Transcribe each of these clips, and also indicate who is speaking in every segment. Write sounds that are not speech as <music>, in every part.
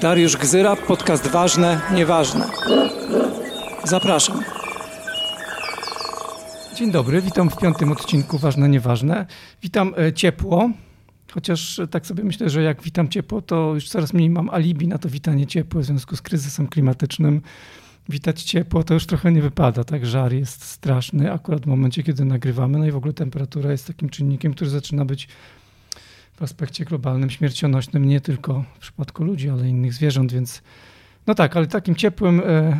Speaker 1: Dariusz Gzyra, podcast Ważne, Nieważne. Zapraszam. Dzień dobry, witam w piątym odcinku Ważne, Nieważne. Witam e, ciepło, chociaż tak sobie myślę, że jak witam ciepło, to już coraz mniej mam alibi na to witanie ciepło w związku z kryzysem klimatycznym. Witać ciepło to już trochę nie wypada, tak? Żar jest straszny akurat w momencie, kiedy nagrywamy, no i w ogóle temperatura jest takim czynnikiem, który zaczyna być w aspekcie globalnym śmiercionośnym nie tylko w przypadku ludzi, ale innych zwierząt, więc no tak, ale takim ciepłym e,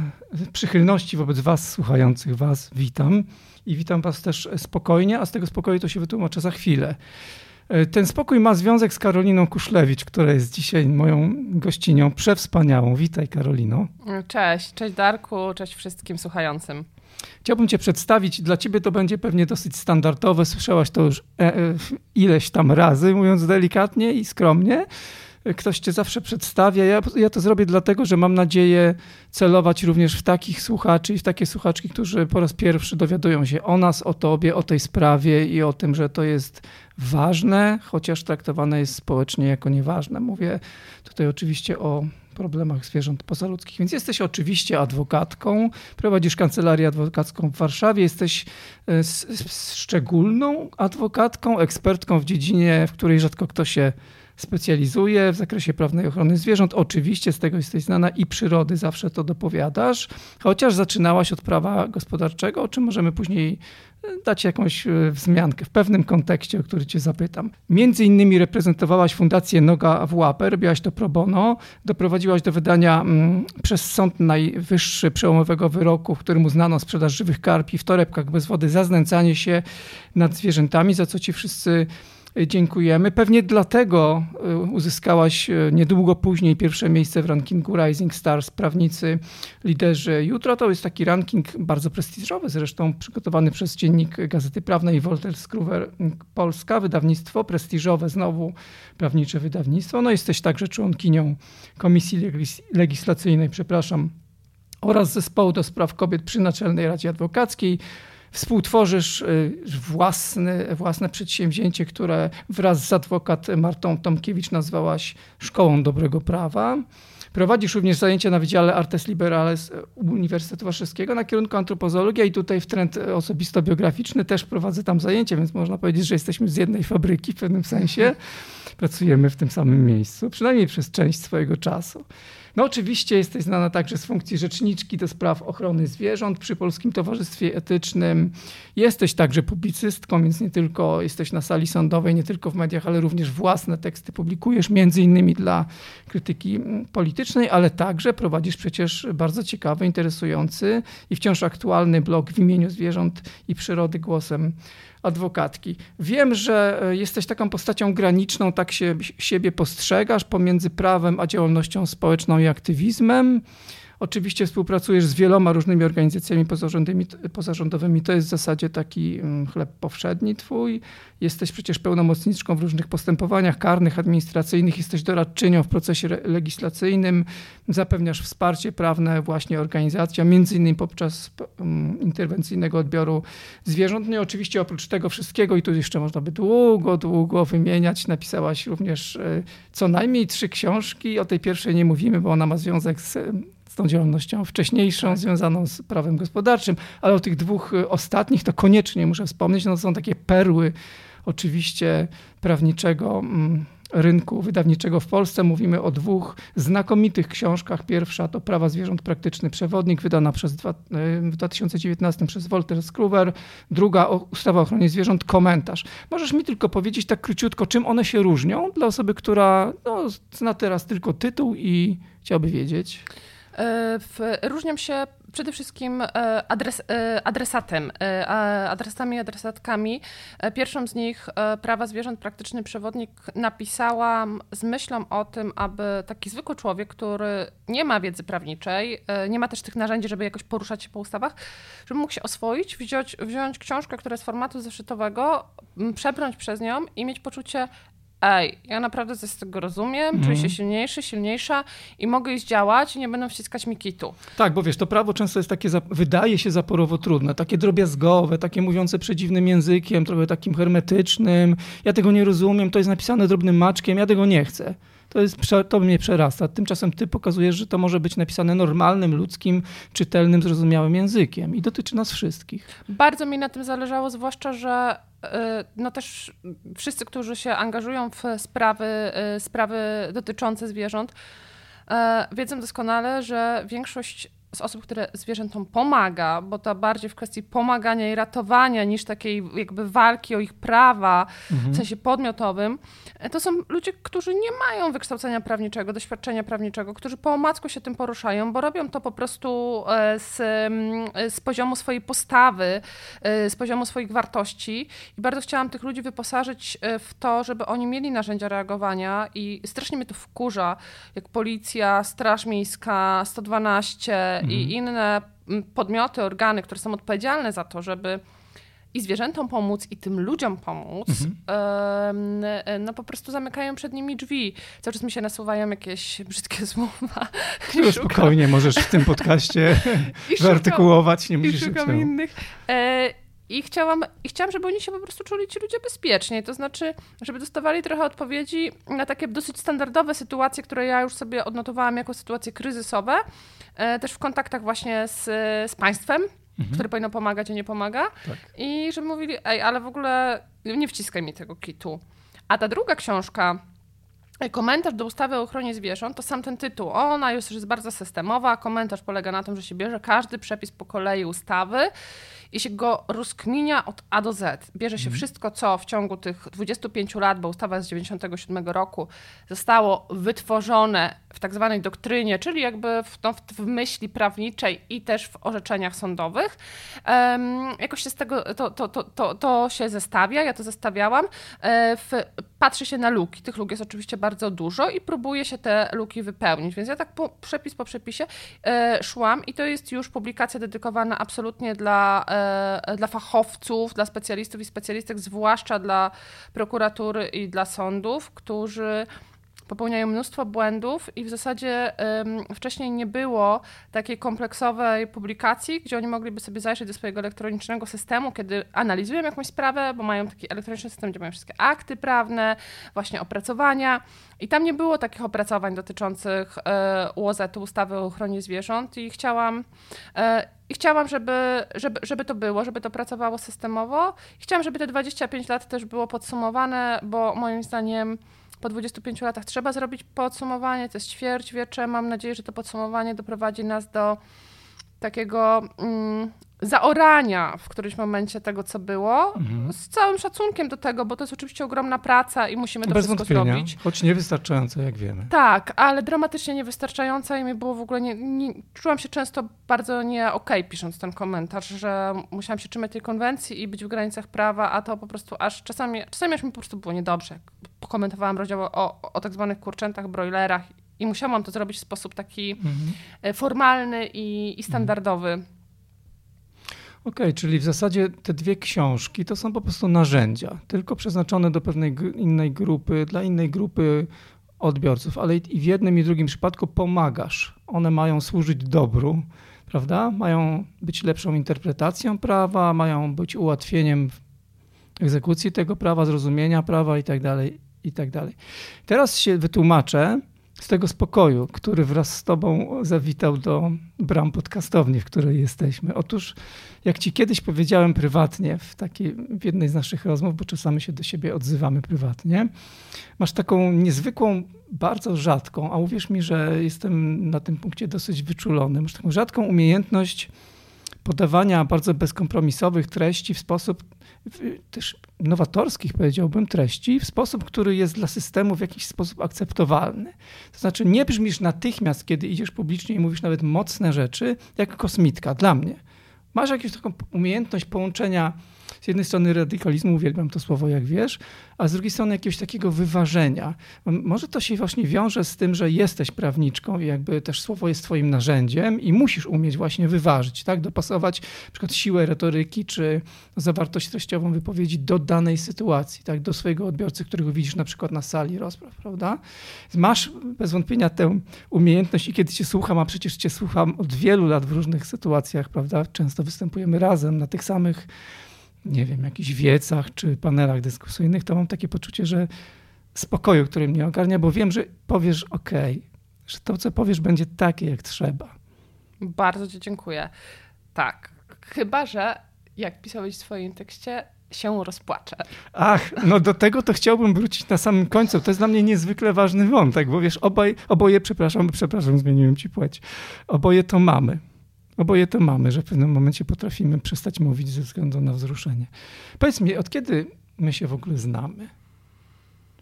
Speaker 1: przychylności wobec Was, słuchających Was, witam i witam Was też spokojnie, a z tego spokoju to się wytłumaczę za chwilę. E, ten spokój ma związek z Karoliną Kuszlewicz, która jest dzisiaj moją gościnią przewspaniałą. Witaj Karolino.
Speaker 2: Cześć, cześć Darku, cześć wszystkim słuchającym.
Speaker 1: Chciałbym Cię przedstawić. Dla Ciebie to będzie pewnie dosyć standardowe. Słyszałaś to już e, e, ileś tam razy, mówiąc delikatnie i skromnie. Ktoś Cię zawsze przedstawia. Ja, ja to zrobię dlatego, że mam nadzieję celować również w takich słuchaczy i w takie słuchaczki, którzy po raz pierwszy dowiadują się o nas, o Tobie, o tej sprawie i o tym, że to jest ważne, chociaż traktowane jest społecznie jako nieważne. Mówię tutaj oczywiście o problemach zwierząt pozaludzkich. Więc jesteś oczywiście adwokatką, prowadzisz kancelarię adwokacką w Warszawie, jesteś e, szczególną adwokatką, ekspertką w dziedzinie, w której rzadko kto się specjalizuje w zakresie prawnej ochrony zwierząt. Oczywiście z tego jesteś znana i przyrody, zawsze to dopowiadasz, chociaż zaczynałaś od prawa gospodarczego, o czym możemy później e, dać jakąś e, wzmiankę w pewnym kontekście, o który cię zapytam. Między innymi reprezentowałaś Fundację Noga w Łapę, robiłaś to pro bono, doprowadziłaś do wydania mm, przez Sąd Najwyższy przełomowego wyroku, w którym uznano sprzedaż żywych karpi w torebkach bez wody za znęcanie się nad zwierzętami, za co ci wszyscy Dziękujemy. Pewnie dlatego y, uzyskałaś y, niedługo później pierwsze miejsce w rankingu Rising Stars Prawnicy Liderzy Jutro. To jest taki ranking bardzo prestiżowy, zresztą przygotowany przez dziennik Gazety Prawnej Wolter Skruwer Polska, wydawnictwo prestiżowe, znowu prawnicze wydawnictwo. No jesteś także członkinią Komisji Legislacyjnej, przepraszam, oraz Zespołu do Spraw Kobiet przy Naczelnej Radzie Adwokackiej współtworzysz y, własne, własne przedsięwzięcie, które wraz z adwokat Martą Tomkiewicz nazwałaś Szkołą Dobrego Prawa. Prowadzisz również zajęcia na Wydziale Artes Liberales Uniwersytetu Warszawskiego na kierunku antropozologia i tutaj w trend osobisto-biograficzny też prowadzę tam zajęcia, więc można powiedzieć, że jesteśmy z jednej fabryki w pewnym sensie. <laughs> Pracujemy w tym samym miejscu, przynajmniej przez część swojego czasu. No oczywiście jesteś znana także z funkcji rzeczniczki do spraw ochrony zwierząt przy Polskim Towarzystwie Etycznym. Jesteś także publicystką, więc nie tylko jesteś na sali sądowej, nie tylko w mediach, ale również własne teksty publikujesz, między innymi dla krytyki politycznej, ale także prowadzisz przecież bardzo ciekawy, interesujący i wciąż aktualny blog w imieniu zwierząt i przyrody głosem adwokatki. Wiem, że e, jesteś taką postacią graniczną, tak się siebie postrzegasz pomiędzy prawem a działalnością społeczną aktywizmem. Oczywiście współpracujesz z wieloma różnymi organizacjami pozarządowymi. To jest w zasadzie taki mm, chleb powszedni twój. Jesteś przecież pełnomocniczką w różnych postępowaniach karnych, administracyjnych. Jesteś doradczynią w procesie legislacyjnym. Zapewniasz wsparcie prawne właśnie organizacjom, między innymi podczas mm, interwencyjnego odbioru zwierząt. No i oczywiście oprócz tego wszystkiego, i tu jeszcze można by długo, długo wymieniać, napisałaś również e, co najmniej trzy książki. O tej pierwszej nie mówimy, bo ona ma związek z tą działalnością wcześniejszą, tak. związaną z prawem gospodarczym, ale o tych dwóch y, ostatnich to koniecznie muszę wspomnieć. No to są takie perły oczywiście prawniczego mm, rynku wydawniczego w Polsce. Mówimy o dwóch znakomitych książkach. Pierwsza to Prawa zwierząt praktyczny przewodnik, wydana przez dwa, y, w 2019 przez Walter Skruwer. Druga ustawa o ochronie zwierząt, komentarz. Możesz mi tylko powiedzieć tak króciutko, czym one się różnią dla osoby, która no, zna teraz tylko tytuł i chciałaby wiedzieć.
Speaker 2: E, różnią się przede wszystkim e, adres, e, adresatem, adresami adresatkami. Pierwszą z nich, Prawa Zwierząt, praktyczny przewodnik, napisałam z myślą o tym, aby taki zwykły człowiek, który nie ma wiedzy prawniczej, nie ma też tych narzędzi, żeby jakoś poruszać się po ustawach, żeby mógł się oswoić, wziąć, wziąć książkę, która jest formatu zeszytowego, przebrnąć przez nią i mieć poczucie, ej, ja naprawdę coś z tego rozumiem, mm. czuję się mhm. silniejszy, silniejsza i mogę iść działać i nie będą wciskać mi kitu.
Speaker 1: Tak, bo wiesz, to prawo często jest takie, wydaje się zaporowo trudne, takie drobiazgowe, takie mówiące przedziwnym językiem, trochę takim hermetycznym. Ja tego nie rozumiem, to jest napisane drobnym maczkiem, ja tego nie chcę. To, jest, to mnie przerasta. Tymczasem ty pokazujesz, że to może być napisane normalnym, ludzkim, czytelnym, zrozumiałym językiem i dotyczy nas wszystkich.
Speaker 2: Bardzo mi na tym zależało, zwłaszcza, że no też wszyscy, którzy się angażują w sprawy, y, sprawy dotyczące zwierząt, y, wiedzą doskonale, że większość z osób, które zwierzętom pomaga, bo to bardziej w kwestii pomagania i ratowania niż takiej jakby walki o ich prawa mhm. w sensie podmiotowym, to są ludzie, którzy nie mają wykształcenia prawniczego, doświadczenia prawniczego, którzy po omacku się tym poruszają, bo robią to po prostu e, z, mm, z poziomu swojej postawy, e, z poziomu swoich wartości i bardzo chciałam tych ludzi wyposażyć e, w to, żeby oni mieli narzędzia reagowania i strasznie mnie to wkurza, jak policja, straż miejska, 112 mhm. i inne podmioty, organy, które są odpowiedzialne za to, żeby i zwierzętom pomóc, i tym ludziom pomóc, mhm. no po prostu zamykają przed nimi drzwi. Cały czas mi się nasuwają jakieś brzydkie <laughs> słowa.
Speaker 1: No spokojnie, możesz w tym podcaście <laughs> wyartykułować, nie musisz
Speaker 2: I szukam innych. E, i chciałam, I chciałam, żeby oni się po prostu czuli ci ludzie bezpiecznie. To znaczy, żeby dostawali trochę odpowiedzi na takie dosyć standardowe sytuacje, które ja już sobie odnotowałam jako sytuacje kryzysowe, e, też w kontaktach właśnie z, z państwem, mhm. które powinno pomagać, a nie pomaga. Tak. I żeby mówili, ej, ale w ogóle nie wciskaj mi tego kitu. A ta druga książka, Komentarz do ustawy o ochronie zwierząt to sam ten tytuł. Ona już jest bardzo systemowa. Komentarz polega na tym, że się bierze każdy przepis po kolei ustawy i się go rozkminia od A do Z. Bierze się mhm. wszystko, co w ciągu tych 25 lat, bo ustawa z 97 roku, zostało wytworzone w tak zwanej doktrynie, czyli jakby w, no, w myśli prawniczej i też w orzeczeniach sądowych. Um, jakoś się z tego, to, to, to, to, to się zestawia, ja to zestawiałam. E, w, patrzy się na luki. Tych luk jest oczywiście bardzo dużo i próbuje się te luki wypełnić. Więc ja tak po, przepis po przepisie e, szłam i to jest już publikacja dedykowana absolutnie dla, e, dla fachowców, dla specjalistów i specjalistek, zwłaszcza dla prokuratury i dla sądów, którzy popełniają mnóstwo błędów i w zasadzie wcześniej nie było takiej kompleksowej publikacji, gdzie oni mogliby sobie zajrzeć do swojego elektronicznego systemu, kiedy analizują jakąś sprawę, bo mają taki elektroniczny system, gdzie mają wszystkie akty prawne, właśnie opracowania. I tam nie było takich opracowań dotyczących e, UOZ-u, ustawy o ochronie zwierząt i chciałam, e, i chciałam, żeby, żeby, żeby to było, żeby to pracowało systemowo. I chciałam, żeby te 25 lat też było podsumowane, bo moim zdaniem po 25 latach trzeba zrobić podsumowanie, to jest ćwierćwiecze. Mam nadzieję, że to podsumowanie doprowadzi nas do takiego mm, zaorania w którymś momencie tego, co było, mhm. z całym szacunkiem do tego, bo to jest oczywiście ogromna praca i musimy to
Speaker 1: Bez
Speaker 2: wszystko
Speaker 1: wątpienia,
Speaker 2: zrobić.
Speaker 1: choć niewystarczająco, jak wiemy.
Speaker 2: Tak, ale dramatycznie niewystarczająca i mi było w ogóle nie, nie czułam się często bardzo nie okej okay, pisząc ten komentarz, że musiałam się trzymać tej konwencji i być w granicach prawa, a to po prostu aż czasami, czasami aż mi po prostu było niedobrze. Pokomentowałam rozdział o, o tak zwanych kurczętach, broilerach i musiałam to zrobić w sposób taki mhm. E, formalny i, i standardowy. Mhm
Speaker 1: Okej, okay, czyli w zasadzie te dwie książki to są po prostu narzędzia, tylko przeznaczone do pewnej innej grupy, dla innej grupy odbiorców, ale i w jednym i drugim przypadku pomagasz. One mają służyć dobru, prawda? Mają być lepszą interpretacją prawa, mają być ułatwieniem egzekucji tego prawa, zrozumienia prawa itd. Tak itd. Tak Teraz się wytłumaczę, z tego spokoju, który wraz z Tobą zawitał do bram podcastowni, w której jesteśmy. Otóż, jak Ci kiedyś powiedziałem prywatnie w, takiej, w jednej z naszych rozmów, bo czasami się do siebie odzywamy prywatnie, masz taką niezwykłą, bardzo rzadką, a uwierz mi, że jestem na tym punkcie dosyć wyczulony, masz taką rzadką umiejętność podawania bardzo bezkompromisowych treści w sposób też nowatorskich, powiedziałbym, treści w sposób, który jest dla systemu w jakiś sposób akceptowalny. To znaczy, nie brzmisz natychmiast, kiedy idziesz publicznie i mówisz nawet mocne rzeczy, jak kosmitka, dla mnie. Masz jakąś taką umiejętność połączenia z jednej strony radykalizmu, uwielbiam to słowo, jak wiesz, a z drugiej strony jakiegoś takiego wyważenia. Może to się właśnie wiąże z tym, że jesteś prawniczką i jakby też słowo jest twoim narzędziem i musisz umieć właśnie wyważyć, tak? Dopasować na przykład siłę retoryki czy zawartość treściową wypowiedzi do danej sytuacji, tak? Do swojego odbiorcy, którego widzisz na przykład na sali rozpraw, prawda? Masz bez wątpienia tę umiejętność i kiedy cię słucham, a przecież cię słucham od wielu lat w różnych sytuacjach, prawda? Często występujemy razem na tych samych nie wiem, jakichś wiecach czy panelach dyskusyjnych, to mam takie poczucie, że spokoju, który mnie ogarnia, bo wiem, że powiesz ok, że to, co powiesz, będzie takie, jak trzeba.
Speaker 2: Bardzo Ci dziękuję. Tak. Chyba, że jak pisałeś w swoim tekście, się rozpłaczę.
Speaker 1: Ach, no do tego to chciałbym wrócić na samym końcu. To jest dla mnie niezwykle ważny wątek, bo wiesz, obaj, oboje, przepraszam, przepraszam, zmieniłem ci płeć. Oboje to mamy. Oboje to mamy, że w pewnym momencie potrafimy przestać mówić ze względu na wzruszenie. Powiedz mi, od kiedy my się w ogóle znamy?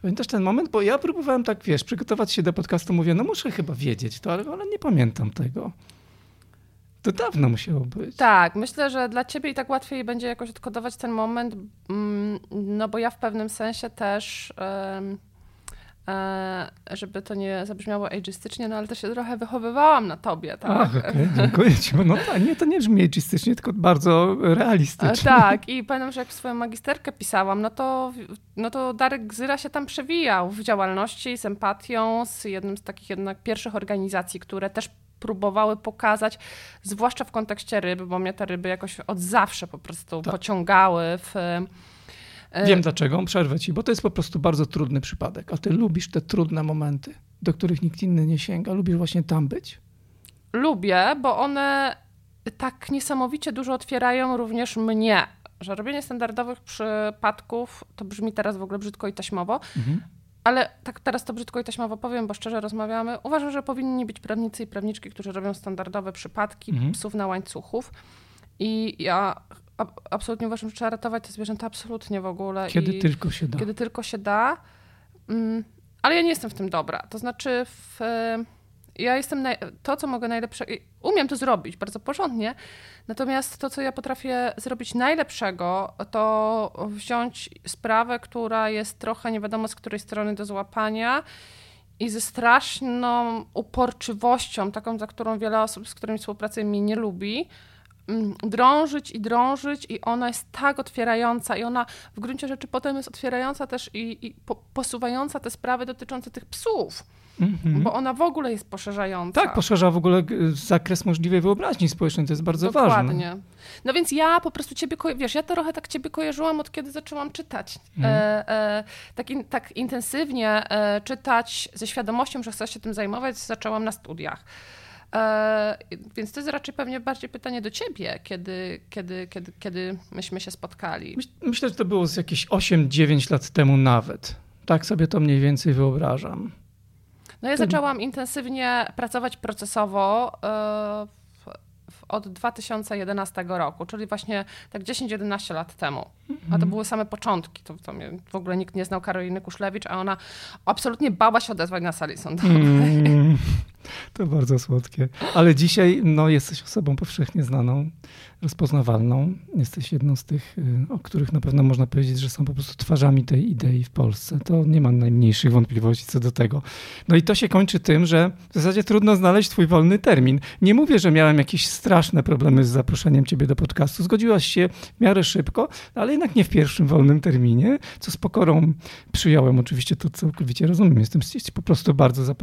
Speaker 1: Pamiętasz ten moment? Bo ja próbowałem tak, wiesz, przygotować się do podcastu, mówię, no muszę chyba wiedzieć to, ale, ale nie pamiętam tego. To dawno musiało być.
Speaker 2: Tak, myślę, że dla ciebie i tak łatwiej będzie jakoś odkodować ten moment, mm, no bo ja w pewnym sensie też... E, żeby to nie zabrzmiało age'istycznie, no ale też się trochę wychowywałam na tobie. Tak?
Speaker 1: Ach, okay, dziękuję ci. No tak, nie, to nie brzmi age'istycznie, tylko bardzo realistycznie.
Speaker 2: E, tak, i pamiętam, że jak swoją magisterkę pisałam, no to, no to Darek Gzyra się tam przewijał w działalności z empatią, z jednym z takich jednak pierwszych organizacji, które też próbowały pokazać, zwłaszcza w kontekście ryb, bo mnie te ryby jakoś od zawsze po prostu tak. pociągały w
Speaker 1: E, Wiem dlaczego, przerwę ci, bo to jest po prostu bardzo trudny przypadek, a ty lubisz te trudne momenty, do których nikt inny nie sięga. Lubisz właśnie tam być.
Speaker 2: Lubię, bo one tak niesamowicie dużo otwierają również mnie. Że robienie standardowych przypadków to brzmi teraz w ogóle brzydko i taśmowo, mhm. ale tak teraz to brzydko i taśmowo powiem, bo szczerze rozmawiamy. Uważam, że powinni być prawnicy i prawniczki, którzy robią standardowe przypadki mhm. psów na łańcuchów. I ja absolutnie uważam, że trzeba ratować te zwierzęta, absolutnie w ogóle.
Speaker 1: Kiedy I tylko się da.
Speaker 2: Kiedy tylko się da. Mm, ale ja nie jestem w tym dobra. To znaczy, w, ja jestem naj, to, co mogę najlepsze. Umiem to zrobić bardzo porządnie, natomiast to, co ja potrafię zrobić najlepszego, to wziąć sprawę, która jest trochę nie wiadomo z której strony do złapania i ze straszną uporczywością, taką, za którą wiele osób, z którymi współpracuję, mnie nie lubi drążyć i drążyć i ona jest tak otwierająca i ona w gruncie rzeczy potem jest otwierająca też i, i po, posuwająca te sprawy dotyczące tych psów. Mm-hmm. Bo ona w ogóle jest poszerzająca.
Speaker 1: Tak, poszerza w ogóle zakres możliwej wyobraźni społecznej, to jest bardzo
Speaker 2: Dokładnie.
Speaker 1: ważne.
Speaker 2: Dokładnie. No więc ja po prostu ciebie, wiesz, ja trochę tak ciebie kojarzyłam od kiedy zaczęłam czytać. Mm. E, e, tak, in, tak intensywnie e, czytać ze świadomością, że chcę się tym zajmować, zaczęłam na studiach. E, więc to jest raczej pewnie bardziej pytanie do ciebie, kiedy, kiedy, kiedy, kiedy myśmy się spotkali.
Speaker 1: Myślę, że to było z jakieś 8-9 lat temu nawet. Tak sobie to mniej więcej wyobrażam.
Speaker 2: No ja zaczęłam intensywnie pracować procesowo e, od 2011 roku, czyli właśnie tak 10-11 lat temu. A to mhm. były same początki. To, to w ogóle nikt nie znał Karoliny Kuszlewicz, a ona absolutnie bała się odezwać na sali sądowej. Mm. <laughs>
Speaker 1: To bardzo słodkie. Ale dzisiaj no, jesteś osobą powszechnie znaną, rozpoznawalną. Jesteś jedną z tych, y, o których na pewno można powiedzieć, że są po prostu twarzami tej idei w Polsce. To nie mam najmniejszych wątpliwości co do tego. No i to się kończy tym, że w zasadzie trudno znaleźć twój wolny termin. Nie mówię, że miałem jakieś straszne problemy z zaproszeniem ciebie do podcastu. Zgodziłaś się w miarę szybko, ale jednak nie w pierwszym wolnym terminie, co z pokorą przyjąłem. Oczywiście to całkowicie rozumiem. Jestem po prostu bardzo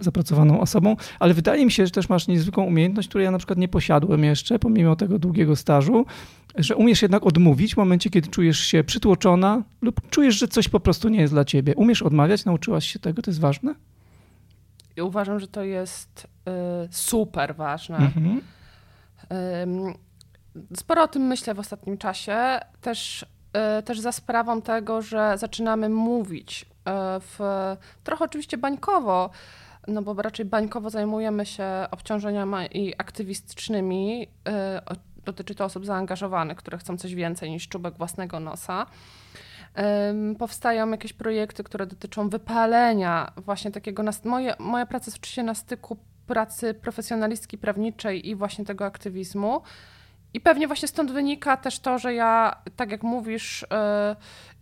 Speaker 1: zapracowaną osobą, ale wydaje mi się, że też masz niezwykłą umiejętność, której ja na przykład nie posiadłem jeszcze, pomimo tego długiego stażu, że umiesz jednak odmówić w momencie, kiedy czujesz się przytłoczona lub czujesz, że coś po prostu nie jest dla ciebie. Umiesz odmawiać, nauczyłaś się tego, to jest ważne?
Speaker 2: Ja uważam, że to jest y, super ważne. Mhm. Y, sporo o tym myślę w ostatnim czasie, też, y, też za sprawą tego, że zaczynamy mówić y, w trochę oczywiście bańkowo, no bo raczej bańkowo zajmujemy się obciążeniami i aktywistycznymi. Dotyczy to osób zaangażowanych, które chcą coś więcej niż czubek własnego nosa. Powstają jakieś projekty, które dotyczą wypalenia właśnie takiego. Moje, moja praca jest oczywiście na styku pracy profesjonalistki prawniczej i właśnie tego aktywizmu. I pewnie właśnie stąd wynika też to, że ja, tak jak mówisz,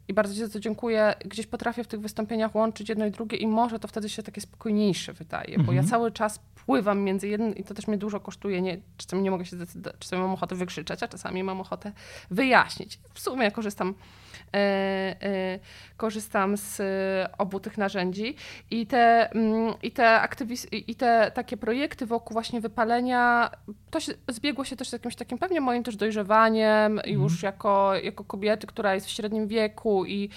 Speaker 2: i bardzo Ci za to dziękuję, gdzieś potrafię w tych wystąpieniach łączyć jedno i drugie i może to wtedy się takie spokojniejsze wydaje, mhm. bo ja mhm. cały czas pływam między jednym i to też mnie dużo kosztuje. Nie, czasami nie mogę się zdecydować, czasami mam ochotę wykrzyczeć, a czasami mam ochotę wyjaśnić. W sumie korzystam korzystam z obu tych narzędzi i te, mm, i te, aktywiz- i te takie projekty wokół właśnie wypalenia, to się, zbiegło się też z jakimś takim pewnie moim też dojrzewaniem mhm. już jako, jako kobiety, która jest w średnim wieku i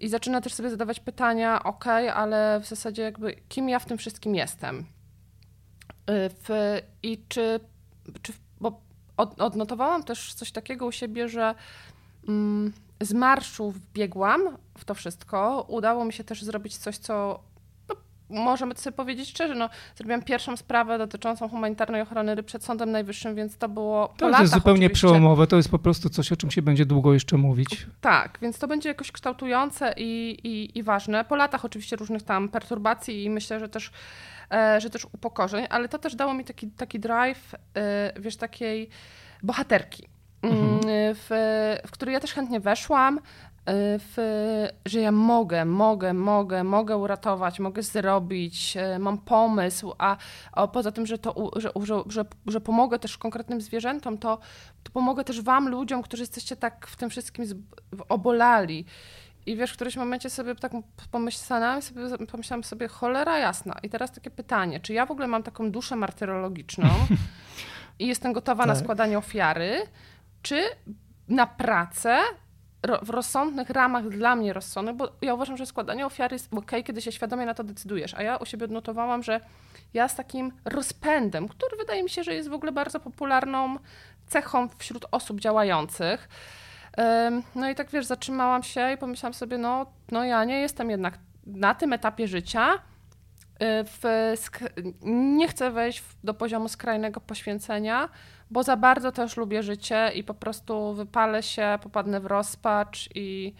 Speaker 2: i zaczyna też sobie zadawać pytania, ok, ale w zasadzie jakby kim ja w tym wszystkim jestem? W, I czy, czy bo odnotowałam też coś takiego u siebie, że mm, z marszu wbiegłam w to wszystko. Udało mi się też zrobić coś, co no, możemy sobie powiedzieć szczerze, no, zrobiłam pierwszą sprawę dotyczącą humanitarnej ochrony ryb przed Sądem Najwyższym, więc to było po
Speaker 1: To
Speaker 2: latach,
Speaker 1: jest zupełnie
Speaker 2: oczywiście.
Speaker 1: przełomowe, to jest po prostu coś, o czym się będzie długo jeszcze mówić.
Speaker 2: Tak, więc to będzie jakoś kształtujące i, i, i ważne. Po latach oczywiście różnych tam perturbacji i myślę, że też e, że też upokorzeń, ale to też dało mi taki, taki drive, e, wiesz, takiej bohaterki Mhm. w, w który ja też chętnie weszłam, y, w, że ja mogę, mogę, mogę, mogę uratować, mogę zrobić, y, mam pomysł, a, a poza tym, że, to, że, że, że, że pomogę też konkretnym zwierzętom, to, to pomogę też wam, ludziom, którzy jesteście tak w tym wszystkim obolali. I wiesz, w którymś momencie sobie tak pomyślałam sobie, pomyślałam sobie, cholera jasna. I teraz takie pytanie, czy ja w ogóle mam taką duszę martyrologiczną <laughs> i jestem gotowa tak. na składanie ofiary, czy na pracę w rozsądnych ramach dla mnie rozsądnych, bo ja uważam, że składanie ofiary jest ok, kiedy się świadomie na to decydujesz, a ja u siebie odnotowałam, że ja z takim rozpędem, który wydaje mi się, że jest w ogóle bardzo popularną cechą wśród osób działających. No i tak wiesz, zatrzymałam się i pomyślałam sobie, no, no ja nie jestem jednak na tym etapie życia, y, w, nie chcę wejść do poziomu skrajnego poświęcenia, bo za bardzo też lubię życie i po prostu wypalę się, popadnę w rozpacz i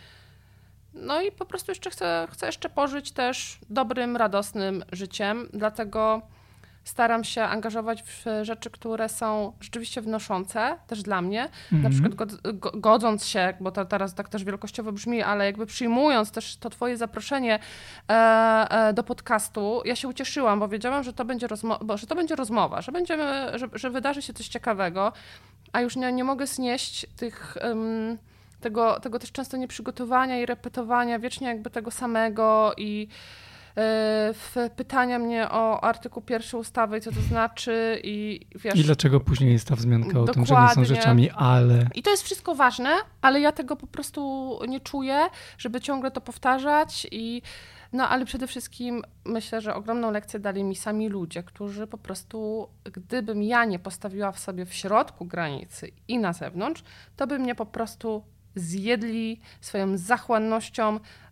Speaker 2: no i po prostu jeszcze chcę, chcę jeszcze pożyć też dobrym, radosnym życiem, dlatego staram się angażować w rzeczy, które są rzeczywiście wnoszące, też dla mnie. Na mhm. przykład godząc się, bo to teraz tak też wielkościowo brzmi, ale jakby przyjmując też to twoje zaproszenie e, e, do podcastu, ja się ucieszyłam, bo wiedziałam, że to będzie, rozmo- że to będzie rozmowa, że, będziemy, że, że wydarzy się coś ciekawego, a już nie, nie mogę znieść tych... Um, tego, tego też często nieprzygotowania i repetowania, wiecznie jakby tego samego i w pytania mnie o artykuł pierwszy ustawy i co to znaczy i wiesz...
Speaker 1: I dlaczego później jest ta wzmianka o tym, że nie są rzeczami ale...
Speaker 2: I to jest wszystko ważne, ale ja tego po prostu nie czuję, żeby ciągle to powtarzać i... No ale przede wszystkim myślę, że ogromną lekcję dali mi sami ludzie, którzy po prostu, gdybym ja nie postawiła w sobie w środku granicy i na zewnątrz, to by mnie po prostu zjedli swoją zachłannością, E,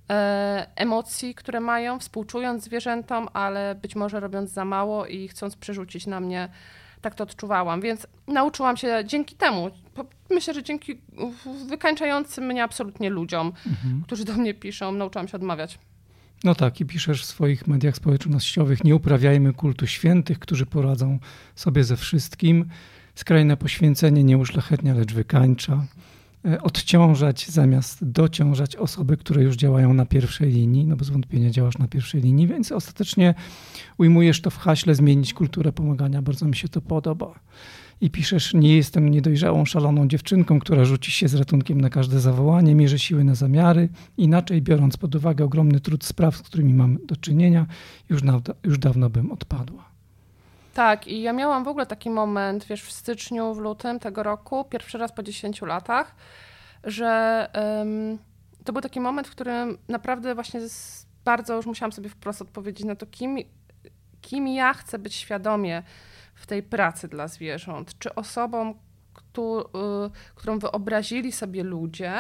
Speaker 2: emocji, które mają, współczując zwierzętom, ale być może robiąc za mało i chcąc przerzucić na mnie. Tak to odczuwałam, więc nauczyłam się dzięki temu, myślę, że dzięki wykańczającym mnie absolutnie ludziom, mhm. którzy do mnie piszą, nauczyłam się odmawiać.
Speaker 1: No tak, i piszesz w swoich mediach społecznościowych: Nie uprawiajmy kultu świętych, którzy poradzą sobie ze wszystkim. Skrajne poświęcenie nie uszlachetnia, lecz wykańcza. E, odciążać zamiast dociążać osoby, które już działają na pierwszej linii, no bez wątpienia działasz na pierwszej linii, więc ostatecznie ujmujesz to w haśle zmienić kulturę pomagania. Bardzo mi się to podoba. I piszesz, nie jestem niedojrzałą, szaloną dziewczynką, która rzuci się z ratunkiem na każde zawołanie, mierzy siły na zamiary. Inaczej, biorąc pod uwagę ogromny trud spraw, z którymi mam do czynienia, już, na, już dawno bym odpadła.
Speaker 2: Tak, i ja miałam w ogóle taki moment, wiesz, w styczniu, w lutym tego roku, pierwszy raz po 10 latach, że um, to był taki moment, w którym naprawdę właśnie bardzo już musiałam sobie wprost odpowiedzieć na to, kim, kim ja chcę być świadomie w tej pracy dla zwierząt. Czy osobą, któ, y, którą wyobrazili sobie ludzie,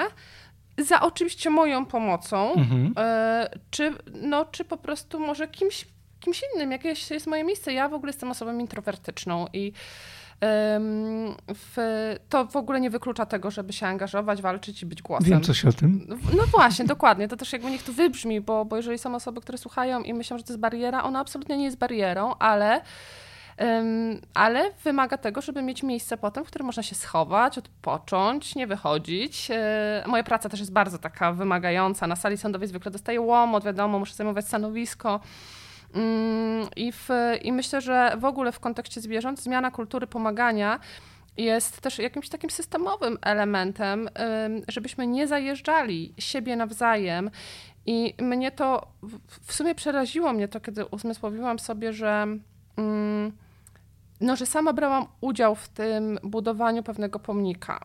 Speaker 2: za oczywiście moją pomocą, mhm. y, czy, no, czy po prostu może kimś kimś innym, jakieś jest moje miejsce. Ja w ogóle jestem osobą introwertyczną i w, to w ogóle nie wyklucza tego, żeby się angażować, walczyć i być głosem.
Speaker 1: Wiem coś o tym.
Speaker 2: No właśnie, dokładnie. To też jakby niech to wybrzmi, bo, bo jeżeli są osoby, które słuchają i myślą, że to jest bariera, ona absolutnie nie jest barierą, ale ale wymaga tego, żeby mieć miejsce potem, w którym można się schować, odpocząć, nie wychodzić. E, moja praca też jest bardzo taka wymagająca. Na sali sądowej zwykle dostaję łomot, wiadomo, muszę zajmować stanowisko. Mm, I, w, I myślę, że w ogóle w kontekście zwierząt zmiana kultury pomagania jest też jakimś takim systemowym elementem, żebyśmy nie zajeżdżali siebie nawzajem. I mnie to w sumie przeraziło mnie to, kiedy uzmysłowiłam sobie, że. Mm, no, że sama brałam udział w tym budowaniu pewnego pomnika.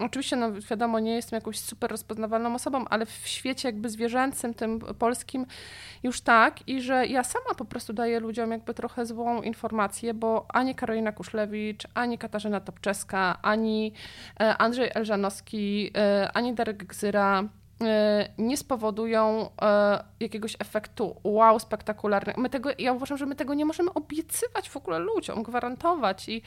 Speaker 2: Oczywiście, no wiadomo, nie jestem jakąś super rozpoznawalną osobą, ale w świecie jakby zwierzęcym, tym polskim już tak i że ja sama po prostu daję ludziom jakby trochę złą informację, bo ani Karolina Kuszlewicz, ani Katarzyna Topczeska, ani e, Andrzej Elżanowski, e, ani Darek Gzyra e, nie spowodują jakiegoś efektu wow, spektakularnego. My tego, ja uważam, że my tego nie możemy obiecywać w ogóle ludziom, gwarantować i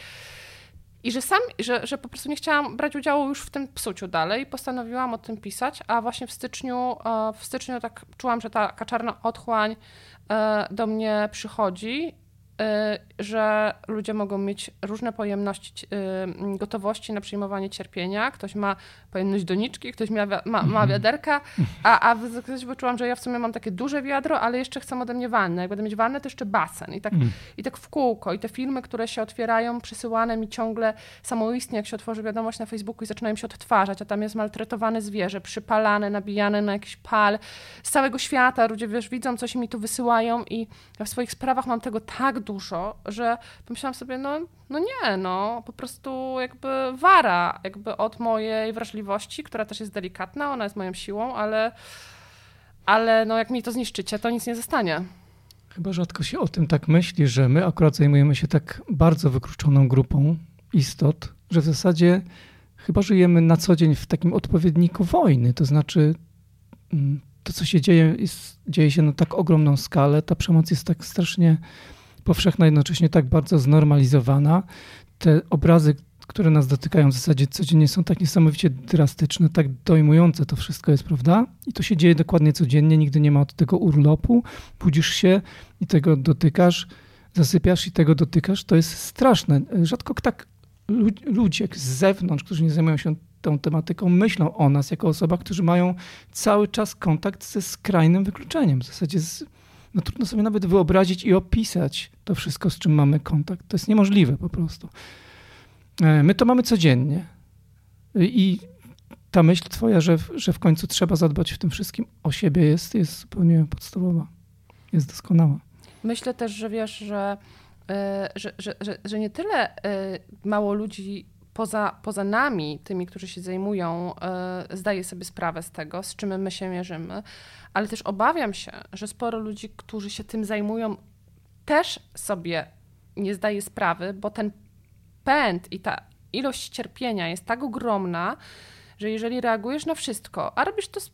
Speaker 2: i że sam, że, że po prostu nie chciałam brać udziału już w tym psuciu dalej, postanowiłam o tym pisać, a właśnie w styczniu, e, w styczniu tak czułam, że ta czarna otchłań e, do mnie przychodzi że ludzie mogą mieć różne pojemności y, gotowości na przyjmowanie cierpienia. Ktoś ma pojemność doniczki, ktoś ma, ma, ma mhm. wiaderka, a, a ktoś poczułam, że ja w sumie mam takie duże wiadro, ale jeszcze chcę ode mnie wannę. Jak będę mieć wannę, to jeszcze basen. I tak, mm. I tak w kółko. I te filmy, które się otwierają, przysyłane mi ciągle samoistnie, jak się otworzy wiadomość na Facebooku i zaczynają się odtwarzać, a tam jest maltretowane zwierzę, przypalane, nabijane na jakiś pal. Z całego świata ludzie, wiesz, widzą coś i mi tu wysyłają i ja w swoich sprawach mam tego tak dużo, że pomyślałam sobie, no, no nie, no po prostu jakby wara jakby od mojej wrażliwości, która też jest delikatna, ona jest moją siłą, ale, ale no jak mi to zniszczycie, to nic nie zostanie.
Speaker 1: Chyba rzadko się o tym tak myśli, że my akurat zajmujemy się tak bardzo wykluczoną grupą istot, że w zasadzie chyba żyjemy na co dzień w takim odpowiedniku wojny. To znaczy, mm, to co się dzieje, jest, dzieje się na tak ogromną skalę, ta przemoc jest tak strasznie powszechna, jednocześnie tak bardzo znormalizowana. Te obrazy, które nas dotykają w zasadzie codziennie są tak niesamowicie drastyczne, tak dojmujące to wszystko jest, prawda? I to się dzieje dokładnie codziennie, nigdy nie ma od tego urlopu. Budzisz się i tego dotykasz, zasypiasz i tego dotykasz. To jest straszne. Rzadko tak ludzie z zewnątrz, którzy nie zajmują się tą tematyką, myślą o nas jako osobach, którzy mają cały czas kontakt ze skrajnym wykluczeniem, w zasadzie z no trudno sobie nawet wyobrazić i opisać to wszystko, z czym mamy kontakt. To jest niemożliwe po prostu. E, my to mamy codziennie. I ta myśl twoja, że, że w końcu trzeba zadbać w tym wszystkim o siebie jest, jest zupełnie podstawowa. Jest doskonała.
Speaker 2: Myślę też, że wiesz, że, e, że, że, że, nie tyle e, mało ludzi poza, poza nami, tymi, którzy się zajmują, zdaje sobie sprawę z tego, z czym my się mierzymy, ale też obawiam się, że sporo ludzi, którzy się tym zajmują, też sobie nie zdaje sprawy, bo ten pęd i ta ilość cierpienia jest tak ogromna, że jeżeli reagujesz na wszystko, a robisz to z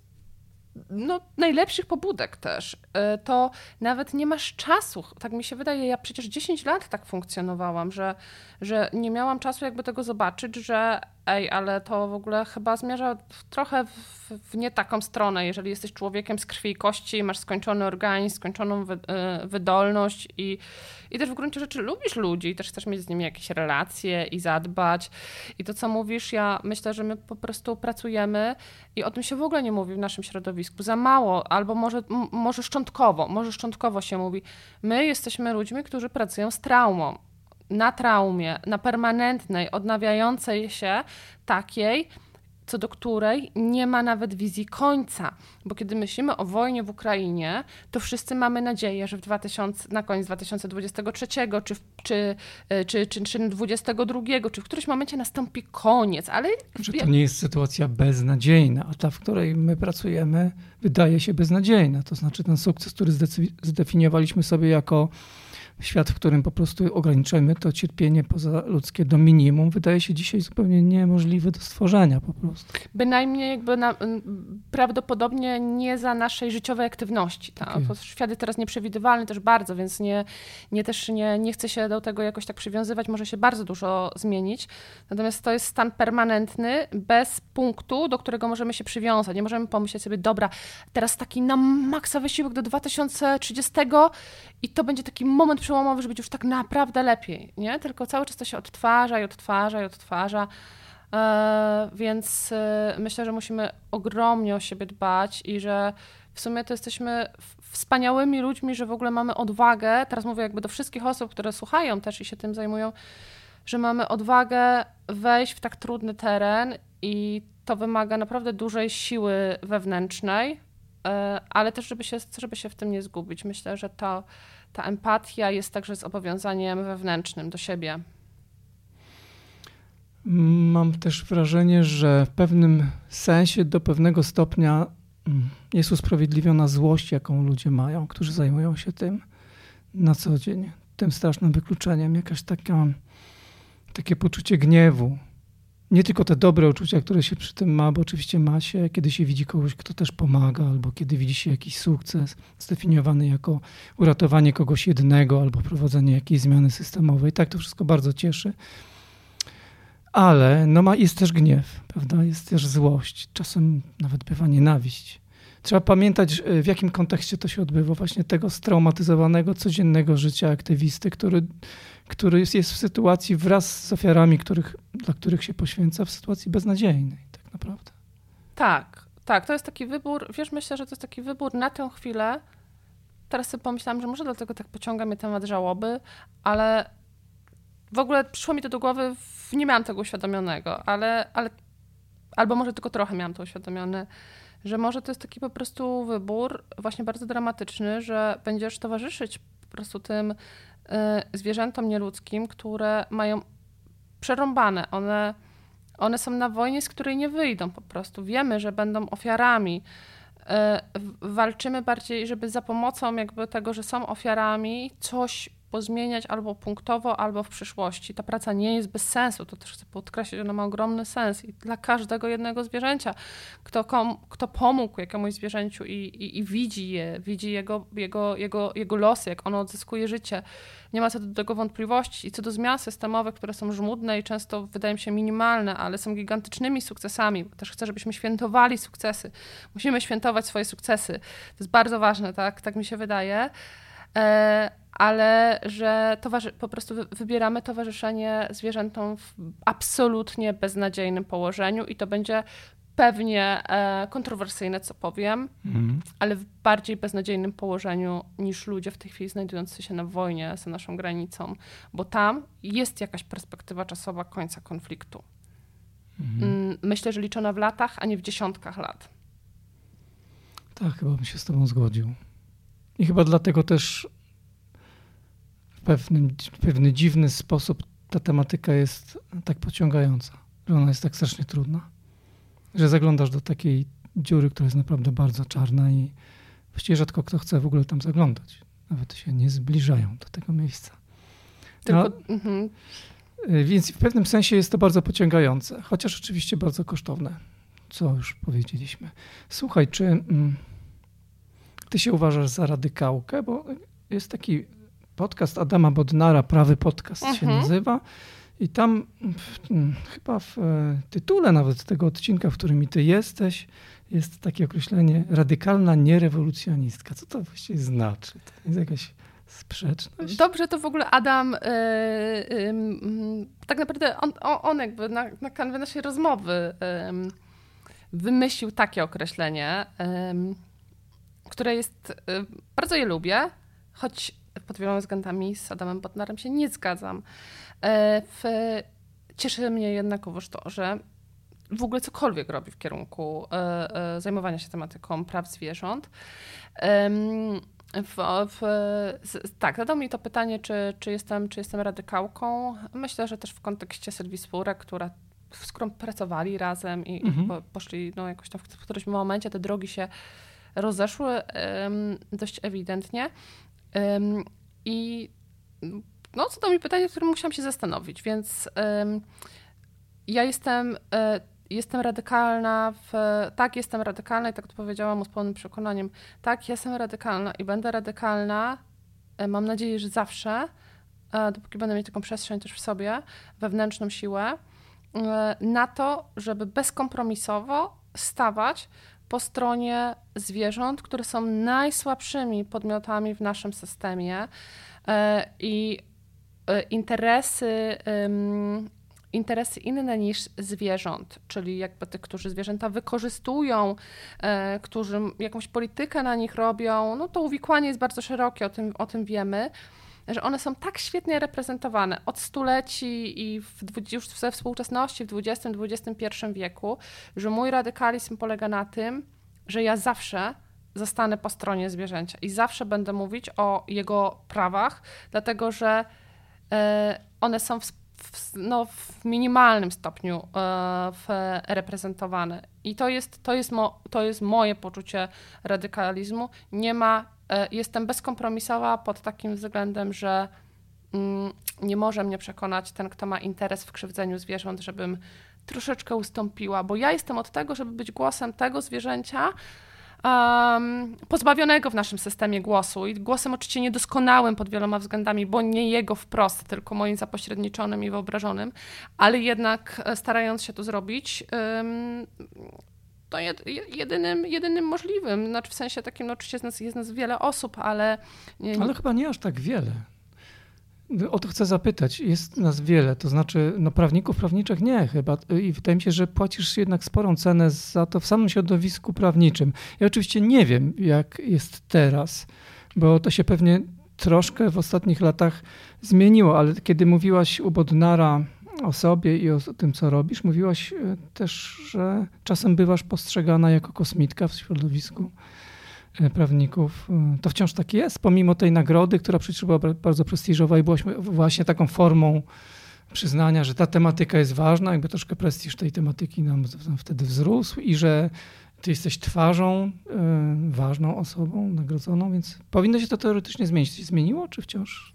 Speaker 2: no, najlepszych pobudek też, e, to nawet nie masz czasu. Tak mi się wydaje, ja przecież 10 lat tak funkcjonowałam, że, że nie miałam czasu jakby tego zobaczyć, że ej, ale to w ogóle chyba zmierza trochę w, w, nie taką stronę. Jeżeli jesteś człowiekiem z krwi i kości, masz skończony organizm, skończoną wy, y, wydolność i, i też w gruncie rzeczy lubisz ludzi też chcesz mieć z nimi jakieś relacje i zadbać. I to, co mówisz, ja myślę, że my po prostu pracujemy i o tym się w ogóle nie mówi w naszym środowisku. Za mało, albo może, może szczątkowo, może szczątkowo się mówi. My jesteśmy ludźmi, którzy pracują z traumą na traumie, na permanentnej, odnawiającej się takiej, co do której nie ma nawet wizji końca. Bo kiedy myślimy o wojnie w Ukrainie, to wszyscy mamy nadzieję, że w 2000, na koniec 2023 czy, czy, e, czy, czy, czy 2022, czy w którymś momencie nastąpi koniec. Ale
Speaker 1: że to nie jest sytuacja beznadziejna, a ta, w której my pracujemy, wydaje się beznadziejna. To znaczy ten sukces, który zdefiniowaliśmy sobie jako świat, w którym po prostu ograniczamy to cierpienie pozaludzkie do minimum, wydaje się dzisiaj zupełnie niemożliwy do stworzenia po prostu.
Speaker 2: Bynajmniej jakby na, prawdopodobnie nie za naszej życiowej aktywności. Tak? Okay. Świat jest teraz nieprzewidywalny też bardzo, więc nie, nie też nie, nie chcę się do tego jakoś tak przywiązywać, może się bardzo dużo zmienić. Natomiast to jest stan permanentny, bez punktu, do którego możemy się przywiązać. Nie możemy pomyśleć sobie, dobra, teraz taki na maksa wysiłek do 2030 i to będzie taki moment przełomowy, że będzie już tak naprawdę lepiej, nie? Tylko cały czas to się odtwarza i odtwarza i odtwarza. E, więc e, myślę, że musimy ogromnie o siebie dbać i że w sumie to jesteśmy wspaniałymi ludźmi, że w ogóle mamy odwagę, teraz mówię jakby do wszystkich osób, które słuchają też i się tym zajmują, że mamy odwagę wejść w tak trudny teren i to wymaga naprawdę dużej siły wewnętrznej, e, ale też, żeby się, żeby się w tym nie zgubić. Myślę, że to, ta empatia jest także zobowiązaniem wewnętrznym do siebie.
Speaker 1: Mam też wrażenie, że w pewnym sensie do pewnego stopnia mm, jest usprawiedliwiona złość, jaką ludzie mają, którzy zajmują się tym na co dzień, tym strasznym wykluczeniem, jakaś taka, takie poczucie gniewu. Nie tylko te dobre uczucia, które się przy tym ma, bo oczywiście ma się, kiedy się widzi kogoś, kto też pomaga, albo kiedy widzi się jakiś sukces zdefiniowany jako uratowanie kogoś jednego, albo prowadzenie jakiejś zmiany systemowej. Tak, to wszystko bardzo cieszy ale no ma, jest też gniew, prawda? Jest też złość, czasem nawet bywa nienawiść. Trzeba pamiętać, e, w jakim kontekście to się odbywa, właśnie tego straumatyzowanego, codziennego życia aktywisty, który, który jest, w sytuacji wraz z ofiarami, których, dla których się poświęca, w sytuacji beznadziejnej, tak naprawdę.
Speaker 2: Tak, tak, to jest taki wybór, wiesz, myślę, że to jest taki wybór na tę chwilę. Teraz sobie pomyślałam, że może dlatego tak pociąga mnie temat żałoby, ale w ogóle przyszło mi to do głowy, nie miałam tego uświadomionego, ale, ale albo może tylko trochę miałam to uświadomione, że może to jest taki po prostu wybór właśnie bardzo dramatyczny, że będziesz towarzyszyć po prostu tym zwierzętom nieludzkim, które mają przerąbane. One, one są na wojnie, z której nie wyjdą po prostu. Wiemy, że będą ofiarami. Y, walczymy bardziej, żeby za pomocą jakby tego, że są ofiarami, coś pozmieniać albo punktowo, albo w przyszłości. Ta praca nie jest bez sensu, to też chcę podkreślić, ona ma ogromny sens i dla każdego jednego zwierzęcia, kto, kom, kto pomógł jakiemuś zwierzęciu i, i, i, widzi je, widzi jego, jego, jego, jego losy, jak ono odzyskuje życie. Nie ma co do tego wątpliwości. I co do zmian systemowych, które są żmudne i często wydają mi się minimalne, ale są gigantycznymi sukcesami, też chcę, żebyśmy świętowali sukcesy. Musimy świętować swoje sukcesy. To jest bardzo ważne, tak, tak mi się wydaje. E, ale że towarzy- po prostu wybieramy towarzyszenie zwierzętom w absolutnie beznadziejnym położeniu i to będzie pewnie e, kontrowersyjne, co powiem, mm. ale w bardziej beznadziejnym położeniu niż ludzie w tej chwili znajdujący się na wojnie za naszą granicą, bo tam jest jakaś perspektywa czasowa końca konfliktu. Mm. Myślę, że liczona w latach, a nie w dziesiątkach lat.
Speaker 1: Tak, chyba bym się z Tobą zgodził. I chyba dlatego też pewnym, w pewny dziwny sposób ta tematyka jest tak pociągająca, że ona jest tak strasznie trudna, że zaglądasz do takiej dziury, która jest naprawdę bardzo czarna i właściwie rzadko kto chce w ogóle tam zaglądać. Nawet się nie zbliżają do tego miejsca. Tylko, no, mhm. Y, więc w pewnym sensie jest to bardzo pociągające, chociaż oczywiście bardzo kosztowne, co już powiedzieliśmy. Słuchaj, czy mm, ty się uważasz za radykałkę? Bo jest taki podcast Adama Bodnara, Prawy Podcast mhm. się nazywa. I tam w, chyba w e, tytule nawet tego odcinka, w którym ty jesteś, jest takie określenie radykalna nierewolucjonistka. Co to właściwie znaczy? To jest jakaś sprzeczność?
Speaker 2: Dobrze, to w ogóle Adam, yy, yy, tak naprawdę on, on jakby na, na kanwie naszej rozmowy yy, wymyślił takie określenie, które jest, bardzo je lubię, choć pod wieloma względami z Adamem Botnarem się nie zgadzam. E, w, cieszy mnie jednakowoż to, że w ogóle cokolwiek robi w kierunku e, e, zajmowania się tematyką praw zwierząt. W, w, tak, zadał mi to pytanie, czy, czy, jestem, czy jestem radykałką. Myślę, że też w kontekście Sylwii Spurek, która z którą pracowali razem i, mhm. poszli no, jakoś tam w, w którymś momencie te drogi się rozeszły um, dość ewidentnie. I no, to mi pytanie, o którym musiałam się zastanowić, więc ja jestem, e, jestem radykalna w, tak, jestem radykalna i tak to powiedziałam z pełnym przekonaniem, tak, jestem radykalna i będę radykalna, e, mam nadzieję, że zawsze, e, dopóki będę mieć taką przestrzeń też w sobie, wewnętrzną siłę, na to, żeby bezkompromisowo stawać po stronie zwierząt, które są najsłabszymi podmiotami w naszym systemie e, i e, interesy interesy inne niż zwierząt, czyli jakby tych, którzy zwierzęta wykorzystują, e, którzy jakąś politykę na nich robią, no to uwikłanie jest bardzo szerokie, o tym, o tym wiemy że one są tak świetnie reprezentowane od stuleci i w, już we współczesności, w XX-XXI wieku, że mój radykalizm polega na tym, że ja zawsze zostanę po stronie zwierzęcia i zawsze będę mówić o jego prawach, dlatego że e, one są w, w, no, w minimalnym stopniu e, w, reprezentowane. I to jest, to, jest mo, to jest moje poczucie radykalizmu. Nie ma jestem bezkompromisowa pod takim względem, że mm, nie może mnie przekonać ten, kto ma interes w krzywdzeniu zwierząt, żebym troszeczkę ustąpiła, bo ja jestem od tego, żeby być głosem tego zwierzęcia, um, pozbawionego w naszym systemie głosu i głosem oczywiście niedoskonałym pod wieloma względami, bo nie jego wprost, tylko moim zapośredniczonym i wyobrażonym, ale jednak e, starając się to zrobić, um, no jedynym, jedynym możliwym. Znaczy w sensie takim, no oczywiście jest nas, jest nas wiele osób, ale...
Speaker 1: Nie, ale chyba nie aż tak wiele. O to chcę zapytać. Jest nas wiele, to znaczy no prawników, prawniczych nie chyba. I wydaje mi się, że płacisz jednak sporą cenę za to w samym środowisku prawniczym. Ja oczywiście nie wiem, jak jest teraz, bo to się pewnie troszkę w ostatnich latach zmieniło, ale kiedy mówiłaś u Bodnara o sobie i o tym, co robisz. Mówiłaś e, też, że czasem bywasz postrzegana jako kosmitka w środowisku e, prawników. E, to wciąż tak jest, pomimo tej nagrody, która przecież była bardzo prestiżowa i byłaś właśnie taką formą przyznania, że ta tematyka jest ważna, jakby troszkę prestiż tej tematyki nam wtedy wzrósł i że ty jesteś twarzą, ważną osobą nagrodzoną, więc powinno się to teoretycznie zmienić. Zmieniło, czy wciąż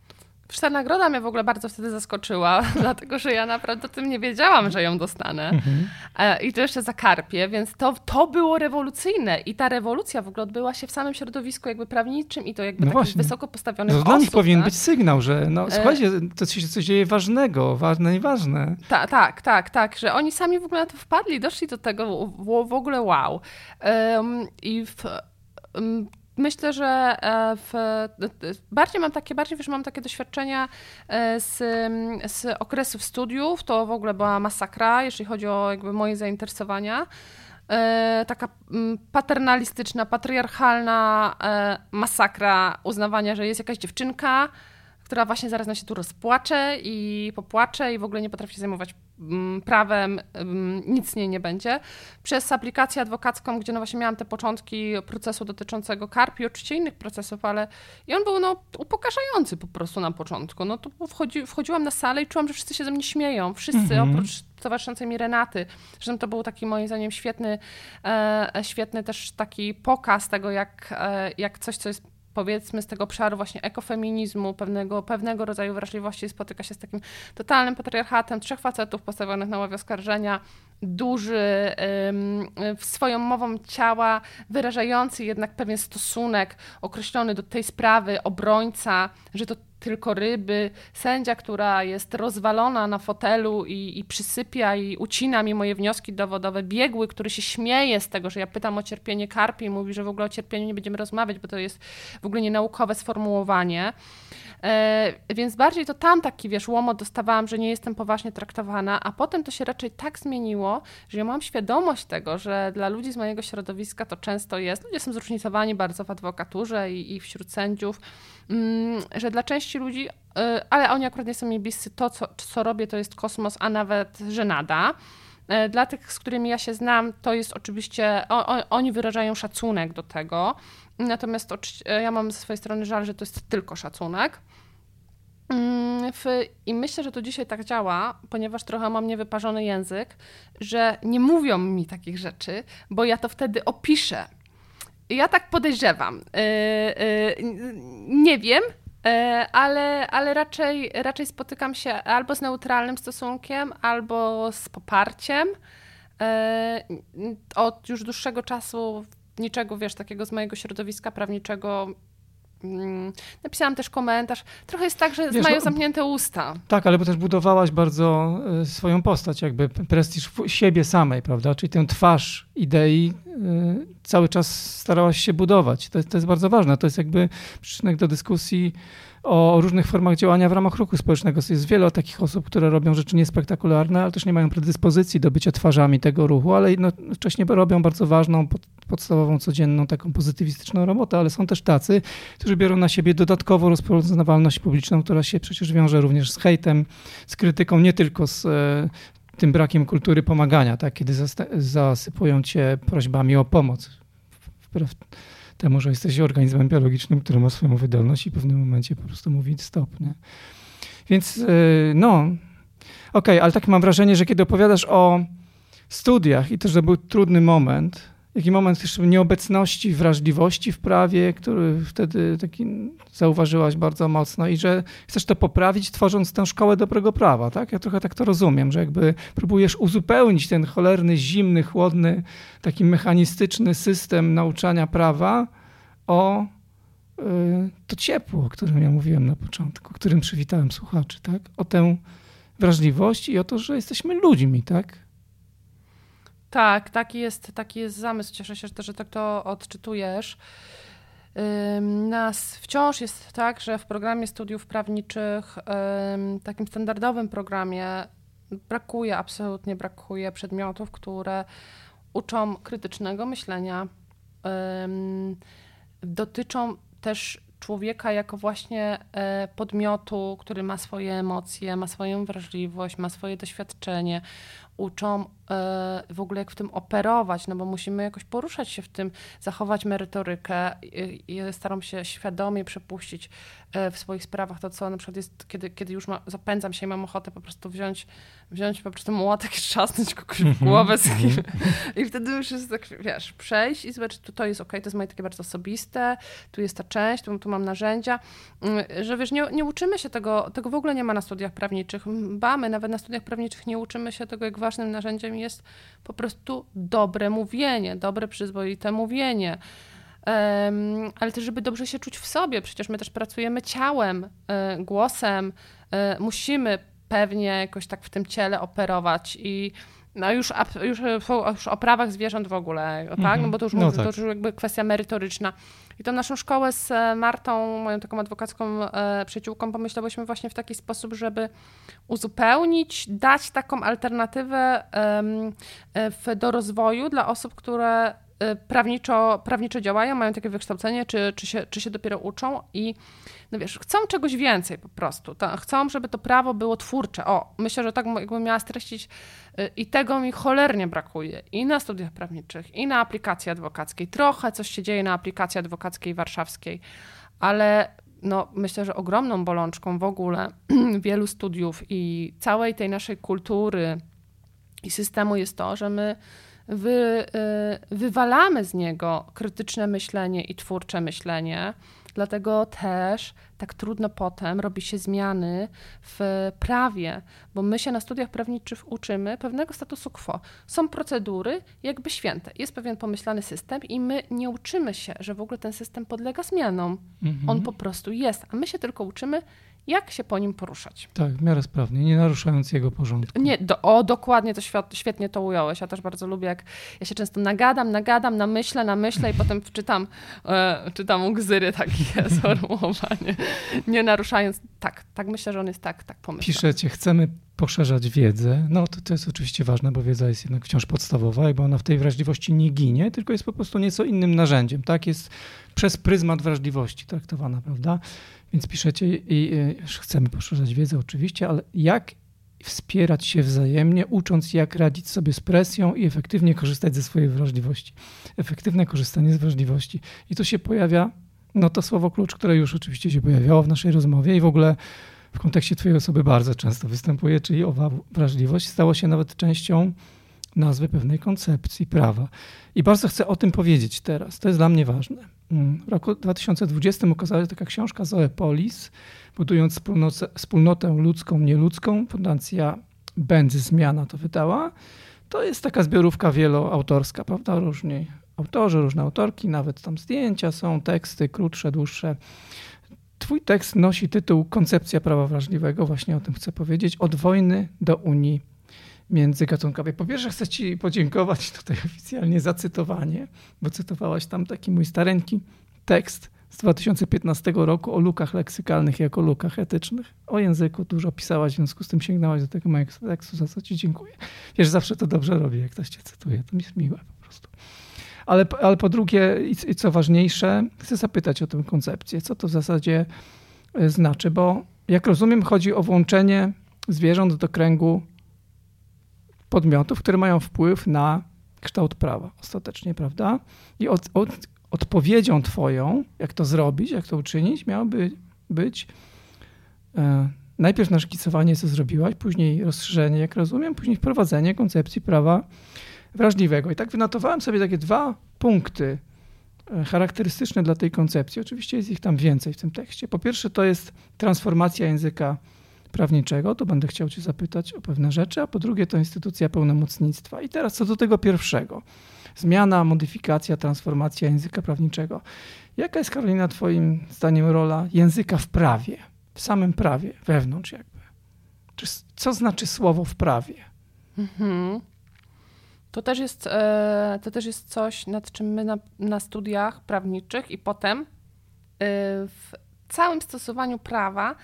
Speaker 2: ta nagroda mnie w ogóle bardzo wtedy zaskoczyła, <laughs> dlatego że ja naprawdę o tym nie wiedziałam, że ją dostanę. Mhm. E, I to jeszcze za karpie, więc to, to było rewolucyjne. I ta rewolucja w ogóle odbyła się w samym środowisku jakby prawniczym i to jakby no takich wysoko postawionych no,
Speaker 1: Dla nich powinien tak? być sygnał, że no, e, słuchajcie, to się coś dzieje ważnego, ważne i ważne.
Speaker 2: Tak, tak, tak, tak, że oni sami w ogóle na to wpadli, doszli do tego w, w ogóle wow. Um, I w, Myślę, że e, w, bardziej mam takie, bardziej wiesz, mam takie doświadczenia e, z, z okresów studiów. To w ogóle była masakra, jeżeli chodzi o jakby moje zainteresowania. E, taka paternalistyczna, patriarchalna masakra uznawania, że jest jakaś dziewczynka, która właśnie zaraz na się tu rozpłacze i popłacze i w ogóle nie potrafi się zajmować prawem, mm, nic nie, nie będzie. Przez aplikację adwokacką, gdzie no właśnie miałam te początki procesu dotyczącego karpi, oczywiście innych procesów, ale i on był no upokarzający po prostu na początku. No to wchodzi, wchodziłam na salę i czułam, że wszyscy się ze mnie śmieją. Wszyscy, mm -hmm. oprócz towarzyszącej mi Renaty. Zresztą to był taki moim zdaniem świetny, e, świetny też taki pokaz tego, jak, e, jak coś, co jest powiedzmy z tego obszaru właśnie ekofeminizmu, pewnego, pewnego rodzaju wrażliwości spotyka się z takim totalnym patriarchatem, trzech facetów postawionych na ławie oskarżenia, duży, w swoją mową ciała, wyrażający jednak pewien stosunek określony do tej sprawy, obrońca, że to tylko ryby, sędzia, która jest rozwalona na fotelu i, i przysypia i ucina mi moje wnioski dowodowe, biegły, który się śmieje z tego, że ja pytam o cierpienie karpi i mówi, że w ogóle o cierpieniu nie będziemy rozmawiać, bo to jest w ogóle nienaukowe sformułowanie. E, więc bardziej to tam taki, wiesz, łomot dostawałam, że nie jestem poważnie traktowana, a potem to się raczej tak zmieniło, że ja mam świadomość tego, że dla ludzi z mojego środowiska to często jest, ludzie są zróżnicowani bardzo w adwokaturze i, i wśród sędziów, że dla części ludzi, e, ale oni akurat nie są mi bliscy, to co, co robię to jest kosmos, a nawet żenada. E, dla tych, z którymi ja się znam, to jest oczywiście, oni wyrażają szacunek do tego, natomiast ja mam ze swojej strony żal, że to jest tylko szacunek. Mm, I myślę, że to dzisiaj tak działa, ponieważ trochę mam niewyparzony język, że nie mówią mi takich rzeczy, bo ja to wtedy opiszę. Ja tak podejrzewam. Yy, yy, nie wiem, yy, ale, ale raczej, raczej spotykam się albo z neutralnym stosunkiem, albo z poparciem. Od już dłuższego czasu niczego, wiesz, takiego z mojego środowiska prawniczego napisałam też komentarz. Trochę jest tak, że Wiesz, mają no, zamknięte usta.
Speaker 1: Tak, ale bo też budowałaś bardzo e, swoją postać, jakby prestiż siebie samej, prawda? Czyli tę twarz idei cały czas starałaś się budować. To, to jest bardzo ważne. To jest jakby przyczynek do dyskusji o różnych formach działania w ramach ruchu społecznego. Jest wiele takich osób, które robią rzeczy niespektakularne, ale też nie mają predyspozycji do bycia twarzami tego ruchu, ale jednocześnie robią bardzo ważną, podstawową, codzienną, taką pozytywistyczną robotę, ale są też tacy, którzy biorą na siebie dodatkowo rozpoznawalność publiczną, która się przecież wiąże również z hejtem, z krytyką, nie tylko z e, tym brakiem kultury pomagania, tak? kiedy zasypują cię prośbami o pomoc. Temu, że jesteś organizmem biologicznym, który ma swoją wydolność i w pewnym momencie po prostu mówi stop. Nie? Więc e, no, okej, okay, ale tak mam wrażenie, że kiedy opowiadasz o studiach i to, że był trudny moment, taki moment też nieobecności, wrażliwości w prawie, który wtedy taki zauważyłaś bardzo mocno i że chcesz to poprawić, tworząc tę szkołę dobrego prawa, tak? Ja trochę tak to rozumiem, że jakby próbujesz uzupełnić ten cholerny, zimny, chłodny, taki mechanistyczny system nauczania prawa o y, to ciepło, o którym ja mówiłem na początku, którym przywitałem słuchaczy, tak? O tę wrażliwość i o to, że jesteśmy ludźmi, tak?
Speaker 2: Tak, taki jest, taki jest zamysł. Cieszę się, że tak to odczytujesz. Nas wciąż jest tak, że w programie studiów prawniczych, takim standardowym programie, brakuje, absolutnie brakuje przedmiotów, które uczą krytycznego myślenia, dotyczą też człowieka jako właśnie e, podmiotu, który ma swoje emocje, ma swoją wrażliwość, ma swoje doświadczenie, uczą e, w ogóle jak w tym operować, no bo musimy jakoś poruszać się w tym, zachować merytorykę i staram się świadomie przepuścić e, w swoich sprawach to, co na przykład jest, kiedy, kiedy już ma, zapędzam się i mam ochotę po prostu wziąć, wziąć po prostu młotek i trzasnąć kogoś w mhm, głowę z kim. Mhm. <laughs> I wtedy już jest tak, wiesz, przejść i zobaczyć, tu to jest ok, to jest moje takie bardzo osobiste, tu jest ta część, tu, tu mam narzędzia, mm, że wiesz, nie, nie uczymy się tego, tego w ogóle nie ma na studiach prawniczych. Bamy, nawet na studiach prawniczych nie uczymy się tego, jak ważnym narzędziem jest po prostu dobre mówienie, dobre, przyzwoite mówienie. Ale też, żeby dobrze się czuć w sobie. Przecież my też pracujemy ciałem, y, głosem. Y, musimy pewnie jakoś tak w tym ciele operować i no już, już, już o prawach zwierząt w ogóle, tak? No bo to już, no tak. to już jakby kwestia merytoryczna. I tą naszą szkołę z e, Martą, moją taką adwokacką e, przyjaciółką, pomyślałyśmy właśnie w taki sposób, żeby uzupełnić, dać taką alternatywę e, w, do rozwoju dla osób, które prawniczo, prawniczo działają, mają takie wykształcenie, czy, czy, się, czy się dopiero uczą i no wiesz, chcą czegoś więcej po prostu. To, chcą, żeby to prawo było twórcze. O, myślę, że tak jakbym miała streścić y, i tego mi cholernie brakuje i na studiach prawniczych, i na aplikacji adwokackiej. Trochę coś się dzieje na aplikacji adwokackiej warszawskiej, ale no, myślę, że ogromną bolączką w ogóle <clears throat> wielu studiów i całej tej naszej kultury i systemu jest to, że my wy, y, wywalamy z niego krytyczne myślenie i twórcze myślenie. Dlatego też tak trudno potem robi się zmiany w prawie, bo my się na studiach prawniczych uczymy pewnego statusu quo. Są procedury jakby święte, jest pewien pomyślany system i my nie uczymy się, że w ogóle ten system podlega zmianom. Mhm. On po prostu jest, a my się tylko uczymy, jak się po nim poruszać.
Speaker 1: Tak, w miarę sprawnie, nie naruszając jego porządku.
Speaker 2: Nie, do, o, dokładnie, to świat, świetnie to ująłeś. Ja też bardzo lubię, jak ja się często nagadam, nagadam, namyślę, namyślę i potem czytam, e, czytam u Gzyry takie <laughs> sformułowanie, nie naruszając. Tak, tak myślę, że on jest tak, tak pomyślany.
Speaker 1: Piszecie, chcemy poszerzać wiedzę, no to, to jest oczywiście ważne, bo wiedza jest jednak wciąż podstawowa, bo ona w tej wrażliwości nie ginie, tylko jest po prostu nieco innym narzędziem, tak? Jest przez pryzmat wrażliwości traktowana, prawda? Więc piszecie i chcemy poszerzać wiedzę oczywiście, ale jak wspierać się wzajemnie, ucząc jak radzić sobie z presją i efektywnie korzystać ze swojej wrażliwości. Efektywne korzystanie z wrażliwości. I tu się pojawia no to słowo klucz, które już oczywiście się pojawiało w naszej rozmowie i w ogóle w kontekście Twojej osoby bardzo często występuje, czyli owa wrażliwość stało się nawet częścią nazwy pewnej koncepcji prawa. I bardzo chcę o tym powiedzieć teraz. To jest dla mnie ważne. Mm, w roku 2020 ukazała się taka książka Zoepolis, budując wspólnotę, wspólnotę ludzką, nieludzką. Fundacja Benz Zmiana to wydała. To jest taka zbiorówka wieloautorska, prawda? Różni autorzy, różne autorki, nawet tam zdjęcia są, teksty krótsze, dłuższe. Twój tekst nosi tytuł Koncepcja prawa wrażliwego, właśnie o tym chcę powiedzieć. Od wojny do Unii międzygatunkowej. Po pierwsze chcę ci podziękować <laughs> tutaj oficjalnie za cytowanie, bo cytowałaś tam taki mój stareńki tekst z 2015 roku o lukach leksykalnych jako lukach etycznych. O języku dużo pisałaś, w związku z tym sięgnęłaś do tego mojego tekstu, za co ci dziękuję. Wiesz, zawsze to dobrze robię, jak ktoś cię cytuje, to mi jest miłe po prostu. Ale, ale po drugie, i co ważniejsze, chcę zapytać o tę koncepcję. Co to w zasadzie e, znaczy? Bo jak rozumiem, chodzi o włączenie zwierząt do kręgu podmiotów, które mają wpływ na kształt prawa ostatecznie, prawda? I od, od, odpowiedzią Twoją, jak to zrobić, jak to uczynić, miałoby być e, najpierw naszkicowanie, co zrobiłaś, później rozszerzenie, jak rozumiem, później wprowadzenie koncepcji prawa wrażliwego. I tak wynotowałem sobie takie dwa punkty e, charakterystyczne dla tej koncepcji. Oczywiście jest ich tam więcej w tym tekście. Po pierwsze, to jest transformacja języka prawniczego, to będę chciał Cię zapytać o pewne rzeczy, a po drugie, to instytucja pełnomocnictwa. I teraz co do tego pierwszego zmiana, modyfikacja, transformacja języka prawniczego. Jaka jest, Karolina, Twoim zdaniem rola języka w prawie, w samym prawie, wewnątrz jakby? Co znaczy słowo w prawie? Mhm.
Speaker 2: To też, jest, e, to też jest coś, nad czym my na, na studiach prawniczych i potem e, w całym stosowaniu prawa,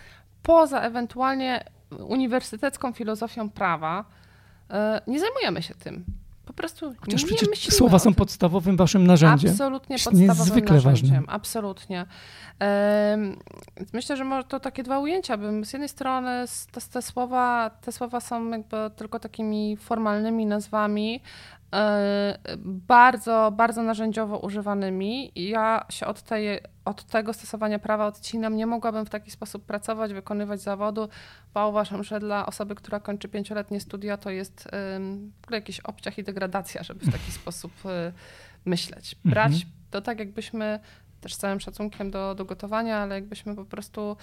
Speaker 2: poza ewentualnie uniwersytecką filozofią prawa, e, nie zajmujemy się tym. Po prostu
Speaker 1: Chociaż nie przecież słowa są podstawowym waszym narzędziem.
Speaker 2: Absolutnie podstawowym niezwykle narzędziem. Ważne. Absolutnie. Myślę, że może to takie dwa ujęcia. Bym z jednej strony te, te, słowa, te słowa są jakby tylko takimi formalnymi nazwami, bardzo, bardzo narzędziowo używanymi. Ja się od, tej, od tego stosowania prawa odcinam. Nie mogłabym w taki sposób pracować, wykonywać zawodu, bo uważam, że dla osoby, która kończy pięcioletnie studia, to jest w ogóle jakiś obciach i degradacja, żeby w taki sposób y, myśleć. Brać mhm. to tak, jakbyśmy też z całym szacunkiem do, do gotowania, ale jakbyśmy po prostu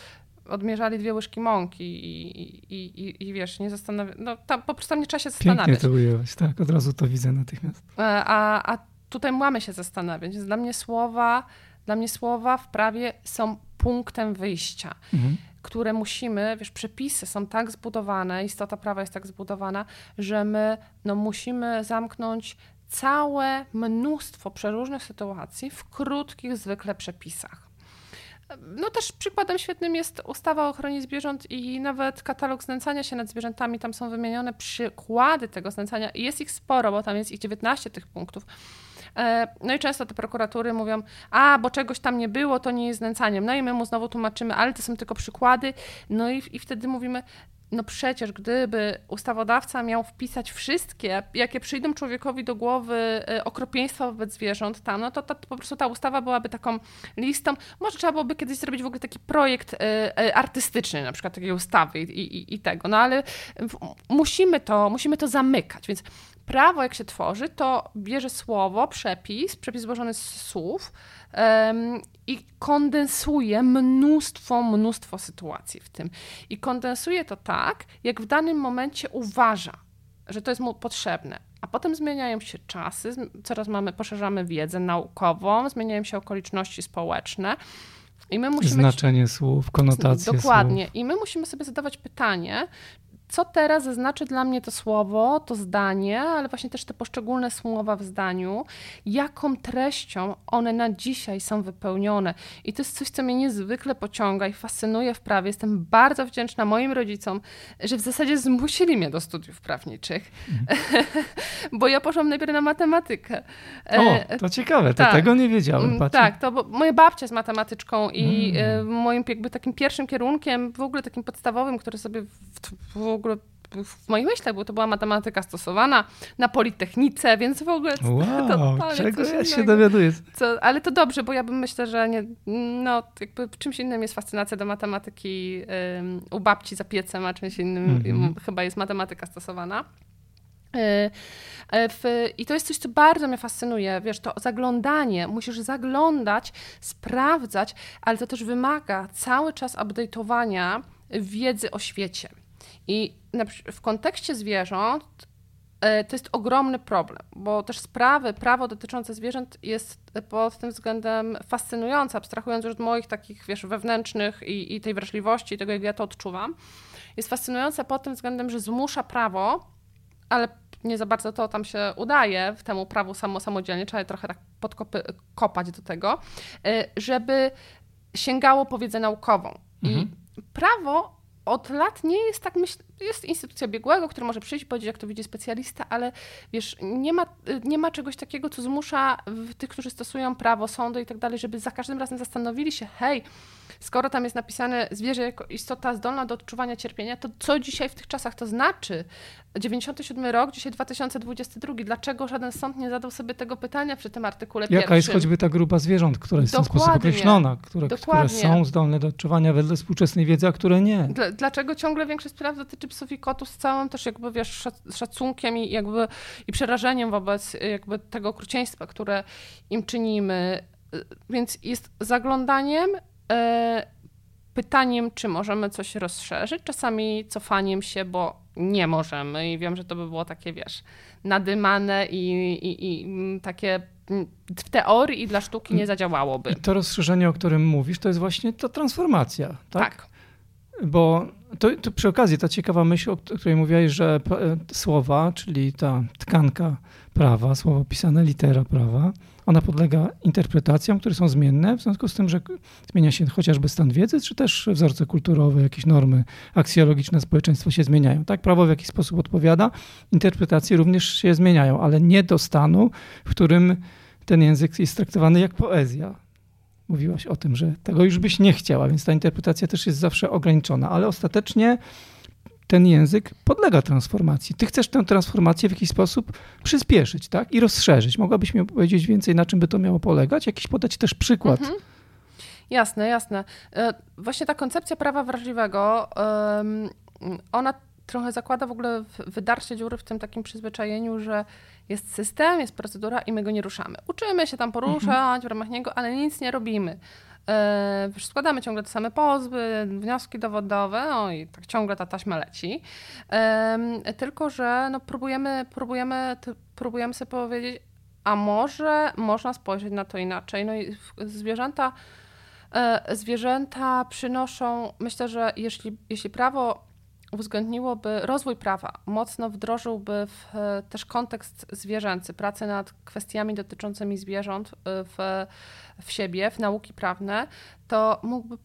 Speaker 2: odmierzali dwie łyżki mąki i, i, i, i wiesz, nie zastanawiać, no tam po prostu tam nie trzeba się zastanawiać.
Speaker 1: Pięknie to ujęłaś, tak, od razu to widzę natychmiast.
Speaker 2: E, a, a tutaj mamy się zastanawiać. Więc dla mnie słowa, dla mnie słowa w prawie są punktem wyjścia. Mhm które musimy, wiesz, przepisy są tak zbudowane, istota prawa jest tak zbudowana, że my no, musimy zamknąć całe mnóstwo przeróżnych sytuacji w krótkich, zwykle przepisach. No też przykładem świetnym jest ustawa o ochronie zwierząt i nawet katalog znęcania się nad zwierzętami. Tam są wymienione przykłady tego znęcania i jest ich sporo, bo tam jest ich 19 tych punktów. E, no i często te prokuratury mówią, a bo czegoś tam nie było, to nie jest znęcaniem. No i my mu znowu tłumaczymy, ale to są tylko przykłady. No i, i wtedy mówimy, no przecież gdyby ustawodawca miał wpisać wszystkie, jakie przyjdą człowiekowi do głowy y, okropieństwa wobec zwierząt tam, no to, to po prostu ta ustawa byłaby taką listą. Może trzeba byłoby kiedyś zrobić w ogóle taki projekt y, y, artystyczny, na przykład takiej ustawy i, i, i tego, no ale musimy to, musimy to zamykać, więc prawo jak się tworzy, to bierze słowo, przepis, przepis złożony z słów, i kondensuje mnóstwo, mnóstwo sytuacji w tym. I kondensuje to tak, jak w danym momencie uważa, że to jest mu potrzebne. A potem zmieniają się czasy, coraz mamy, poszerzamy wiedzę naukową, zmieniają się okoliczności społeczne.
Speaker 1: I my musimy. Znaczenie słów, konotacje.
Speaker 2: Dokładnie.
Speaker 1: Słów.
Speaker 2: I my musimy sobie zadawać pytanie, co teraz znaczy dla mnie to słowo, to zdanie, ale właśnie też te poszczególne słowa w zdaniu, jaką treścią one na dzisiaj są wypełnione. I to jest coś, co mnie niezwykle pociąga i fascynuje w prawie. Jestem bardzo wdzięczna moim rodzicom, że w zasadzie zmusili mnie do studiów prawniczych, mhm. <laughs> bo ja poszłam najpierw na matematykę.
Speaker 1: O, e, to ciekawe, to tak. tego nie wiedziałem. Mm,
Speaker 2: Patrzę. Tak, to bo moja babcia jest matematyczką i mm. moim jakby takim pierwszym kierunkiem, w ogóle takim podstawowym, który sobie w, w ogóle w moich myślach, bo to była matematyka stosowana na Politechnice, więc w ogóle
Speaker 1: wow, <laughs> to czego ja się dowiaduję.
Speaker 2: Co, ale to dobrze, bo ja bym myślę, że nie, no, jakby czymś innym jest fascynacja do matematyki um, u babci za piecem, a czymś innym mm -hmm. chyba jest matematyka stosowana. E, e, w, I to jest coś, co bardzo mnie fascynuje. Wiesz, to zaglądanie, musisz zaglądać, sprawdzać, ale to też wymaga cały czas update'owania wiedzy o świecie. I w kontekście zwierząt e, to jest ogromny problem, bo też sprawy, prawo dotyczące zwierząt jest pod tym względem fascynujące, abstrahując już od moich takich, wiesz, wewnętrznych i, i tej wrażliwości, tego jak ja to odczuwam. Jest fascynujące pod tym względem, że zmusza prawo ale nie za bardzo to tam się udaje w temu prawu samo, samodzielnie, trzeba je trochę tak podkopać do tego, y, żeby sięgało po wiedzę naukową. Mhm. I prawo od lat nie jest tak, myśl, jest instytucja biegłego, który może przyjść i powiedzieć, jak to widzi specjalista, ale wiesz, nie ma, nie ma czegoś takiego, co zmusza tych, którzy stosują prawo, sądy i tak dalej, żeby za każdym razem zastanowili się, hej, skoro tam jest napisane zwierzę jako istota zdolna do odczuwania cierpienia, to co dzisiaj w tych czasach to znaczy? 97 rok, dzisiaj 2022. Dlaczego żaden sąd nie zadał sobie tego pytania przy tym artykule
Speaker 1: Jaka
Speaker 2: pierwszym?
Speaker 1: jest choćby ta grupa zwierząt, która jest Dokładnie. w ten sposób określona, które, które są zdolne do odczuwania wedle współczesnej wiedzy, a które nie?
Speaker 2: Dlaczego ciągle większość spraw dotyczy psów i kotów z całym też jakby wiesz, szacunkiem i jakby i przerażeniem wobec jakby tego okrucieństwa, które im czynimy. Więc jest zaglądaniem E, pytaniem, czy możemy coś rozszerzyć, czasami cofaniem się, bo nie możemy i wiem, że to by było takie, wiesz, nadymane i, i, i takie w teorii i dla sztuki nie zadziałałoby. I
Speaker 1: to rozszerzenie, o którym mówisz, to jest właśnie ta transformacja, tak?
Speaker 2: Tak.
Speaker 1: Bo to, to przy okazji ta ciekawa myśl, o której mówiłeś, że e, słowa, czyli ta tkanka prawa, słowo pisane, litera prawa, ona podlega interpretacjom, które są zmienne, w związku z tym, że zmienia się chociażby stan wiedzy, czy też wzorce kulturowe, jakieś normy aksjologiczne społeczeństwo się zmieniają. Tak, prawo w jakiś sposób odpowiada, interpretacje również się zmieniają, ale nie do stanu, w którym ten język jest traktowany jak poezja. Mówiłaś o tym, że tego już byś nie chciała, więc ta interpretacja też jest zawsze ograniczona, ale ostatecznie ten język podlega transformacji. Ty chcesz tę transformację w jakiś sposób przyspieszyć tak? i rozszerzyć. Mogłabyś mi opowiedzieć więcej, na czym by to miało polegać? Jakiś podać też przykład. Mhm.
Speaker 2: Jasne, jasne. E, właśnie ta koncepcja prawa wrażliwego, ona trochę zakłada w ogóle wydarcie dziury w tym takim przyzwyczajeniu, że jest system, jest procedura i my go nie ruszamy. Uczymy się tam poruszać w ramach niego, ale nic nie robimy. E, składamy ciągle te same pozwy, wnioski dowodowe, no i tak ciągle ta taśma leci. Tylko, że no próbujemy, próbujemy, próbujemy sobie powiedzieć, a może można spojrzeć na to inaczej. No i zwierzęta, e, zwierzęta przynoszą, myślę, że jeśli, jeśli prawo uwzględniłoby rozwój prawa, mocno wdrożyłby w e, też kontekst zwierzęcy, pracę nad kwestiami dotyczącymi zwierząt e, w, w siebie, w nauki prawne, to mógłby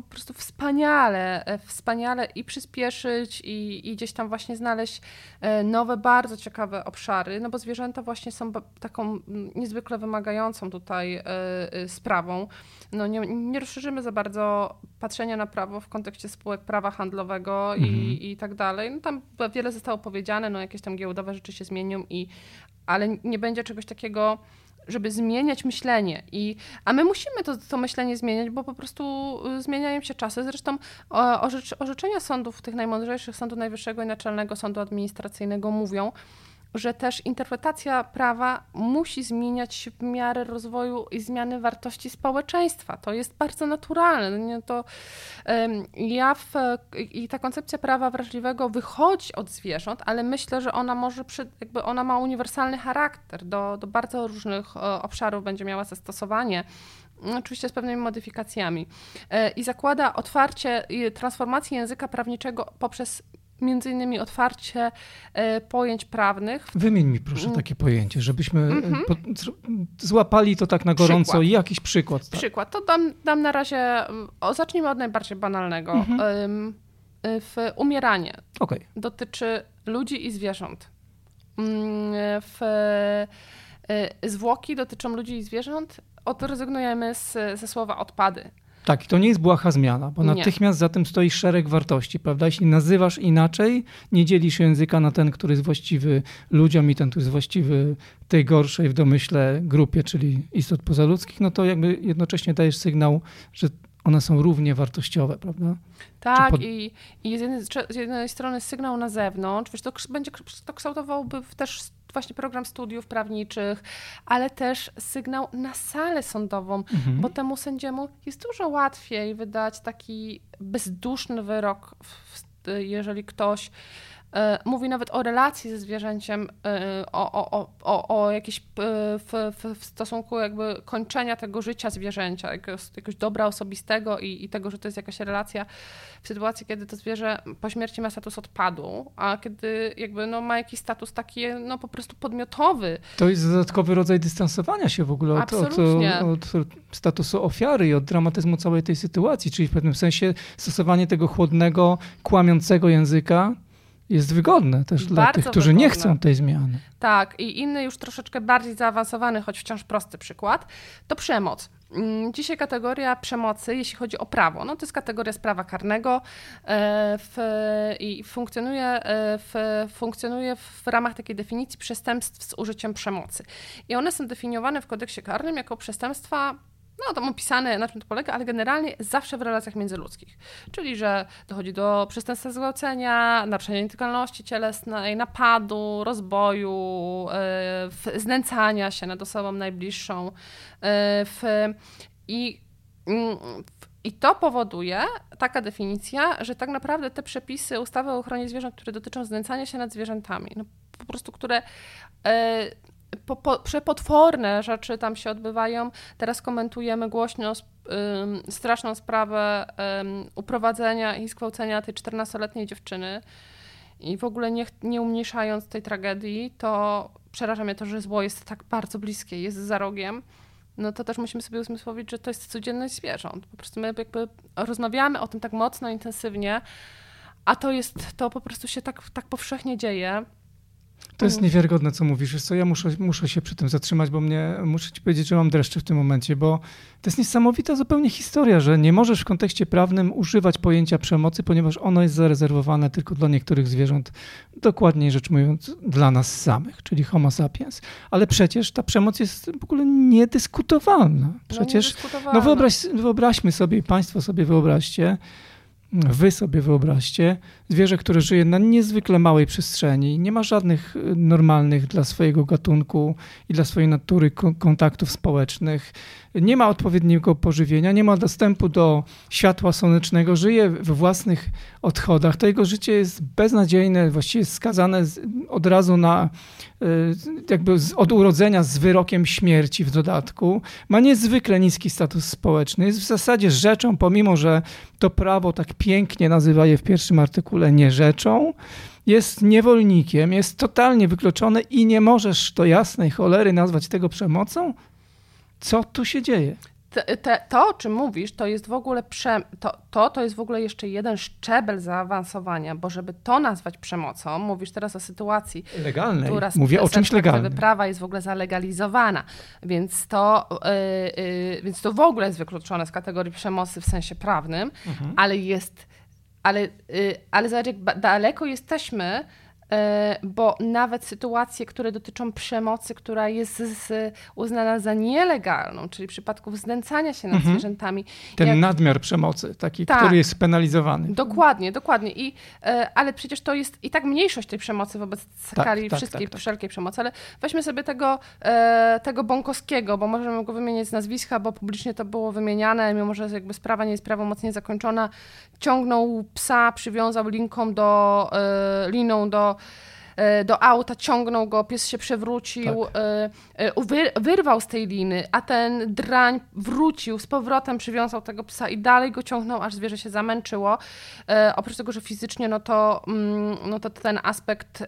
Speaker 2: po prostu wspaniale, e, wspaniale i przyspieszyć i, i, gdzieś tam właśnie znaleźć nowe, bardzo ciekawe obszary, no bo zwierzęta właśnie są taką niezwykle wymagającą tutaj sprawą no nie, nie rozszerzymy za bardzo patrzenia na prawo w kontekście spółek prawa handlowego mhm. i, i tak dalej. No tam wiele zostało powiedziane, no jakieś tam giełdowe rzeczy się zmienią, i, ale nie będzie czegoś takiego, żeby zmieniać myślenie. I, a my musimy to, to myślenie zmieniać, bo po prostu y, zmieniają się czasy. Zresztą orzecz, orzeczenia sądów, tych najmądrzejszych, Sądu Najwyższego i Naczelnego Sądu Administracyjnego mówią, że też interpretacja prawa musi zmieniać się w miarę rozwoju i zmiany wartości społeczeństwa. To jest bardzo naturalne. To, ja w, I ta koncepcja prawa wrażliwego wychodzi od zwierząt, ale myślę, że ona może, przy, jakby ona ma uniwersalny charakter. Do, do bardzo różnych e, obszarów będzie miała zastosowanie oczywiście z pewnymi modyfikacjami. E, I zakłada otwarcie i transformację języka prawniczego poprzez między innymi otwarcie e, pojęć prawnych.
Speaker 1: Wymień mi proszę mm. takie pojęcie, żebyśmy mm -hmm. złapali to tak na gorąco przykład. i jakiś przykład. Tak.
Speaker 2: Przykład, to dam, dam na razie, o, zacznijmy od najbardziej banalnego. Mm -hmm. W umieranie okay. dotyczy ludzi i zwierząt. Mm, w zwłoki dotyczą ludzi i zwierząt. Odrezygnujemy z, ze słowa odpady.
Speaker 1: Tak, i to nie jest błaha zmiana, bo nie. natychmiast za tym stoi szereg wartości, prawda? Jeśli nazywasz inaczej, nie dzielisz języka na ten, który jest właściwy ludziom i ten, który jest właściwy tej gorszej w domyśle grupie, czyli istot pozaludzkich, no to jakby jednocześnie dajesz sygnał, że one są równie wartościowe, prawda?
Speaker 2: Tak, pod... i, i z, jednej, z, jednej, strony sygnał na zewnątrz, wiesz, to będzie to kształtowałoby też właśnie program studiów prawniczych, ale też sygnał na salę sądową, mhm. bo temu sędziemu jest dużo łatwiej wydać taki bezduszny wyrok, jeżeli ktoś mówi nawet o relacji ze zwierzęciem, o, o, o, o jakieś w, w, w stosunku jakby kończenia tego życia zwierzęcia, jakiegoś, jakiegoś dobra osobistego i, i tego, że to jest jakaś relacja w sytuacji, kiedy to zwierzę po śmierci ma status odpadu, a kiedy jakby no, ma jakiś status taki no, po prostu podmiotowy.
Speaker 1: To jest dodatkowy rodzaj dystansowania się w ogóle od, od, od, statusu ofiary i od dramatyzmu całej tej sytuacji, czyli w pewnym sensie stosowanie tego chłodnego, kłamiącego języka jest wygodne też Bardzo dla tych, którzy wygodne. nie chcą tej zmiany.
Speaker 2: Tak, i inny już troszeczkę bardziej zaawansowany, choć wciąż prosty przykład, to przemoc. Mm, dzisiaj kategoria przemocy, jeśli chodzi o prawo, no to jest kategoria z prawa karnego e, w, i funkcjonuje e, w, funkcjonuje w ramach takiej definicji przestępstw z użyciem przemocy. I one są definiowane w kodeksie karnym jako przestępstwa no tam opisane, na czym to polega, ale generalnie zawsze w relacjach międzyludzkich. Czyli, że dochodzi do przestępstwa zgwałcenia, naruszenia nietykalności cielesnej, napadu, rozboju, yy, znęcania się nad osobą najbliższą. W, i, yy, I to powoduje, taka definicja, że tak naprawdę te przepisy ustawy o ochronie zwierząt, które dotyczą znęcania się nad zwierzętami, no, po prostu które e, po, po, przepotworne rzeczy tam się odbywają. Teraz komentujemy głośno straszną sprawę uprowadzenia i skłócenia tej 14-letniej dziewczyny. I w ogóle nie, nie umniejszając tej tragedii, to przeraża mnie to, że zło jest tak bardzo bliskie, jest za rogiem. No to też musimy sobie uzmysłowić, że to jest codzienność zwierząt. Po prostu my jakby rozmawiamy o tym tak mocno, intensywnie, a to jest, to po prostu się tak, tak powszechnie dzieje.
Speaker 1: To jest niewiarygodne, co mówisz. Wiesz co, ja muszę, muszę się przy tym zatrzymać, bo mnie, muszę ci powiedzieć, że mam dreszcze w tym momencie, bo to jest niesamowita zupełnie historia, że nie możesz w kontekście prawnym używać pojęcia przemocy, ponieważ ono jest zarezerwowane tylko dla niektórych zwierząt, dokładniej rzecz mówiąc, dla nas samych, czyli homo sapiens. Ale przecież ta przemoc jest w ogóle niedyskutowalna. No, przecież, no, no wyobraź, wyobraźmy sobie, państwo sobie wyobraźcie, Wy sobie wyobraźcie zwierzę, które żyje na niezwykle małej przestrzeni, nie ma żadnych y, normalnych dla swojego gatunku i dla swojej natury kontaktów społecznych, nie ma odpowiedniego pożywienia, nie ma dostępu do światła słonecznego, żyje w własnych odchodach. To jego życie jest beznadziejne, właściwie skazane od razu na y, jakby od urodzenia z wyrokiem śmierci w dodatku. Ma niezwykle niski status społeczny. Jest w zasadzie rzeczą, pomimo że to prawo tak pięknie nazywa je w pierwszym artykule nie rzeczą jest niewolnikiem, jest totalnie wykluczony i nie możesz do jasnej cholery nazwać tego przemocą? Co tu się dzieje?
Speaker 2: Te, te, to, o czym mówisz, to jest w ogóle prze, to, to, to jest w ogóle jeszcze jeden szczebel zaawansowania, bo żeby to nazwać przemocą, mówisz teraz o sytuacji,
Speaker 1: legalnej. która Mówię o czymś legalnym.
Speaker 2: prawa jest w ogóle zalegalizowana, więc to, yy, yy, więc to w ogóle jest wykluczone z kategorii przemocy w sensie prawnym, mhm. ale jest, ale, yy, ale zobacz, jak daleko jesteśmy bo nawet sytuacje, które dotyczą przemocy, która jest z, uznana za nielegalną, czyli przypadków znęcania się nad mhm. zwierzętami.
Speaker 1: Ten jak... nadmiar przemocy, taki, tak. który jest penalizowany.
Speaker 2: Dokładnie, dokładnie. I, e, ale przecież to jest i tak mniejszość tej przemocy wobec skali tak, tak, wszystkiej, tak, tak, wszelkiej przemocy. Ale weźmy sobie tego, e, tego Bąkowskiego, bo możemy go wymienić z nazwiska, bo publicznie to było wymieniane, mimo że jakby sprawa nie jest prawomocnie zakończona. Ciągnął psa, przywiązał linką do, liną do E, do auta, ciągnął go, pies się przewrócił, tak. E, e, wyrwał z tej liny, a ten drań wrócił, z powrotem przywiązał tego psa i dalej go ciągnął, aż zwierzę się zamęczyło. Oprócz tego, że fizycznie, no to, mm, no to ten aspekt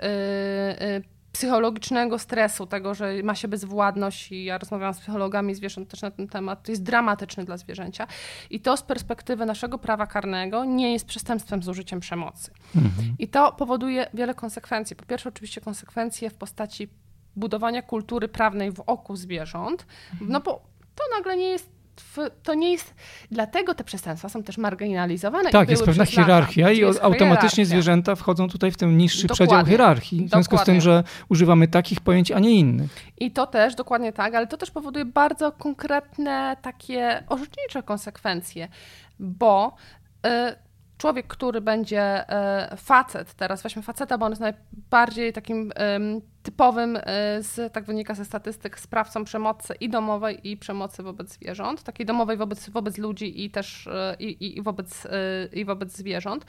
Speaker 2: psychologicznego stresu, tego, że ma się bezwładność i ja rozmawiałam z psychologami zwierząt też na ten temat, to jest dramatyczny dla zwierzęcia i to z perspektywy naszego prawa karnego nie jest przestępstwem z użyciem przemocy. Mhm. I to powoduje wiele konsekwencji. Po pierwsze oczywiście konsekwencje w postaci budowania kultury prawnej w oku zwierząt, mhm. no bo to nagle nie jest to nie jest. Dlatego te przestępstwa są też marginalizowane.
Speaker 1: Tak, jest pewna hierarchia i automatycznie hierarchia. zwierzęta wchodzą tutaj w ten niższy dokładnie. przedział hierarchii. W związku dokładnie. z tym, że używamy takich pojęć, a nie innych.
Speaker 2: I to też, dokładnie tak, ale to też powoduje bardzo konkretne takie orzecznicze konsekwencje, bo. Y, człowiek, który będzie e, facet, teraz. Weźmy faceta, bo on jest najbardziej takim typowym, e, z, tak wynika ze statystyk, sprawcą przemocy i domowej, i przemocy wobec zwierząt, takiej domowej wobec, wobec ludzi i też e, i, i, wobec, i wobec zwierząt,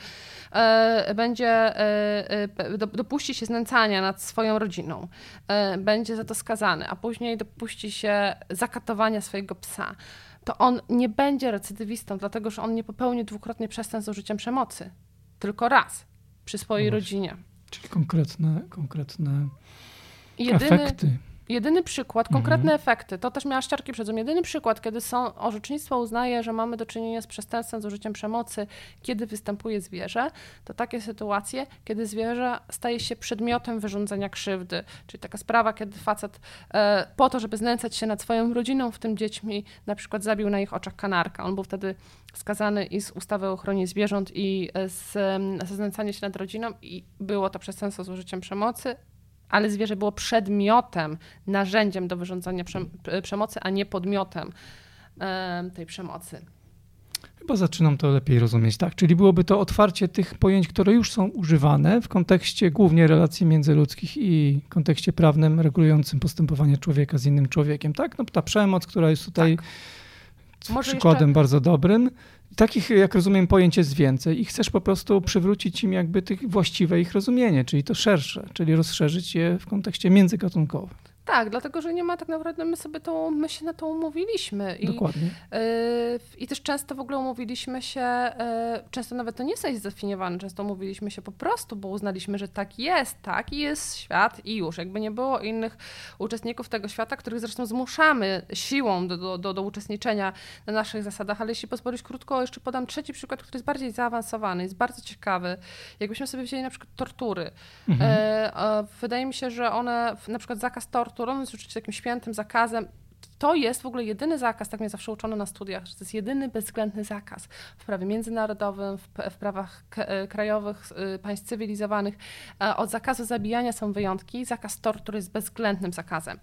Speaker 2: będzie dopuści się znęcania nad swoją rodziną, będzie za to skazany, a później dopuści się zakatowania swojego psa to on nie będzie recydywistą, dlatego że on nie popełni dwukrotnie przestępstw z użyciem przemocy. Tylko raz przy swojej no rodzinie.
Speaker 1: Czyli konkretne, konkretne Jedyny, efekty.
Speaker 2: Jedyny przykład, konkretne mhm. efekty, to też miała ściarki przedzą. Jedyny przykład, kiedy są, orzecznictwo uznaje, że mamy do czynienia z przestępstwem, z użyciem przemocy, kiedy występuje zwierzę, to takie sytuacje, kiedy zwierzę staje się przedmiotem wyrządzenia krzywdy. Czyli taka sprawa, kiedy facet e, po to, żeby znęcać się nad swoją rodziną, w tym dziećmi, na przykład zabił na ich oczach kanarka. On był wtedy skazany i z ustawy o ochronie zwierząt i z, ze znęcania się nad rodziną i było to przestępstwo z użyciem przemocy, ale zwierzę było przedmiotem, narzędziem do wyrządzania przemocy, a nie podmiotem tej przemocy.
Speaker 1: Chyba zaczynam to lepiej rozumieć, tak? Czyli byłoby to otwarcie tych pojęć, które już są używane w kontekście głównie relacji międzyludzkich i kontekście prawnym regulującym postępowanie człowieka z innym człowiekiem, tak? No ta przemoc, która jest tutaj tak. przykładem jeszcze... bardzo dobrym, Takich, jak rozumiem, pojęć jest więcej i chcesz po prostu przywrócić im jakby tych właściwe ich rozumienie, czyli to szersze, czyli rozszerzyć je w kontekście międzygatunkowym.
Speaker 2: Tak, dlatego, że nie ma tak naprawdę, my sobie to, my się na to umówiliśmy.
Speaker 1: I, Dokładnie. Yy,
Speaker 2: I też często w ogóle umówiliśmy się, yy, często nawet to nie jest zdefiniowane, często umówiliśmy się po prostu, bo uznaliśmy, że tak jest, tak i jest świat i już. Jakby nie było innych uczestników tego świata, których zresztą zmuszamy siłą do, do, do, do uczestniczenia na naszych zasadach, ale jeśli pozwolisz krótko, jeszcze podam trzeci przykład, który jest bardziej zaawansowany, jest bardzo ciekawy. Jakbyśmy sobie wzięli na przykład tortury. Mhm. Yy, wydaje mi się, że one, na przykład zakaz tortur, torturą jest oczywiście takim świętym zakazem to jest w ogóle jedyny zakaz, tak mnie zawsze uczono na studiach, że to jest jedyny bezwzględny zakaz w prawie międzynarodowym, w, w prawach e, krajowych y, państw cywilizowanych. E, od zakazu zabijania są wyjątki. Zakaz tortur jest bezwzględnym zakazem.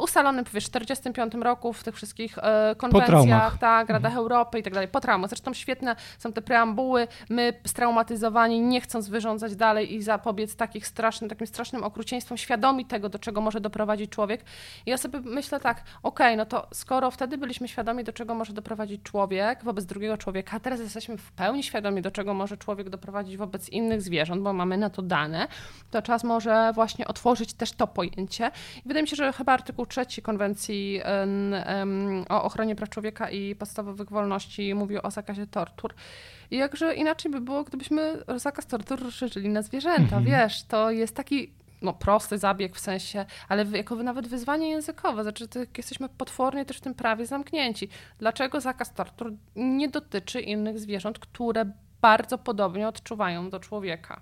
Speaker 2: Ustalony w 1945 roku w tych wszystkich e, konwencjach, tak, Radach mhm. Europy i tak dalej, po traumach. Zresztą świetne są te preambuły. My straumatyzowani, nie chcąc wyrządzać dalej i zapobiec takich strasznym, takim strasznym okrucieństwom, świadomi tego, do czego może doprowadzić człowiek. I ja sobie myślę tak, okej, okay, no to skoro wtedy byliśmy świadomi, do czego może doprowadzić człowiek wobec drugiego człowieka, a teraz jesteśmy w pełni świadomi, do czego może człowiek doprowadzić wobec innych zwierząt, bo mamy na to dane, to czas może właśnie otworzyć też to pojęcie. I wydaje mi się, że chyba artykuł trzeci konwencji o ochronie praw człowieka i podstawowych wolności mówił o zakazie tortur. I jakże inaczej by było, gdybyśmy zakaz tortur rozszerzyli na zwierzęta, mhm. wiesz, to jest taki no, prosty zabieg w sensie, ale jako nawet wyzwanie językowe. Znaczy, jesteśmy potwornie też w tym prawie zamknięci. Dlaczego zakaz tortur nie dotyczy innych zwierząt, które bardzo podobnie odczuwają do człowieka?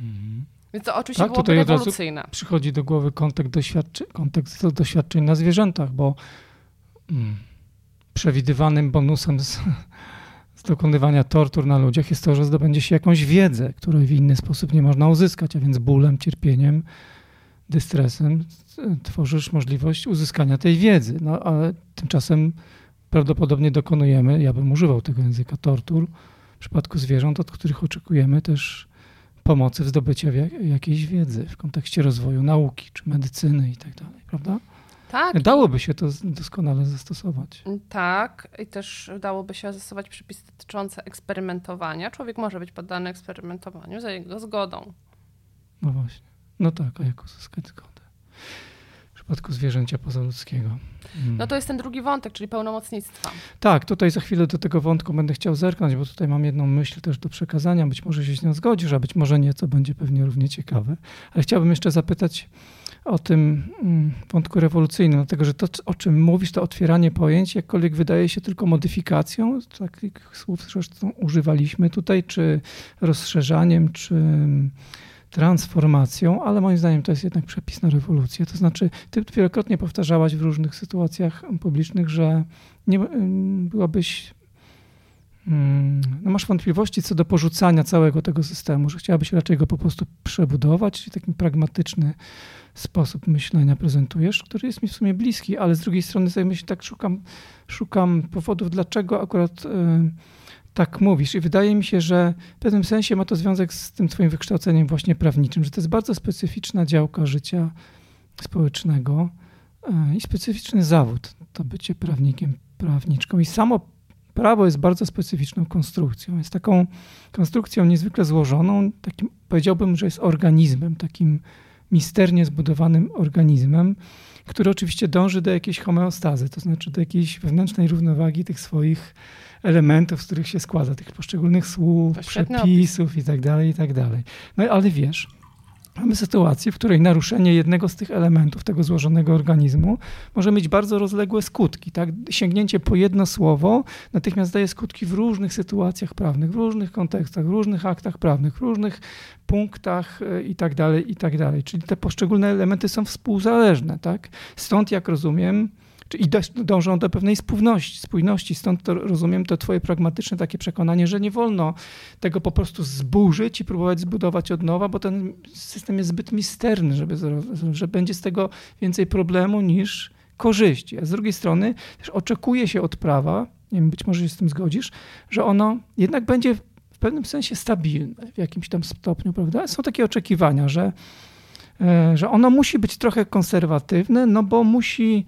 Speaker 2: Mhm. Więc to oczywiście tak, byłoby rewolucyjne.
Speaker 1: przychodzi do głowy kontekst, doświadczy, kontekst doświadczeń na zwierzętach, bo mm, przewidywanym bonusem z, z dokonywania tortur na ludziach jest to, że zdobędzie się jakąś wiedzę, której w inny sposób nie można uzyskać, a więc bólem, cierpieniem, dystresem tworzysz możliwość uzyskania tej wiedzy. No ale tymczasem prawdopodobnie dokonujemy, ja bym używał tego języka, tortur w przypadku zwierząt, od których oczekujemy też pomocy w zdobyciu jakiejś wiedzy w kontekście rozwoju nauki czy medycyny i tak prawda? Tak. Dałoby się to doskonale zastosować.
Speaker 2: Tak, i też dałoby się zastosować przepisy dotyczące eksperymentowania. Człowiek może być poddany eksperymentowaniu za jego zgodą.
Speaker 1: No właśnie. No tak, a jak uzyskać zgodę? W przypadku zwierzęcia pozaludzkiego.
Speaker 2: Hmm. No to jest ten drugi wątek, czyli pełnomocnictwa.
Speaker 1: Tak, tutaj za chwilę do tego wątku będę chciał zerknąć, bo tutaj mam jedną myśl też do przekazania. Być może się z nią zgodzisz, a być może nie, co będzie pewnie równie ciekawe. Ale chciałbym jeszcze zapytać o tym mm, wątku rewolucyjnym, dlatego że to, o czym mówisz, to otwieranie pojęć, jakkolwiek wydaje się tylko modyfikacją, takich słów zresztą używaliśmy tutaj, czy rozszerzaniem, czy mm, transformacją, ale moim zdaniem to jest jednak przepis na rewolucję. To znaczy, ty wielokrotnie powtarzałaś w różnych sytuacjach publicznych, że nie mm, byłabyś no masz wątpliwości co do porzucania całego tego systemu, że chciałabyś raczej go po prostu przebudować, taki pragmatyczny sposób myślenia prezentujesz, który jest mi w sumie bliski, ale z drugiej strony sobie myślę, tak szukam, szukam powodów, dlaczego akurat y, tak mówisz. I wydaje mi się, że w pewnym sensie ma to związek z tym twoim wykształceniem właśnie prawniczym, że to jest bardzo specyficzna działka życia społecznego e, i specyficzny zawód, to bycie prawnikiem, prawniczką. I samo prawo jest bardzo specyficzną konstrukcją. Jest taką konstrukcją niezwykle złożoną, takim powiedziałbym, że jest organizmem, takim misternie zbudowanym organizmem, który oczywiście dąży do jakiejś homeostazy, to znaczy do jakiejś wewnętrznej równowagi tych swoich elementów, z których się składa, tych poszczególnych słów, przepisów i tak dalej, i tak dalej. No ale wiesz, Mamy sytuację, w której naruszenie jednego z tych elementów tego złożonego organizmu może mieć bardzo rozległe skutki. Tak? Sięgnięcie po jedno słowo natychmiast daje skutki w różnych sytuacjach prawnych, w różnych kontekstach, w różnych aktach prawnych, w różnych punktach itd., e, itd. Tak Czyli te poszczególne elementy są współzależne. Tak? Stąd, jak rozumiem, i dążą do pewnej spójności, spójności. Stąd to rozumiem to twoje pragmatyczne takie przekonanie, że nie wolno tego po prostu zburzyć i próbować zbudować od nowa, bo ten system jest zbyt misterny, żeby, że będzie z tego więcej problemu niż korzyści. A z drugiej strony też oczekuje się od prawa, nie wiem, być może się z tym zgodzisz, że ono jednak będzie w pewnym sensie stabilne w jakimś tam stopniu, prawda? Są takie oczekiwania, że, e, że ono musi być trochę konserwatywne, no bo musi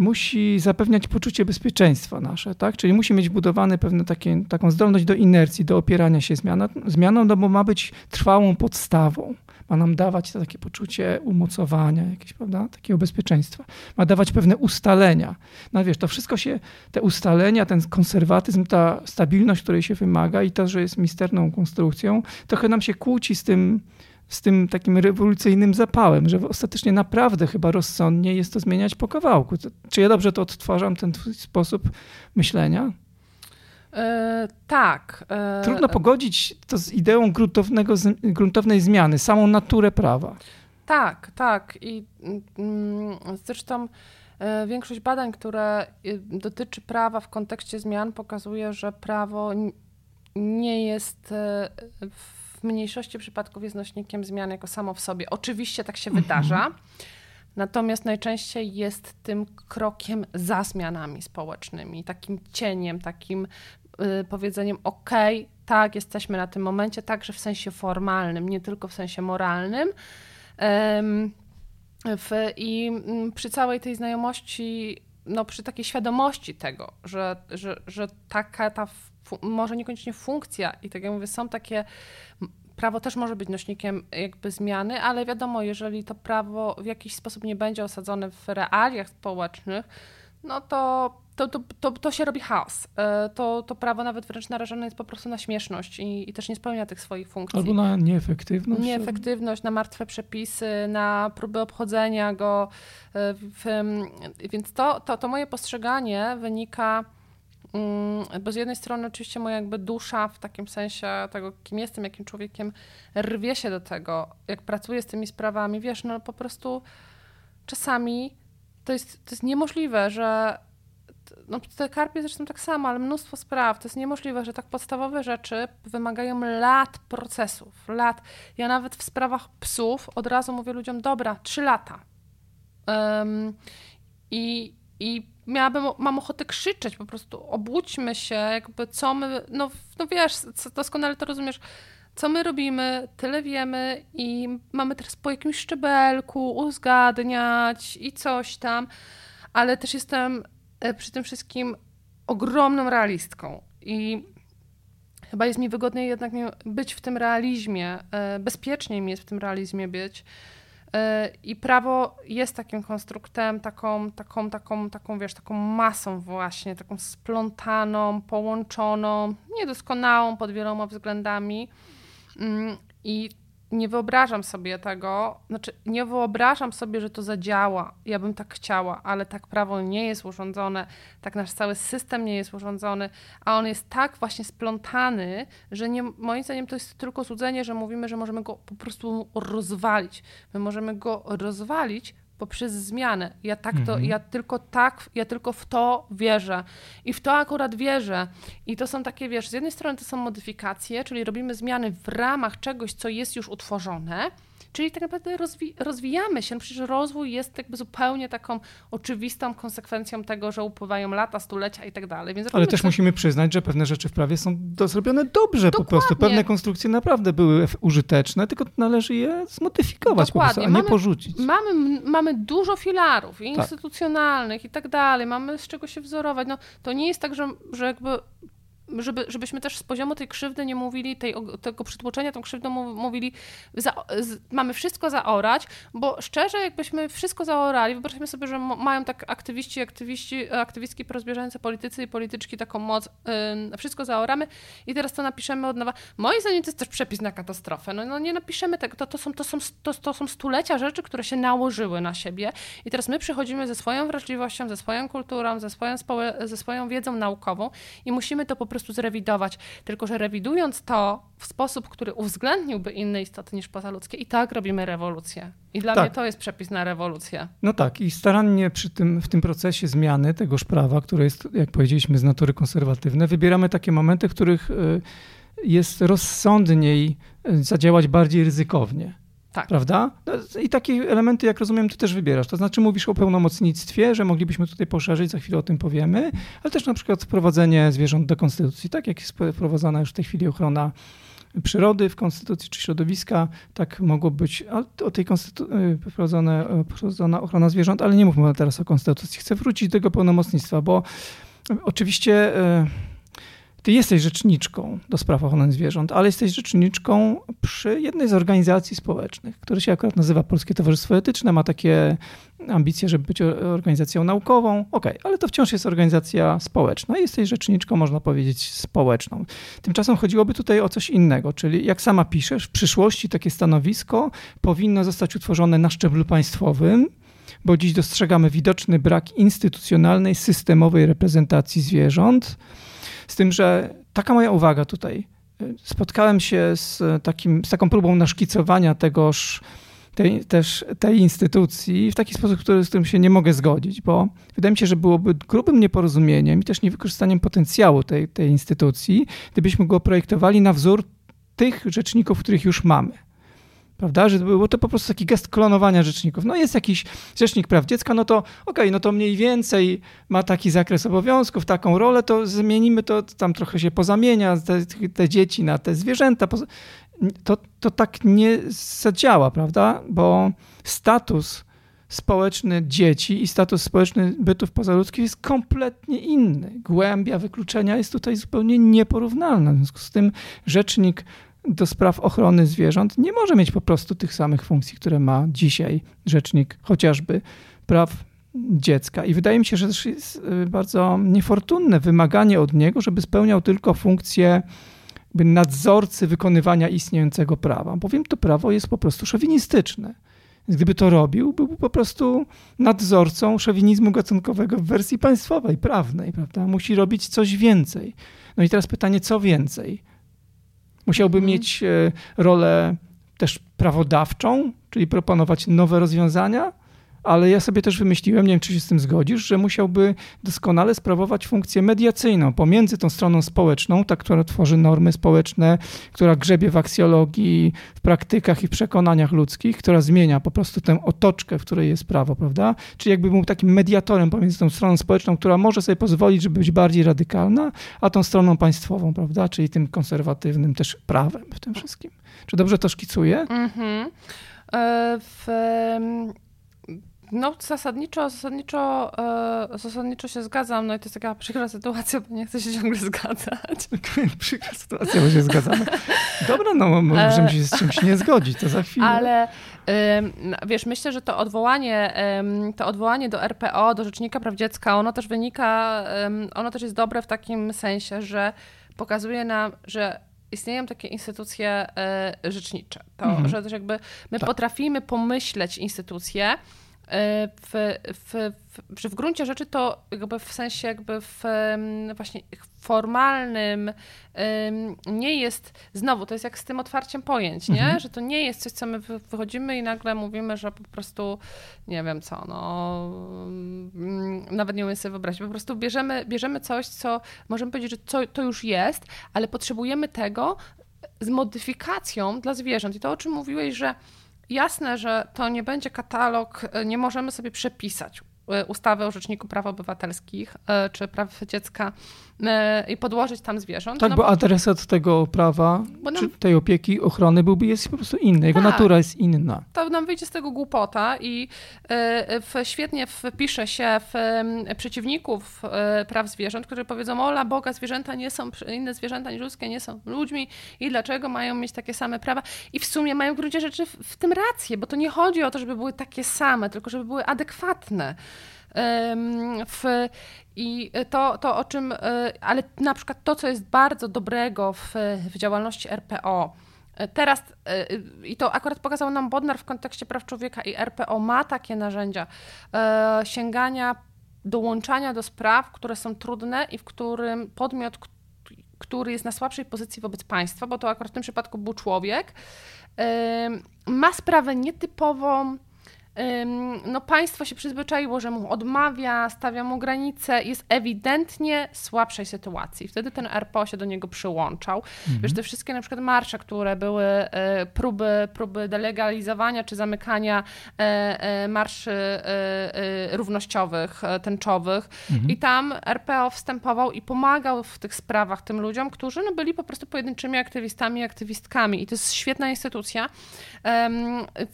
Speaker 1: musi zapewniać poczucie bezpieczeństwa nasze, tak? Czyli musi mieć budowany pewne takie, taką zdolność do inercji, do opierania się zmiana, zmianą, no bo ma być trwałą podstawą. Ma nam dawać takie poczucie umocowania, jakieś, prawda, takiego bezpieczeństwa. Ma dawać pewne ustalenia. No wiesz, to wszystko się, te ustalenia, ten konserwatyzm, ta stabilność, której się wymaga i to, że jest misterną konstrukcją, trochę nam się kłóci z tym, z tym takim rewolucyjnym zapałem, że ostatecznie naprawdę chyba rozsądnie jest to zmieniać po kawałku. Czy ja dobrze to odtwarzam, ten sposób myślenia?
Speaker 2: E, tak. E,
Speaker 1: Trudno pogodzić to z ideą gruntownego, gruntownej zmiany, samą naturę prawa.
Speaker 2: Tak, tak. I mm, zresztą e, większość badań, które dotyczy prawa w kontekście zmian, pokazuje, że prawo nie jest w w mniejszości przypadków jest nośnikiem zmian jako samo w sobie. Oczywiście tak się mhm. wydarza, natomiast najczęściej jest tym krokiem za zmianami społecznymi, takim cieniem, takim y, powiedzeniem: OK, tak, jesteśmy na tym momencie, także w sensie formalnym, nie tylko w sensie moralnym. I mm, przy całej tej znajomości, no, przy takiej świadomości tego, że, że, że taka ta może niekoniecznie funkcja i tak jak mówię, są takie prawo też może być nośnikiem jakby zmiany, ale wiadomo, jeżeli to prawo w jakiś sposób nie będzie osadzone w realiach społecznych, no to, to, to, to, to się robi chaos. E, to, to prawo nawet wręcz narażone jest po prostu na śmieszność i, i też nie spełnia tych swoich funkcji.
Speaker 1: Albo na nieefektywność.
Speaker 2: Nieefektywność, na martwe przepisy, na próby obchodzenia go. E, w, więc to, to, to moje postrzeganie wynika bo z jednej strony oczywiście moja jakby dusza w takim sensie tego, kim jestem, jakim człowiekiem, rwie się do tego, jak pracuję z tymi sprawami, wiesz, no po prostu czasami to jest, to jest niemożliwe, że no te karpie zresztą tak samo, ale mnóstwo spraw. To jest niemożliwe, że tak podstawowe rzeczy wymagają lat procesów, lat. Ja nawet w sprawach psów od razu mówię ludziom, dobra, trzy lata. Um, i, I miałabym, mam ochotę krzyczeć, po prostu obudźmy się, jakby co my, no, no wiesz, doskonale to rozumiesz, co my robimy, tyle wiemy i mamy teraz po jakimś szczebelku uzgadniać i coś tam, ale też jestem e, przy tym wszystkim ogromną realistką i chyba jest mi wygodniej jednak być w tym realizmie, e, bezpieczniej mi jest w tym realizmie być, I prawo jest takim konstruktem, taką, taką, taką, taką, wiesz, taką masą właśnie, taką splątaną, połączoną, niedoskonałą pod wieloma względami. Mm, I nie wyobrażam sobie tego, znaczy nie wyobrażam sobie, że to zadziała. Ja bym tak chciała, ale tak prawo nie jest urządzone, tak nasz cały system nie jest urządzony, a on jest tak właśnie splątany, że nie, moim zdaniem to jest tylko złudzenie, że mówimy, że możemy go po prostu rozwalić. My możemy go rozwalić poprzez zmianę. Ja tak to, mhm. ja tylko tak, ja tylko w to wierzę. I w to akurat wierzę. I to są takie, wiesz, z jednej strony to są modyfikacje, czyli robimy zmiany w ramach czegoś, co jest już utworzone, Czyli tak naprawdę rozwi rozwijamy się. No przecież rozwój jest jakby zupełnie taką oczywistą konsekwencją tego, że upływają lata, stulecia i tak dalej.
Speaker 1: Więc Ale też musimy przyznać, że pewne rzeczy w prawie są zrobione dobrze Dokładnie. po prostu. Pewne konstrukcje naprawdę były użyteczne, tylko należy je zmodyfikować Dokładnie. po prostu, a nie
Speaker 2: mamy,
Speaker 1: porzucić.
Speaker 2: Mamy, mamy dużo filarów tak. instytucjonalnych i tak dalej. Mamy z czego się wzorować. No, to nie jest tak, że, że jakby żeby, żebyśmy też z poziomu tej krzywdy nie mówili, tej, tego przytłoczenia tą krzywdą mówili, za, z, mamy wszystko zaorać, bo szczerze, jakbyśmy wszystko zaorali, wyobraźmy sobie, że mają tak aktywiści, aktywiści, aktywistki prozbieżające politycy i polityczki taką moc, yy, wszystko zaoramy i teraz to napiszemy od nowa. Moim zdaniem to jest też przepis na katastrofę. No, no nie napiszemy tego, to, to, są, to, są, to, to są stulecia rzeczy, które się nałożyły na siebie i teraz my przychodzimy ze swoją wrażliwością, ze swoją kulturą, ze swoją, ze swoją wiedzą naukową i musimy to po prostu prostu zrewidować. Tylko, że rewidując to w sposób, który uwzględniłby inne istoty niż pozaludzkie, i tak robimy rewolucję. I dla tak. mnie to jest przepis na rewolucję.
Speaker 1: No tak, i starannie przy tym, w tym procesie zmiany tegoż prawa, które jest, jak powiedzieliśmy, z natury konserwatywne, wybieramy takie momenty, w których y, jest rozsądniej y, zadziałać bardziej ryzykownie. Tak. Prawda? No, I takie elementy, jak rozumiem, ty też wybierasz. To znaczy mówisz o pełnomocnictwie, że moglibyśmy tutaj poszerzyć, za chwilę o tym powiemy, ale też na przykład wprowadzenie zwierząt do konstytucji, tak jak jest wprowadzana już w tej chwili ochrona przyrody w konstytucji czy środowiska, tak mogło być o tej konstytucji y, wprowadzona ochrona zwierząt, ale nie mówmy teraz o konstytucji. Chcę wrócić do tego pełnomocnictwa, bo oczywiście y, ty jesteś rzeczniczką do spraw ochrony zwierząt, ale jesteś rzeczniczką przy jednej z organizacji społecznych, która się akurat nazywa Polskie Towarzystwo Etyczne, ma takie ambicje, żeby być organizacją naukową. Okej, okay, ale to wciąż jest organizacja społeczna. Jesteś rzeczniczką, można powiedzieć, społeczną. Tymczasem chodziłoby tutaj o coś innego, czyli jak sama piszesz, w przyszłości takie stanowisko powinno zostać utworzone na szczeblu państwowym, bo dziś dostrzegamy widoczny brak instytucjonalnej, systemowej reprezentacji zwierząt z tym, że taka moja uwaga tutaj. Spotkałem się z, takim, z taką próbą naszkicowania tegoż, tej, też tej instytucji w taki sposób, który, z którym się nie mogę zgodzić, bo wydaje mi się, że byłoby grubym nieporozumieniem i też niewykorzystaniem potencjału tej, tej instytucji, gdybyśmy go projektowali na wzór tych rzeczników, których już mamy prawda? Że było to po prostu taki gest klonowania rzeczników. No jest jakiś rzecznik praw dziecka, no to okej, okay, no to mniej więcej ma taki zakres obowiązków, taką rolę, to zmienimy to, tam trochę się pozamienia te, te dzieci na te zwierzęta. To, to tak nie zadziała, prawda? Bo status społeczny dzieci i status społeczny bytów pozaludzkich jest kompletnie inny. Głębia wykluczenia jest tutaj zupełnie nieporównalna. W związku z tym rzecznik do spraw ochrony zwierząt nie może mieć po prostu tych samych funkcji, które ma dzisiaj rzecznik chociażby praw dziecka. I wydaje mi się, że też jest y, bardzo niefortunne wymaganie od niego, żeby spełniał tylko funkcję nadzorcy wykonywania istniejącego prawa, bowiem to prawo jest po prostu szowinistyczne. Gdyby to robił, byłby po prostu nadzorcą szowinizmu gatunkowego w wersji państwowej, prawnej, prawda? Musi robić coś więcej. No i teraz pytanie, co więcej? Musiałby mhm. mieć e, rolę też prawodawczą, czyli proponować nowe rozwiązania, ale ja sobie też wymyśliłem, nie wiem czy się z tym zgodzisz, że musiałby doskonale sprawować funkcję mediacyjną pomiędzy tą stroną społeczną, ta, która tworzy normy społeczne, która grzebie w aksjologii, w praktykach i w przekonaniach ludzkich, która zmienia po prostu tę otoczkę, w której jest prawo, prawda? Czyli jakby był takim mediatorem pomiędzy tą stroną społeczną, która może sobie pozwolić, żeby być bardziej radykalna, a tą stroną państwową, prawda? Czyli tym konserwatywnym też prawem w tym wszystkim. Czy dobrze to szkicuję? Mhm.
Speaker 2: E, w no zasadniczo, zasadniczo, e, zasadniczo się zgadzam, no i to jest taka przykra sytuacja, bo nie chcę się ciągle zgadzać. <laughs>
Speaker 1: przykra sytuacja, bo się zgadzamy. Dobra, no możemy się z czymś nie zgodzić, to za chwilę.
Speaker 2: Ale wiesz, myślę, że to odwołanie, to odwołanie do RPO, do Rzecznika Praw Dziecka, ono też wynika, ono też jest dobre w takim sensie, że pokazuje nam, że istnieją takie instytucje e, rzecznicze. To, mhm. że też jakby my tak. potrafimy pomyśleć instytucje, w, w, w, że w gruncie rzeczy to jakby w sensie jakby w właśnie formalnym nie jest, znowu to jest jak z tym otwarciem pojęć, nie? Mhm. Że to nie jest coś, co my wychodzimy i nagle mówimy, że po prostu nie wiem co, no mm, nawet nie umiem sobie wyobrazić, po prostu bierzemy, bierzemy coś, co możemy powiedzieć, że co, to już jest, ale potrzebujemy tego z modyfikacją dla zwierząt. I to, o czym mówiłeś, że jasne, że to nie będzie katalog, nie możemy sobie przepisać ustawy o Rzeczniku Praw Obywatelskich czy praw dziecka. E, i podłożyć tam zwierząt.
Speaker 1: Tak, no bo, bo adresat tego prawa, nam, czy tej opieki, ochrony byłby jest po prostu inny, jego tak, natura jest inna.
Speaker 2: To nam wyjdzie z tego głupota i e, w, świetnie wpisze się w przeciwników e, praw zwierząt, którzy powiedzą, ola Boga, zwierzęta nie są, inne zwierzęta niż ludzkie nie są ludźmi i dlaczego mają mieć takie same prawa. I w sumie mają w gruncie rzeczy w, w tym rację, bo to nie chodzi o to, żeby były takie same, tylko żeby były adekwatne. W, I to, to, o czym, e, ale na przykład to, co jest bardzo dobrego w, w działalności RPO, e, Teraz, e, i to akurat pokazał nam Bodnar w kontekście praw człowieka i RPO ma takie narzędzia sięgania, dołączania do spraw, które są trudne i w którym podmiot, który jest na słabszej pozycji wobec państwa, bo to akurat w tym przypadku był człowiek, ma sprawę nietypową, no państwo się przyzwyczaiło, że mu odmawia, stawia mu granice, jest ewidentnie słabszej sytuacji. Wtedy ten RPO się do niego przyłączał. Mhm. Wiesz, te wszystkie na przykład marsze, które były e, próby, próby delegalizowania czy zamykania e, e, marszy równościowych, tęczowych mhm. i tam RPO wstępował i pomagał w tych sprawach tym ludziom, którzy no, byli po prostu pojedynczymi aktywistami, aktywistkami i to jest świetna instytucja.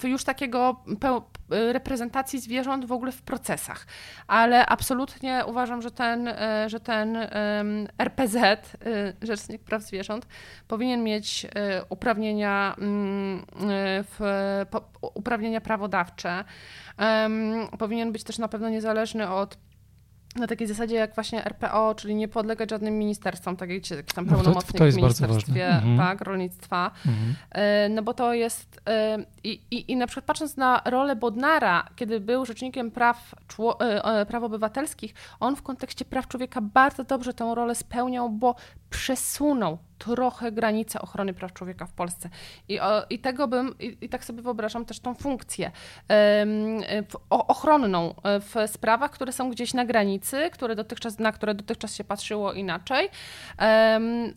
Speaker 2: Już takiego reprezentacji zwierząt w ogóle w procesach. Ale absolutnie uważam, że ten, y, że ten RPZ, y, Rzecznik Praw Zwierząt, powinien mieć uprawnienia, w, uprawnienia prawodawcze. Powinien być też na pewno niezależny od na takiej zasadzie jak właśnie RPO, czyli nie podlegać żadnym ministerstwom, tak jak tam pełnomocnik no to, to w ministerstwie mhm. tak, rolnictwa. Mhm. No bo to jest i, i, i na przykład patrząc na rolę Bodnara, kiedy był rzecznikiem praw, e, praw obywatelskich, on w kontekście praw człowieka bardzo dobrze tę rolę spełniał, bo przesunął trochę granice ochrony praw człowieka w Polsce. I, o, i tego bym, i, i, tak sobie wyobrażam też tą funkcję ochronną e, w sprawach, które są gdzieś na granicy, które dotychczas, na które dotychczas się patrzyło inaczej,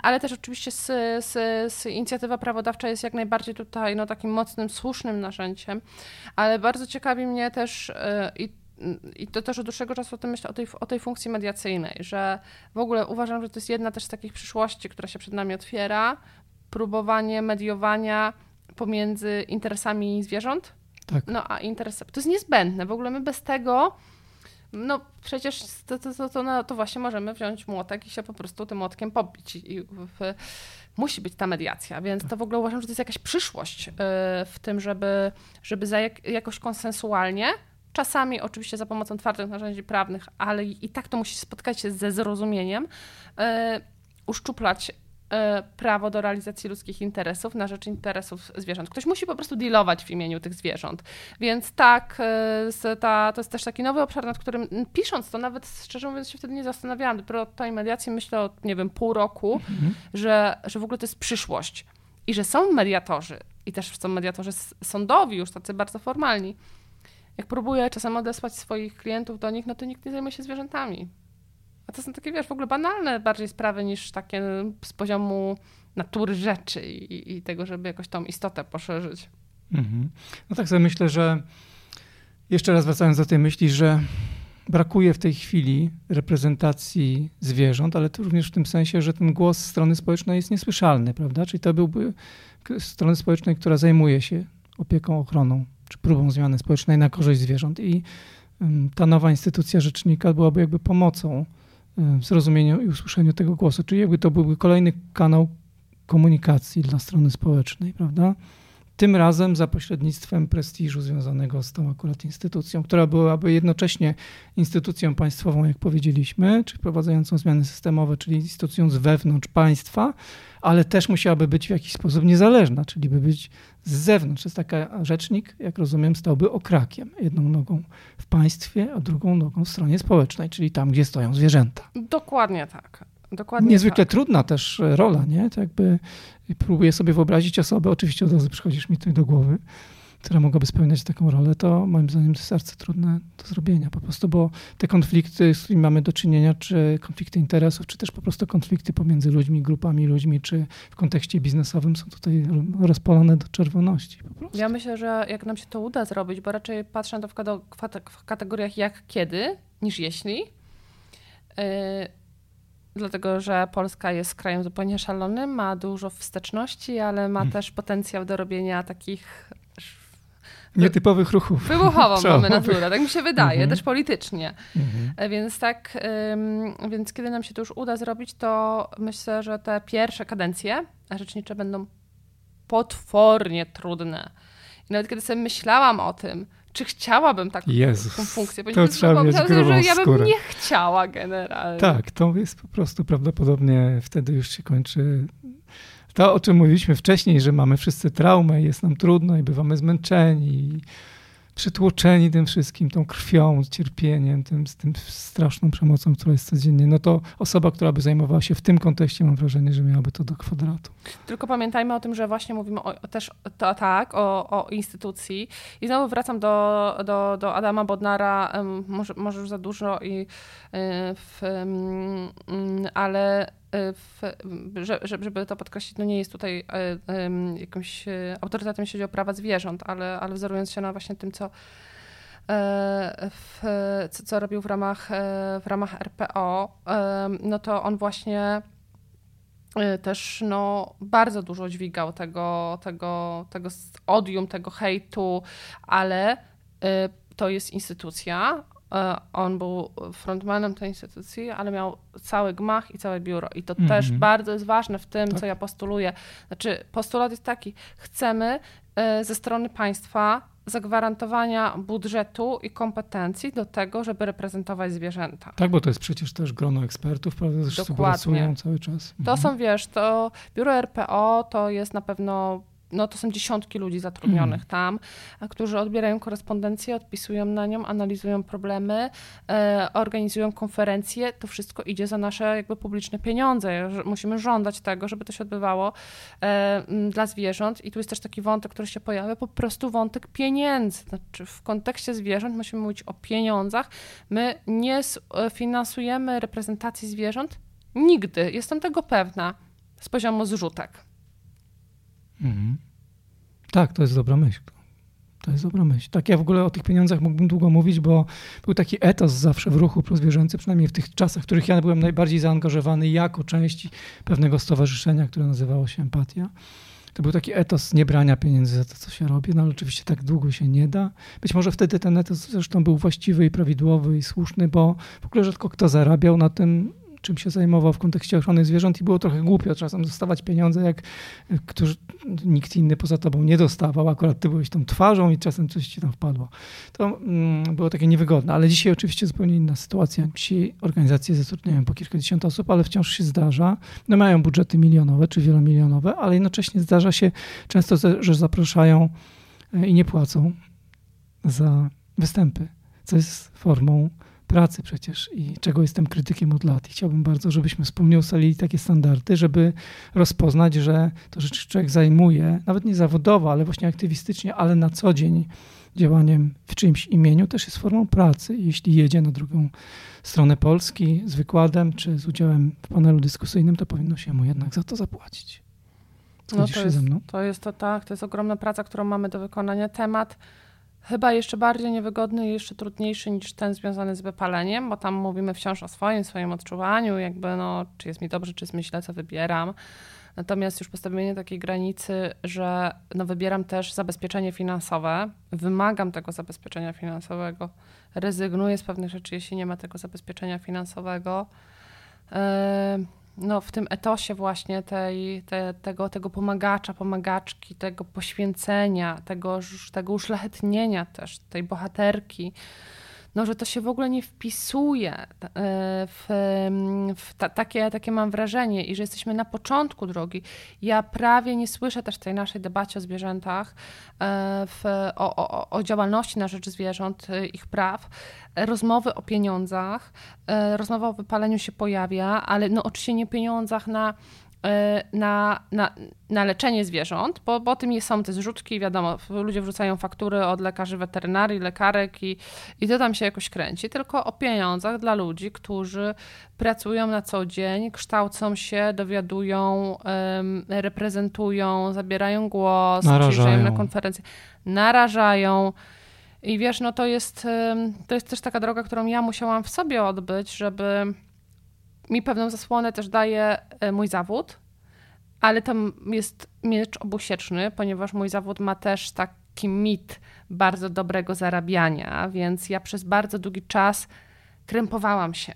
Speaker 2: ale też oczywiście z, z, z inicjatywa prawodawcza jest jak najbardziej tutaj no, takim mocnym, słusznym narzędziem, ale bardzo ciekawi mnie też e, i i to też od dłuższego czasu o tym myślę, o tej, o tej funkcji mediacyjnej, że w ogóle uważam, że to jest jedna też z takich przyszłości, która się przed nami otwiera, próbowanie mediowania pomiędzy interesami zwierząt, tak. no a interes, to jest niezbędne, w ogóle my bez tego, no przecież to, to, to, to, no, to właśnie możemy wziąć młotek i się po prostu tym młotkiem pobić i w, musi być ta mediacja, więc to w ogóle uważam, że to jest jakaś przyszłość y, w tym, żeby, żeby za jak, jakoś konsensualnie Czasami oczywiście za pomocą twardych narzędzi prawnych, ale i tak to musi spotkać się ze zrozumieniem, e, uszczuplać prawo do realizacji ludzkich interesów na rzecz interesów zwierząt. Ktoś musi po prostu dealować w imieniu tych zwierząt. Więc tak, e, ta, to jest też taki nowy obszar, nad którym pisząc to nawet szczerze mówiąc się wtedy nie zastanawiałam. Dopiero o tej mediacji myślę od, nie wiem, pół roku, mhm. że, że w ogóle to jest przyszłość i że są mediatorzy i też są mediatorzy sądowi, już tacy bardzo formalni, jak próbuję czasem odesłać swoich klientów do nich, no to nikt nie zajmuje się zwierzętami. A to są takie, wiesz, w ogóle banalne bardziej sprawy niż takie z poziomu natury rzeczy i, i tego, żeby jakoś tą istotę poszerzyć. Mhm.
Speaker 1: No tak sobie myślę, że jeszcze raz wracając do tej myśli, że brakuje w tej chwili reprezentacji zwierząt, ale to również w tym sensie, że ten głos strony społecznej jest niesłyszalny, prawda? Czyli to byłby strony społecznej, która zajmuje się opieką, ochroną czy próbą zmiany społecznej na korzyść zwierząt. I ta nowa instytucja rzecznika byłaby jakby pomocą zrozumieniu i usłyszeniu tego głosu. Czyli jakby to byłby kolejny kanał komunikacji dla strony społecznej, prawda? Tym razem za pośrednictwem prestiżu związanego z tą akurat instytucją, która byłaby jednocześnie instytucją państwową, jak powiedzieliśmy, czy wprowadzającą zmiany systemowe, czyli instytucją z wewnątrz państwa, ale też musiałaby być w jakiś sposób niezależna, czyli by być z zewnątrz. Jest taki rzecznik, jak rozumiem, stałby okrakiem. Jedną nogą w państwie, a drugą nogą w stronie społecznej, czyli tam, gdzie stoją zwierzęta.
Speaker 2: Dokładnie tak. Dokładnie
Speaker 1: Niezwykle
Speaker 2: tak.
Speaker 1: trudna też rola, nie? To jakby próbuję sobie wyobrazić osobę, oczywiście od razu przychodzisz mi tutaj do głowy, która mogłaby spełniać taką rolę, to moim zdaniem to jest bardzo trudne do zrobienia po prostu, bo te konflikty, z którymi mamy do czynienia, czy konflikty interesów, czy też po prostu konflikty pomiędzy ludźmi, grupami ludźmi, czy w kontekście biznesowym są tutaj rozpalone do czerwoności.
Speaker 2: Ja myślę, że jak nam się to uda zrobić, bo raczej patrzę na to w kategoriach jak kiedy, niż jeśli, yy, dlatego że Polska jest krajem zupełnie szalonym, ma dużo wsteczności, ale ma hmm. też potencjał do robienia takich
Speaker 1: nietypowych ruchów.
Speaker 2: Wybuchową <laughs> mamy naturę, tak mi się wydaje, mhm. też politycznie. Mhm. E, więc tak, więc kiedy nam się to już uda zrobić, to myślę, że te pierwsze kadencje rzecznicze będą potwornie trudne. I nawet kiedy sobie myślałam o tym, czy chciałabym taką,
Speaker 1: Jezus,
Speaker 2: taką funkcję.
Speaker 1: To trzeba mieć grubą
Speaker 2: że ja bym
Speaker 1: skórę.
Speaker 2: nie chciała generalnie.
Speaker 1: Tak, to jest po prostu prawdopodobnie wtedy już się kończy to, o czym mówiliśmy wcześniej, że mamy wszyscy traumę jest nam trudno i bywamy zmęczeni przytłoczeni tym wszystkim, tą krwią, cierpieniem, tym, z tym straszną przemocą, która jest codziennie, no to osoba, która by zajmowała się w tym kontekście, mam wrażenie, że miałaby to do kwadratu.
Speaker 2: Tylko pamiętajmy o tym, że właśnie mówimy o, też to, tak, o, o instytucji. I znowu wracam do, do, do Adama Bodnara, może, może już za dużo, i, y, w, ale Y, w, żeby to podkreślić, no nie jest tutaj y, jakimś y, autorytetem, jeśli chodzi o prawa zwierząt, ale, ale wzorując się na właśnie tym, co, w, co, co robił w ramach, w ramach RPO, no to on właśnie też no, bardzo dużo dźwigał tego, tego, tego odium, tego hejtu, ale to jest instytucja, E, on był frontmanem tej instytucji, ale miał cały gmach i całe biuro. I to mm -hmm. też bardzo jest ważne w tym, tak. co ja postuluję. Znaczy, postulat jest taki: chcemy e, ze strony państwa zagwarantowania budżetu i kompetencji do tego, żeby reprezentować zwierzęta.
Speaker 1: Tak, bo to jest przecież też grono ekspertów, prawda, też współpracują cały czas.
Speaker 2: To są, wiesz, to biuro RPO to jest na pewno no to są dziesiątki ludzi zatrudnionych mm. tam, którzy odbierają korespondencję, odpisują na nią, analizują problemy, e, organizują konferencje. To wszystko idzie za nasze jakby publiczne pieniądze. Musimy żądać tego, żeby to się odbywało e, dla zwierząt. I tu jest też taki wątek, który się pojawia, po prostu wątek pieniędzy. Znaczy w kontekście zwierząt musimy mówić o pieniądzach. My nie e, finansujemy reprezentacji zwierząt nigdy, jestem tego pewna, z poziomu zrzutek.
Speaker 1: Mhm. Tak, to jest dobra myśl. To jest dobra myśl. Tak, ja w ogóle o tych pieniądzach mógłbym długo mówić, bo był taki etos zawsze w ruchu prozwierzęcy, przynajmniej w tych czasach, w których ja byłem najbardziej zaangażowany jako część pewnego stowarzyszenia, które nazywało się Empatia. To był taki etos niebrania pieniędzy za to, co się robi, no ale oczywiście tak długo się nie da. Być może wtedy ten etos zresztą był właściwy i prawidłowy i słuszny, bo w ogóle rzadko kto zarabiał na tym, czym się zajmował w kontekście ochrony zwierząt i było trochę głupio czasem dostawać pieniądze, jak którzy, nikt inny poza tobą nie dostawał, akurat ty byłeś tą twarzą i czasem coś ci tam wpadło. To mm, było takie niewygodne, ale dzisiaj oczywiście zupełnie inna sytuacja. Dzisiaj organizacje zatrudniają po kilkadziesiąt osób, ale wciąż się zdarza, no mają budżety milionowe czy wielomilionowe, ale jednocześnie zdarza się często, że zapraszają e, i nie płacą za występy, co jest formą pracy przecież i czego jestem krytykiem od lat. I chciałbym bardzo, żebyśmy wspólnie ustalili takie standardy, żeby rozpoznać, że to, że człowiek zajmuje, nawet nie zawodowo, ale właśnie aktywistycznie, ale na co dzień działaniem w czyimś imieniu też jest formą pracy. Jeśli jedzie na drugą stronę Polski z wykładem czy z udziałem w panelu dyskusyjnym, to powinno się mu jednak za to zapłacić.
Speaker 2: No to, jest, to jest to tak, to jest ogromna praca, którą mamy do wykonania. Temat Chyba jeszcze bardziej niewygodny i jeszcze trudniejszy niż ten związany z wypaleniem, bo tam mówimy wciąż o swoim, swoim odczuwaniu, jakby no, czy jest mi dobrze, czy jest mi źle, co wybieram. Natomiast już postawienie takiej granicy, że no wybieram też zabezpieczenie finansowe, wymagam tego zabezpieczenia finansowego, rezygnuję z pewnych rzeczy, jeśli nie ma tego zabezpieczenia finansowego. Yy, no, w tym etosie właśnie tej, te, tego, tego pomagacza, pomagaczki, tego poświęcenia, tego, tego uszlachetnienia też, tej bohaterki, no, że to się w ogóle nie wpisuje e, w, w ta, takie, takie mam wrażenie i że jesteśmy na początku drogi. Ja prawie nie słyszę też tej naszej debacie o zwierzętach, e, w, o, o, o działalności na rzecz zwierząt, e, ich praw, rozmowy o pieniądzach, rozmowa o wypaleniu się pojawia, ale no oczywiście nie pieniądzach na na, na, na leczenie zwierząt, bo, bo tym są te zrzutki, wiadomo, ludzie wrzucają faktury od lekarzy weterynarii, lekarek i, i to tam się jakoś kręci, tylko o pieniądzach dla ludzi, którzy pracują na co dzień, kształcą się, dowiadują, um, reprezentują, zabierają głos, przyjeżdżają na konferencje, narażają. I wiesz, no to jest, to jest też taka droga, którą ja musiałam w sobie odbyć, żeby mi pewną zasłonę też daje e, mój zawód, ale tam jest miecz obusieczny, ponieważ mój zawód ma też taki mit bardzo dobrego zarabiania, więc ja przez bardzo długi czas krępowałam się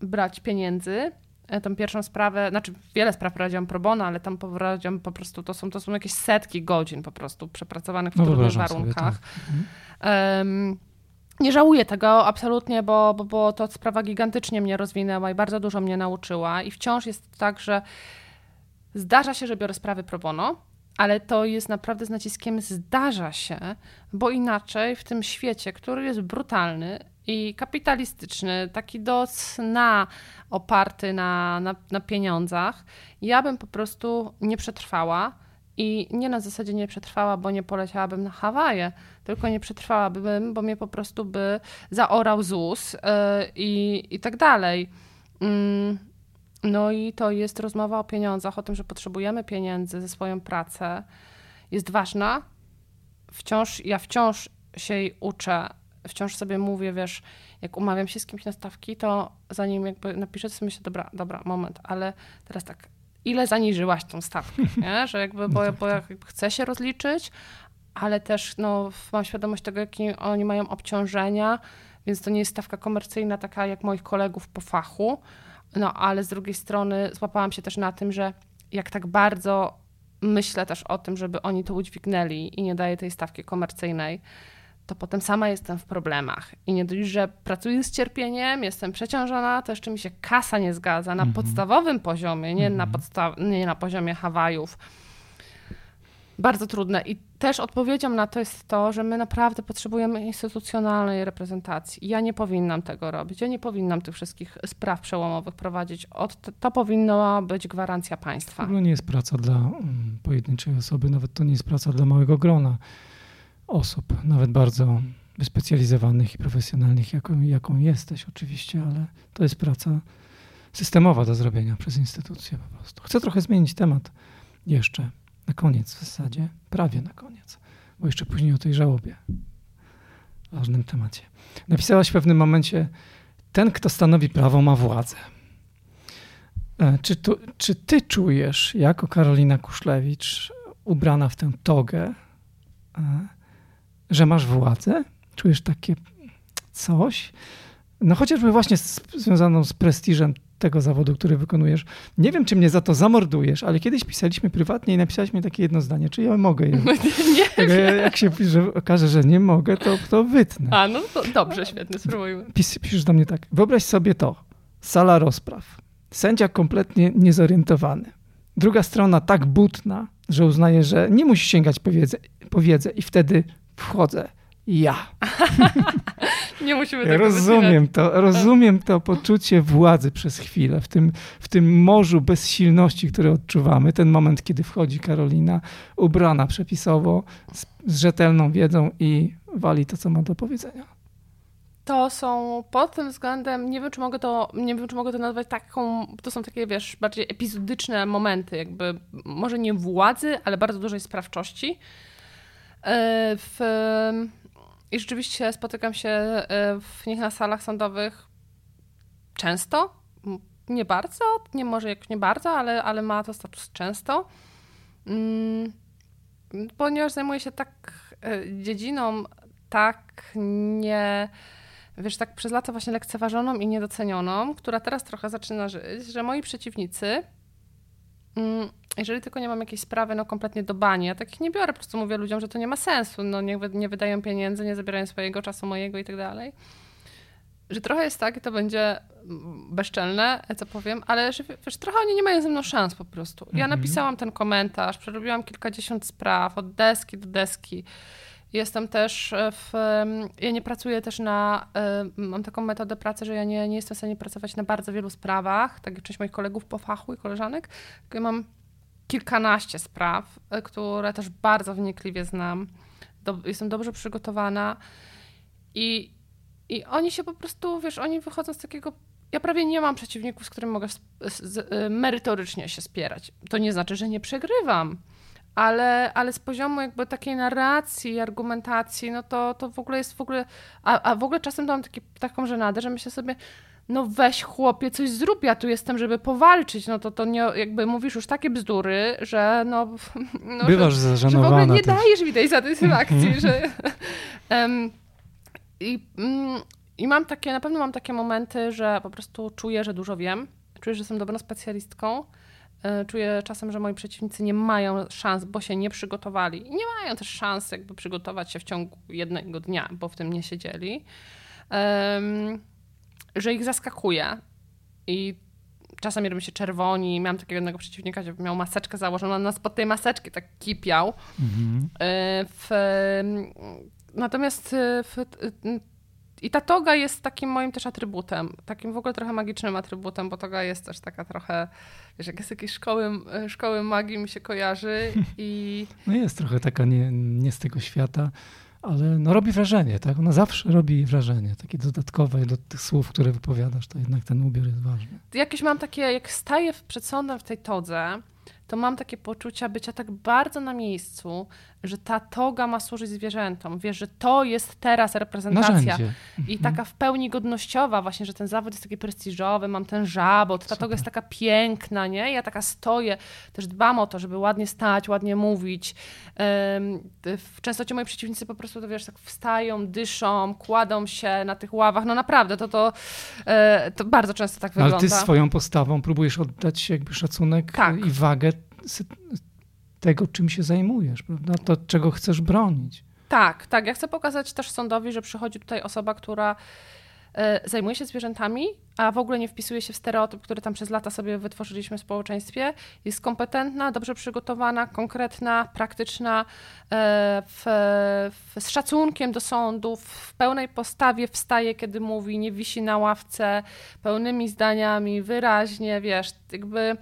Speaker 2: brać pieniędzy. E, tą pierwszą sprawę, znaczy wiele spraw prowadziłam pro bono, ale tam prowadziłam po prostu, to są, to są jakieś setki godzin po prostu przepracowanych w no, trudnych warunkach. Sobie, tak. um, nie żałuję tego absolutnie, bo, bo, bo to sprawa gigantycznie mnie rozwinęła i bardzo dużo mnie nauczyła. I wciąż jest tak, że zdarza się, że biorę sprawy pro bono, ale to jest naprawdę z naciskiem zdarza się, bo inaczej w tym świecie, który jest brutalny i kapitalistyczny, taki do cna oparty na, na, na pieniądzach, ja bym po prostu nie przetrwała i nie na zasadzie nie przetrwała, bo nie poleciałabym na Hawaje, tylko nie przetrwałabym, bo mnie po prostu by zaorał ZUS yy, i, i tak dalej. Yy, no i to jest rozmowa o pieniądzach, o tym, że potrzebujemy pieniędzy ze swoją pracę. Jest ważna. Wciąż, ja wciąż się jej uczę, wciąż sobie mówię, wiesz, jak umawiam się z kimś na stawki, to zanim jakby napiszę, to myślę, dobra, dobra, moment, ale teraz tak, ile zaniżyłaś tą stawkę, <laughs> nie? Że jakby, bo, bo tak. chcę się rozliczyć, ale też no, mam świadomość tego, jakie oni mają obciążenia, więc to nie jest stawka komercyjna taka jak moich kolegów po fachu, no ale z drugiej strony złapałam się też na tym, że jak tak bardzo myślę też o tym, żeby oni to udźwignęli i nie daję tej stawki komercyjnej, to potem sama jestem w problemach. I nie dość, że pracuję z cierpieniem, jestem przeciążona, to jeszcze mi się kasa nie zgadza na mm -hmm. podstawowym poziomie, nie, mm -hmm. na mhm. podsta- nie na poziomie Hawajów. Bardzo trudne. I też odpowiedzią na to jest to, że my naprawdę potrzebujemy instytucjonalnej reprezentacji. Ja nie powinnam tego robić. Ja nie powinnam tych wszystkich spraw przełomowych prowadzić. Od, to powinna być gwarancja państwa.
Speaker 1: To nie jest praca dla mm, pojedynczej osoby, nawet to nie jest praca dla małego grona osób, nawet bardzo wyspecjalizowanych i profesjonalnych, jaką, jaką jesteś oczywiście, ale to jest praca systemowa do zrobienia przez instytucje po prostu. Chcę trochę zmienić temat jeszcze, na koniec w zasadzie, prawie na koniec, bo jeszcze później o tej żałobie, ważnym temacie. Napisałaś w pewnym momencie, ten, kto stanowi prawo, ma władzę. E, czy, tu, czy ty czujesz, jako Karolina Kuszlewicz, ubrana w tę togę, e, że masz władzę? Czujesz takie coś? No chociażby właśnie z, związaną z prestiżem tego zawodu, który wykonujesz. Nie wiem, czy mnie za to zamordujesz, ale kiedyś pisaliśmy prywatnie i napisałeś mi takie jedno zdanie, czy ja mogę je. <laughs>
Speaker 2: Nie
Speaker 1: jak, jak się że okaże, że nie mogę, to, to wytnę.
Speaker 2: A, no to dobrze, świetnie, spróbujmy.
Speaker 1: Pis, piszesz do mnie tak, wyobraź sobie to, sala rozpraw, sędzia kompletnie niezorientowany, druga strona tak butna, że uznaje, że nie musi sięgać po wiedzę, po wiedzę i wtedy wchodzę ja. <laughs>
Speaker 2: Nie musimy tego
Speaker 1: Rozumiem to, rozumiem to poczucie władzy przez chwilę w tym, w tym morzu bezsilności, które odczuwamy. Ten moment, kiedy wchodzi Karolina, ubrana przepisowo, z, z rzetelną wiedzą i wali to, co ma do powiedzenia.
Speaker 2: To są pod tym względem, nie wiem, czy mogę to, nie wiem, czy mogę to nazwać taką, to są takie, wiesz, bardziej epizodyczne momenty, jakby może nie władzy, ale bardzo dużej sprawczości w, I rzeczywiście spotykam się e, w nich na salach sądowych często. Nie bardzo, nie może jak nie bardzo, ale, ale ma to status często. Mm, ponieważ zajmuję się tak e, dziedziną, tak nie wiesz, tak przez lata właśnie lekceważoną i niedocenioną, która teraz trochę zaczyna żyć, że moi przeciwnicy mm, jeżeli tylko nie mam jakiejś sprawy no kompletnie do bani, ja takich nie biorę, po prostu mówię ludziom, że to nie ma sensu, no nie, nie wydają pieniędzy, nie zabierają swojego czasu mojego i tak dalej. Że trochę jest tak i to będzie bezczelne, co powiem, ale że wiesz, trochę oni nie mają ze mną szans po prostu. Ja mhm. napisałam ten komentarz, przerobiłam kilkadziesiąt spraw od deski do deski Jestem też w. Ja nie pracuję też na. Mam taką metodę pracy, że ja nie, nie jestem w stanie pracować na bardzo wielu sprawach, tak jak część moich kolegów po fachu i koleżanek. Ja mam kilkanaście spraw, e, które też bardzo wnikliwie znam. Do, jestem dobrze przygotowana i, i oni się po prostu, wiesz, oni wychodzą z takiego. Ja prawie nie mam przeciwników, z którymi mogę e, merytorycznie się spierać. To nie znaczy, że nie przegrywam ale, ale z poziomu jakby takiej narracji, argumentacji, no to, to w ogóle jest w ogóle, a, a w ogóle czasem mam taki, taką żenadę, że myślę sobie, no weź chłopie, coś zrób, ja tu jestem, żeby powalczyć, no to to nie, jakby mówisz już takie bzdury, że no... <laughs>
Speaker 1: no Bywasz że,
Speaker 2: że w ogóle nie też. dajesz mi tej satysfakcji, że... <laughs> Um, i, mm, I mam takie, na pewno mam takie momenty, że po prostu czuję, że dużo wiem, czuję, że jestem dobrą specjalistką, E, czuję czasem, że moi przeciwnicy nie mają szans, bo się nie przygotowali. I nie mają też szans jakby przygotować się w ciągu jednego dnia, bo w tym nie siedzieli. Um, że ich zaskakuje. I czasami robi się czerwoni. Miałam takiego jednego przeciwnika, który miał maseczkę założoną, na spod tej maseczki tak kipiał. Mhm. E, w, natomiast e, w, i ta toga jest takim moim też atrybutem, takim w ogóle trochę magicznym atrybutem, bo toga jest też taka trochę, wiesz, jak jest jakieś szkoły, szkoły magii mi się kojarzy <laughs> i...
Speaker 1: No jest trochę taka nie, nie z tego świata, ale no robi wrażenie, tak? Ona zawsze robi wrażenie, takie dodatkowe do tych słów, które wypowiadasz, to jednak ten ubiór jest ważny.
Speaker 2: Jakieś mam takie, jak staję przed sądem w tej todze, to mam takie poczucia bycia tak bardzo na miejscu, że ta toga ma służyć zwierzętom. Wiesz, że to jest teraz reprezentacja.
Speaker 1: Narzędzie.
Speaker 2: I mhm. taka w pełni godnościowa właśnie, że ten zawód jest taki prestiżowy, mam ten żabot, ta Super. toga jest taka piękna, nie? Ja taka stoję, też dbam o to, żeby ładnie stać, ładnie mówić. Często ci moi przeciwnicy po prostu, to wiesz, tak wstają, dyszą, kładą się na tych ławach. No naprawdę, to, to, e, to bardzo często tak wygląda.
Speaker 1: Ale ty swoją postawą próbujesz oddać jakby szacunek tak. i wagę tego, czym się zajmujesz, prawda? To, czego chcesz bronić.
Speaker 2: Tak, tak. Ja chcę pokazać też sądowi, że przychodzi tutaj osoba, która e, zajmuje się zwierzętami, a w ogóle nie wpisuje się w stereotyp, który tam przez lata sobie wytworzyliśmy w społeczeństwie. Jest kompetentna, dobrze przygotowana, konkretna, praktyczna, e, w, w, z szacunkiem do sądów, w pełnej postawie wstaje, kiedy mówi, nie wisi na ławce, pełnymi zdaniami, wyraźnie, wiesz, jakby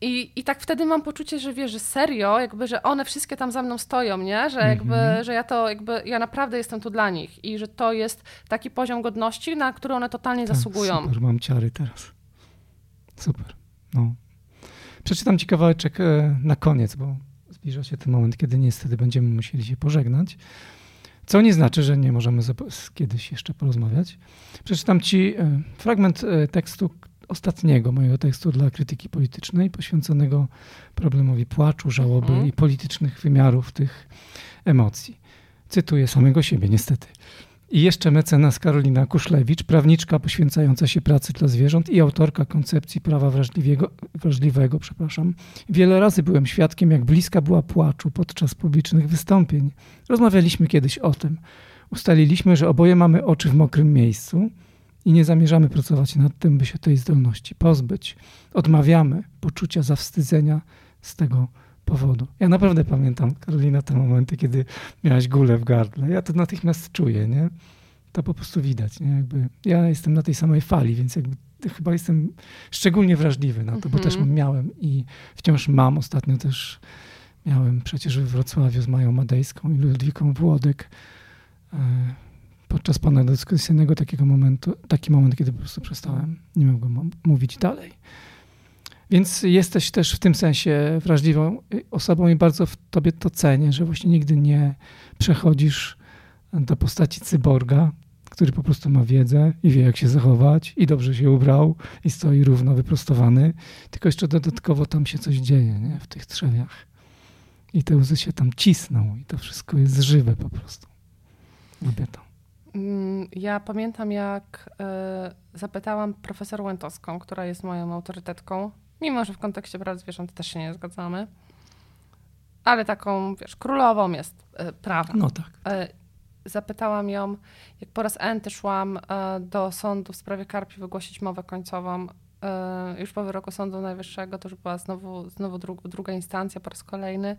Speaker 2: i, I tak wtedy mam poczucie, że wiesz, że serio, jakby, że one wszystkie tam za mną stoją, nie? Że jakby, mm -hmm. że ja to jakby, ja naprawdę jestem tu dla nich i że to jest taki poziom godności, na który one totalnie tak, zasługują.
Speaker 1: Super, mam ciary teraz. Super, no. Przeczytam ci kawałeczek e, na koniec, bo zbliża się ten moment, kiedy niestety będziemy musieli się pożegnać. Co nie znaczy, że nie możemy kiedyś jeszcze porozmawiać. Przeczytam ci e, fragment e, tekstu, ostatniego mojego tekstu dla krytyki politycznej, poświęconego problemowi płaczu, żałoby mhm. i politycznych wymiarów tych emocji. Cytuję samego siebie, niestety. I jeszcze mecenas Karolina Kuszlewicz, prawniczka poświęcająca się pracy dla zwierząt i autorka koncepcji prawa wrażliwego, wrażliwego przepraszam. Wiele razy byłem świadkiem, jak bliska była płaczu podczas publicznych wystąpień. Rozmawialiśmy kiedyś o tym. Ustaliliśmy, że oboje mamy oczy w mokrym miejscu, i nie zamierzamy pracować nad tym, by się tej zdolności pozbyć. Odmawiamy poczucia zawstydzenia z tego powodu. Ja naprawdę pamiętam, Karolina, te momenty, kiedy miałaś gulę w gardle. Ja to natychmiast czuję, nie? To po prostu widać, nie? Jakby ja jestem na tej samej fali, więc jakby chyba jestem szczególnie wrażliwy na to, bo też mhm. miałem i wciąż mam. Ostatnio też miałem przecież w Wrocławiu z Mają Madejską i Ludwiką Włodek podczas dyskusyjnego takiego momentu, taki moment, kiedy po prostu przestałem, nie mogłem mówić dalej. Więc jesteś też w tym sensie wrażliwą osobą i bardzo w tobie to cenię, że właśnie nigdy nie przechodzisz do postaci cyborga, który po prostu ma wiedzę i wie, jak się zachować, i dobrze się ubrał, i stoi równo wyprostowany, tylko jeszcze dodatkowo tam się coś dzieje nie? w tych trzewiach. I te łzy się tam cisną, i to wszystko jest żywe po prostu. Lubię to.
Speaker 2: Mm, ja pamiętam, jak e, zapytałam profesor Łętowską, która jest moją autorytetką, mimo że w kontekście praw zwierząt też się nie zgadzamy, ale taką, wiesz, królową jest e, prawa.
Speaker 1: No tak.
Speaker 2: E, zapytałam ją, jak po raz enty szłam do sądu w sprawie Karpi wygłosić mowę końcową, już po wyroku Sądu Najwyższego, to już była znowu, znowu druga instancja po raz kolejny.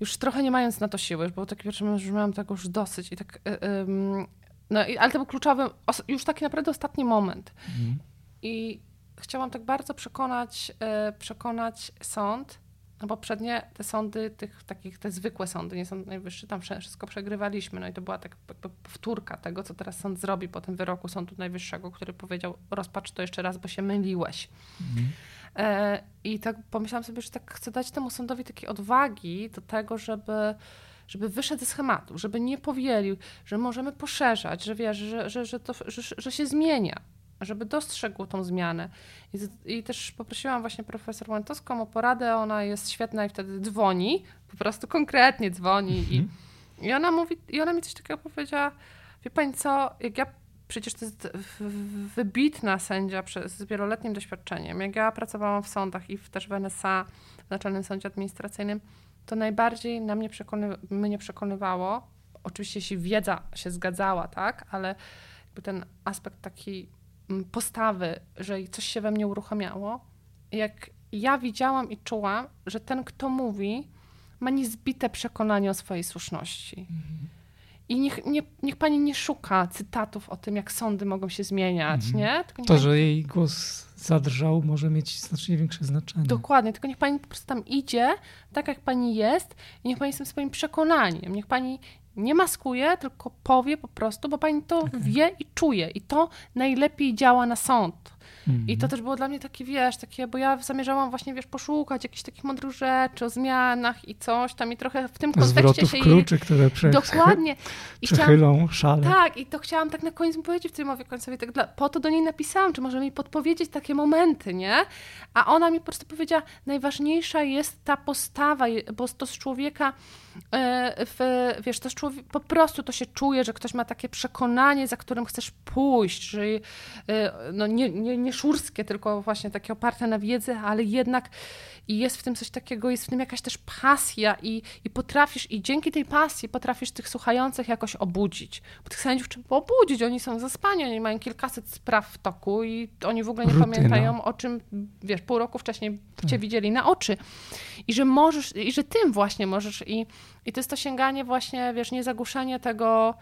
Speaker 2: Już trochę nie mając na to siły, bo taki pierwszy moment, że miałam tego już dosyć i tak... Yy, no, ale to był kluczowy, już taki naprawdę ostatni moment. Mhm. I chciałam tak bardzo przekonać, yy, przekonać sąd, no bo poprzednie te sądy, tych takich, te zwykłe sądy, nie sąd najwyższy, tam wszystko przegrywaliśmy. No i to była tak jakby powtórka tego, co teraz sąd zrobi po tym wyroku Sądu Najwyższego, który powiedział, rozpacz to jeszcze raz, bo się myliłeś. Mhm. E, I tak pomyślałam sobie, że tak chcę dać temu sądowi takiej odwagi do tego, żeby żeby wyszedł ze schematu, żeby nie powielił, że możemy poszerzać, że wiesz, że, że, że, to, że, że się zmienia, żeby dostrzegł tą zmianę. I, I, też poprosiłam właśnie profesor Łętowską o poradę, ona jest świetna i wtedy dzwoni, po prostu konkretnie dzwoni mhm. i, i ona mówi, i ona mi coś takiego powiedziała, wie pani co, jak ja przecież to jest wybitna sędzia z wieloletnim doświadczeniem. Jak ja pracowałam w sądach i też w NSA, w Naczelnym Sądzie Administracyjnym, to najbardziej na mnie, przekony, mnie przekonywało, oczywiście jeśli wiedza się zgadzała, tak, ale jakby ten aspekt taki mm, postawy, że coś się we mnie uruchamiało, jak ja widziałam i czułam, że ten, kto mówi, ma niezbite przekonanie o swojej słuszności. Mhm. I niech, nie, niech pani nie szuka cytatów o tym, jak sądy mogą się zmieniać, mhm. nie?
Speaker 1: to, pani... że jej głos zadrżał, może mieć znacznie większe znaczenie.
Speaker 2: Dokładnie, tylko niech pani po prostu tam idzie, tak jak pani jest, i niech pani z tym swoim przekonaniem, niech pani nie maskuje, tylko powie po prostu, bo pani to okay. wie i czuje. I to najlepiej działa na sąd. I to mhm. też było dla mnie takie, wiesz, takie, bo ja zamierzałam właśnie, wiesz, poszukać jakichś takich mądrych rzeczy o zmianach i coś tam i trochę w tym kontekście
Speaker 1: Zwrotów się... kluczy, które prze...
Speaker 2: Dokładnie. <laughs>
Speaker 1: I chciałam... szale.
Speaker 2: Tak, i to chciałam tak na koniec powiedzieć w tej mowie końcowej, tak dla... po to do niej napisałam, czy może mi podpowiedzieć takie momenty, nie? A ona mi po prostu powiedziała, najważniejsza jest ta postawa, bo to z człowieka w, wiesz, to człowiek, po prostu to się czuje, że ktoś ma takie przekonanie, za którym chcesz pójść, że e, no nie, nie, nie szurskie, tylko właśnie takie oparte na wiedzy, ale jednak i jest w tym coś takiego, jest w tym jakaś też pasja i, i potrafisz, i dzięki tej pasji potrafisz tych słuchających jakoś obudzić. Bo tych sędziów trzeba obudzić, oni są zaspani, oni mają kilkaset spraw w toku i oni w ogóle nie Rutyna. pamiętają o czym, wiesz, pół roku wcześniej tak. cię widzieli na oczy. I że możesz, i że tym właśnie możesz i, i to jest to sięganie właśnie, wiesz, nie zagłuszenie tego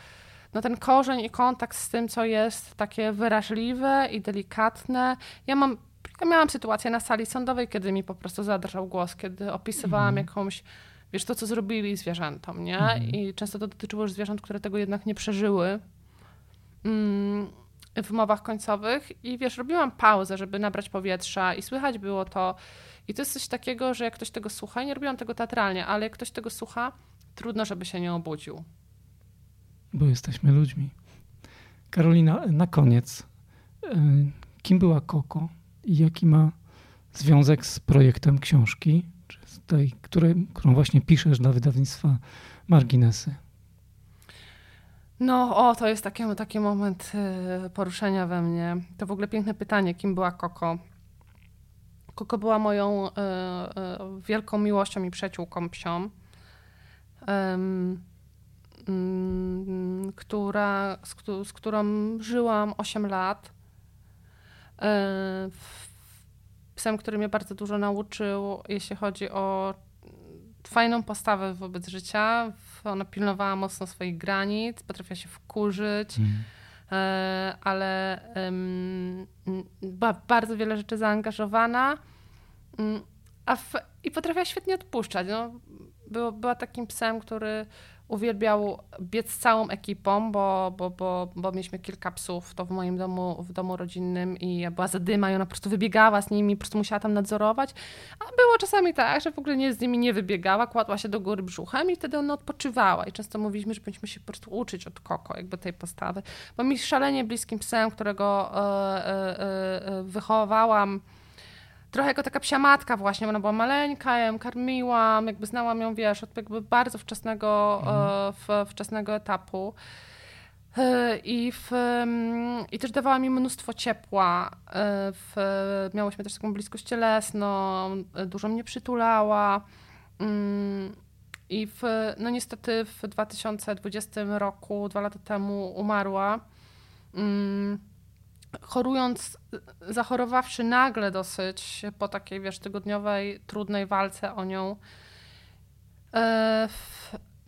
Speaker 2: no ten korzeń i kontakt z tym, co jest takie wyraźliwe i delikatne. Ja mam, ja miałam sytuację na sali sądowej, kiedy mi po prostu zadrżał głos, kiedy opisywałam mm. jakąś, wiesz, to, co zrobili zwierzętom, nie? Mm. I często to dotyczyło już zwierząt, które tego jednak nie przeżyły. Mm, w mowach końcowych i wiesz, robiłam pauzę, żeby nabrać powietrza i słychać było to. I to jest coś takiego, że jak ktoś tego słucha, nie robiłam tego teatralnie, ale jak ktoś tego słucha, trudno, żeby się nie obudził
Speaker 1: bo jesteśmy ludźmi. Karolina, na koniec, e, kim była Koko i jaki ma związek z projektem książki, czy z tej, której, którą właśnie piszesz dla wydawnictwa Marginesy?
Speaker 2: No, o, to jest taki, taki moment e, poruszenia we mnie. To w ogóle piękne pytanie, kim była Koko. Koko była moją y, y, wielką miłością i przyjaciółką psią. Mm, która, z, z którą żyłam 8 lat. E, psem, który mnie bardzo dużo nauczył, jeśli chodzi o fajną postawę wobec życia. Ona pilnowała mocno swoich granic, potrafiła się wkurzyć, mm. ale była bardzo wiele rzeczy zaangażowana mm, a w, i potrafiła świetnie odpuszczać. No, było, była takim psem, który uwielbiał biec całą ekipą, bo, bo, bo, bo mieliśmy kilka psów to w moim domu, w domu rodzinnym i była zadyma i ona po prostu wybiegała z nimi, po prostu musiała tam nadzorować. A było czasami tak, że w ogóle nie z nimi nie wybiegała, kładła się do góry brzuchem i wtedy ona odpoczywała. I często mówiliśmy, że powinniśmy się po prostu uczyć od Koko, jakby tej postawy. Bo mi szalenie bliskim psem, którego e, e, e wychowałam, trochę jako taka psia matka właśnie, ona była maleńka, ja ją karmiłam, jakby znałam ją, wiesz, od jakby bardzo wczesnego, mhm. w, wczesnego etapu. E, I, w, mm, I też dawała mi mnóstwo ciepła. E, w, miałyśmy też taką bliskość cielesną, dużo mnie przytulała. Mm, I w, no niestety w 2020 roku, dwa lata temu, umarła. Chorując, zachorowawszy nagle dosyć po takiej, wiesz, tygodniowej, trudnej walce o nią, E,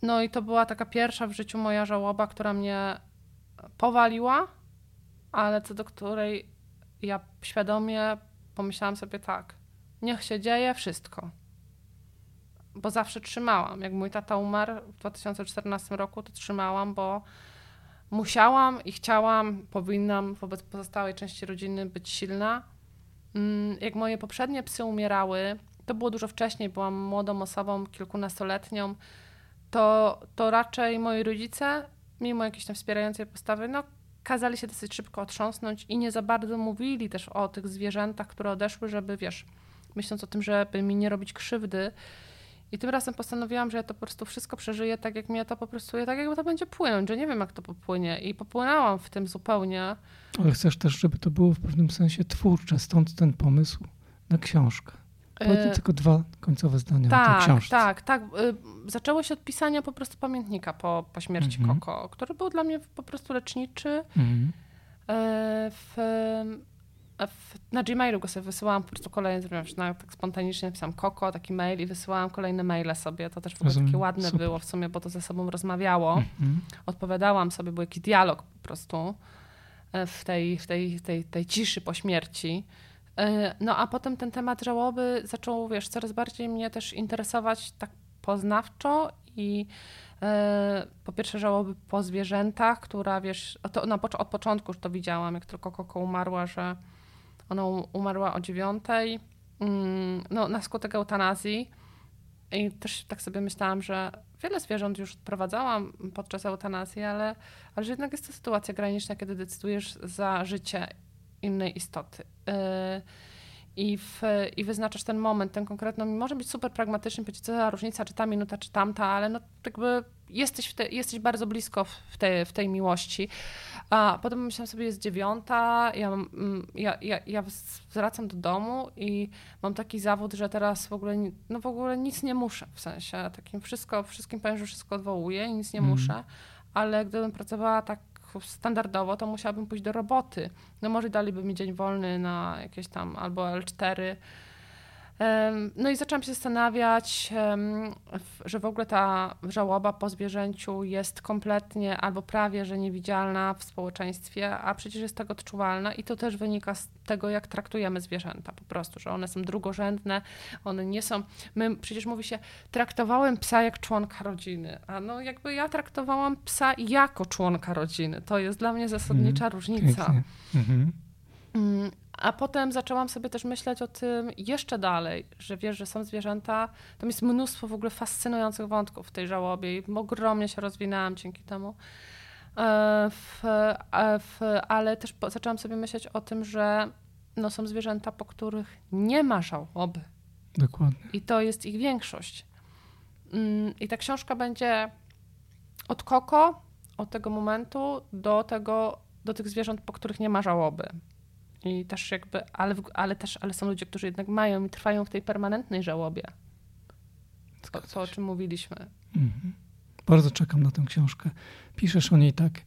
Speaker 2: no i to była taka pierwsza w życiu moja żałoba, która mnie powaliła, ale co do której ja świadomie pomyślałam sobie tak, niech się dzieje wszystko. Bo zawsze trzymałam. Jak mój tata umarł w 2014 roku, to trzymałam, bo musiałam i chciałam, powinnam wobec pozostałej części rodziny być silna. Mm, jak moje poprzednie psy umierały, to było dużo wcześniej, byłam młodą osobą, kilkunastoletnią, to, to raczej moi rodzice, mimo jakiejś tam wspierającej postawy, no kazali się dosyć szybko otrząsnąć i nie za bardzo mówili też o tych zwierzętach, które odeszły, żeby wiesz, myśląc o tym, żeby mi nie robić krzywdy. I tym razem postanowiłam, że ja to po prostu wszystko przeżyję tak, jak mnie to po prostu, tak jakby to będzie płynąć, że nie wiem, jak to popłynie. I popłynęłam w tym zupełnie.
Speaker 1: Ale chcesz też, żeby to było w pewnym sensie twórcze, stąd ten pomysł na książkę. Powiedzmy tylko dwa końcowe zdania tak, o tej tak, książce.
Speaker 2: Tak, tak. Zaczęło się od pisania po prostu pamiętnika po, po śmierci mhm. Koko, który był dla mnie po prostu leczniczy. Mhm. E, w, w, na Gmailu go sobie wysyłałam po prostu kolejne, na, tak spontanicznie napisałam Koko, taki mail i wysyłałam kolejne maile sobie. To też w ogóle takie ładne Super. było w sumie, bo to ze sobą rozmawiało. Mhm. Odpowiadałam sobie, był jakiś dialog po prostu e, w tej, w tej, tej, tej ciszy po śmierci. E, no a potem ten temat żałoby zaczął, wiesz, coraz bardziej mnie też interesować tak poznawczo i e, po pierwsze żałoby po zwierzętach, która wiesz, to na, od początku już to widziałam, jak tylko Koko umarła, że ona umarła o dziewiątej, mm, no na skutek eutanazji i też tak sobie myślałam, że wiele zwierząt już odprowadzałam podczas eutanazji, ale, ale że jednak jest to sytuacja graniczna, kiedy decydujesz za życie innej istoty. Y, I, w, I wyznaczasz ten moment, ten konkretny, może być super pragmatyczny, powiedzieć, co za różnica, czy ta minuta, czy tamta, ale no jakby jesteś, te, jesteś bardzo blisko w, te, w tej miłości. A potem myślałam sobie, jest dziewiąta, ja, mm, ja, ja, ja wracam do domu i mam taki zawód, że teraz w ogóle, no w ogóle nic nie muszę, w sensie takim wszystko, wszystkim powiem, że wszystko odwołuję i nic nie mm. muszę, ale gdybym pracowała tak standardowo, to musiałabym pójść do roboty. No może daliby mi dzień wolny na jakieś tam albo L4, no i zaczęłam się zastanawiać, że w ogóle ta żałoba po zwierzęciu jest kompletnie albo prawie że niewidzialna w społeczeństwie, a przecież jest tak odczuwalna i to też wynika z tego, jak traktujemy zwierzęta po prostu, że one są drugorzędne, one nie są. My przecież mówi się, traktowałem psa jak członka rodziny, a no jakby ja traktowałam psa jako członka rodziny. To jest dla mnie zasadnicza mm, różnica. Mhm. Mm, a potem zaczęłam sobie też myśleć o tym jeszcze dalej, że wiesz, że są zwierzęta. Tam jest mnóstwo w ogóle fascynujących wątków w tej żałobie i ogromnie się rozwinęłam dzięki temu. E, w, e, w, ale też zaczęłam sobie myśleć o tym, że no, są zwierzęta, po których nie ma żałoby.
Speaker 1: Dokładnie.
Speaker 2: I to jest ich większość. Mm, I ta książka będzie od koko, od tego momentu do tego, do tych zwierząt, po których nie ma żałoby. I też jakby, ale, ale też, ale są ludzie, którzy jednak mają i trwają w tej permanentnej żałobie. To, to o czym mówiliśmy. Mhm.
Speaker 1: Bardzo czekam na tę książkę. Piszesz o niej tak.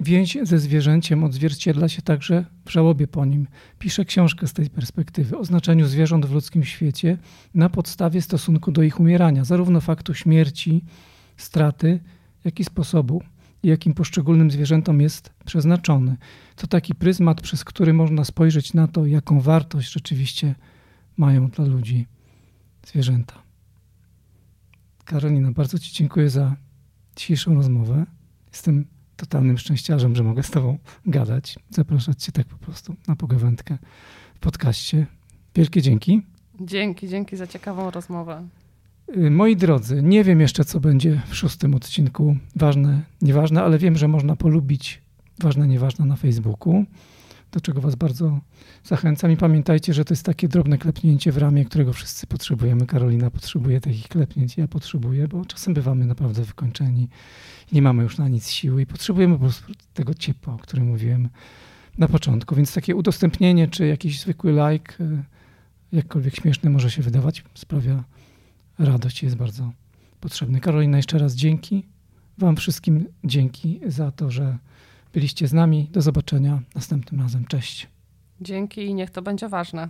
Speaker 1: Więź ze zwierzęciem odzwierciedla się także w żałobie po nim. Piszę książkę z tej perspektywy o znaczeniu zwierząt w ludzkim świecie na podstawie stosunku do ich umierania, zarówno faktu śmierci, straty, jak i sposobu, jakim poszczególnym zwierzętom jest przeznaczony. To taki pryzmat, przez który można spojrzeć na to, jaką wartość rzeczywiście mają dla ludzi zwierzęta. Karolina, bardzo Ci dziękuję za dzisiejszą rozmowę. Jestem totalnym szczęściarzem, że mogę z Tobą gadać, zapraszać Cię tak po prostu na pogawędkę w podcaście. Wielkie dzięki.
Speaker 2: Dzięki, dzięki za ciekawą rozmowę.
Speaker 1: Y, moi drodzy, nie wiem jeszcze, co będzie w szóstym odcinku. Ważne, nieważne, ale wiem, że można polubić ważne, nieważne na Facebooku, do czego Was bardzo zachęcam. I pamiętajcie, że to jest takie drobne klepnięcie w ramię, którego wszyscy potrzebujemy. Karolina potrzebuje takich klepnięć, ja potrzebuję, bo czasem bywamy naprawdę wykończeni nie mamy już na nic siły i potrzebujemy po prostu tego ciepła, o którym mówiłem na początku. Więc takie udostępnienie czy jakiś zwykły like, y, jakkolwiek śmieszny może się wydawać, sprawia radość jest bardzo potrzebny. Karolina, jeszcze raz dzięki. Wam wszystkim dzięki za to, że byliście z nami. Do zobaczenia następnym razem. Cześć.
Speaker 2: Dzięki i niech to będzie ważne.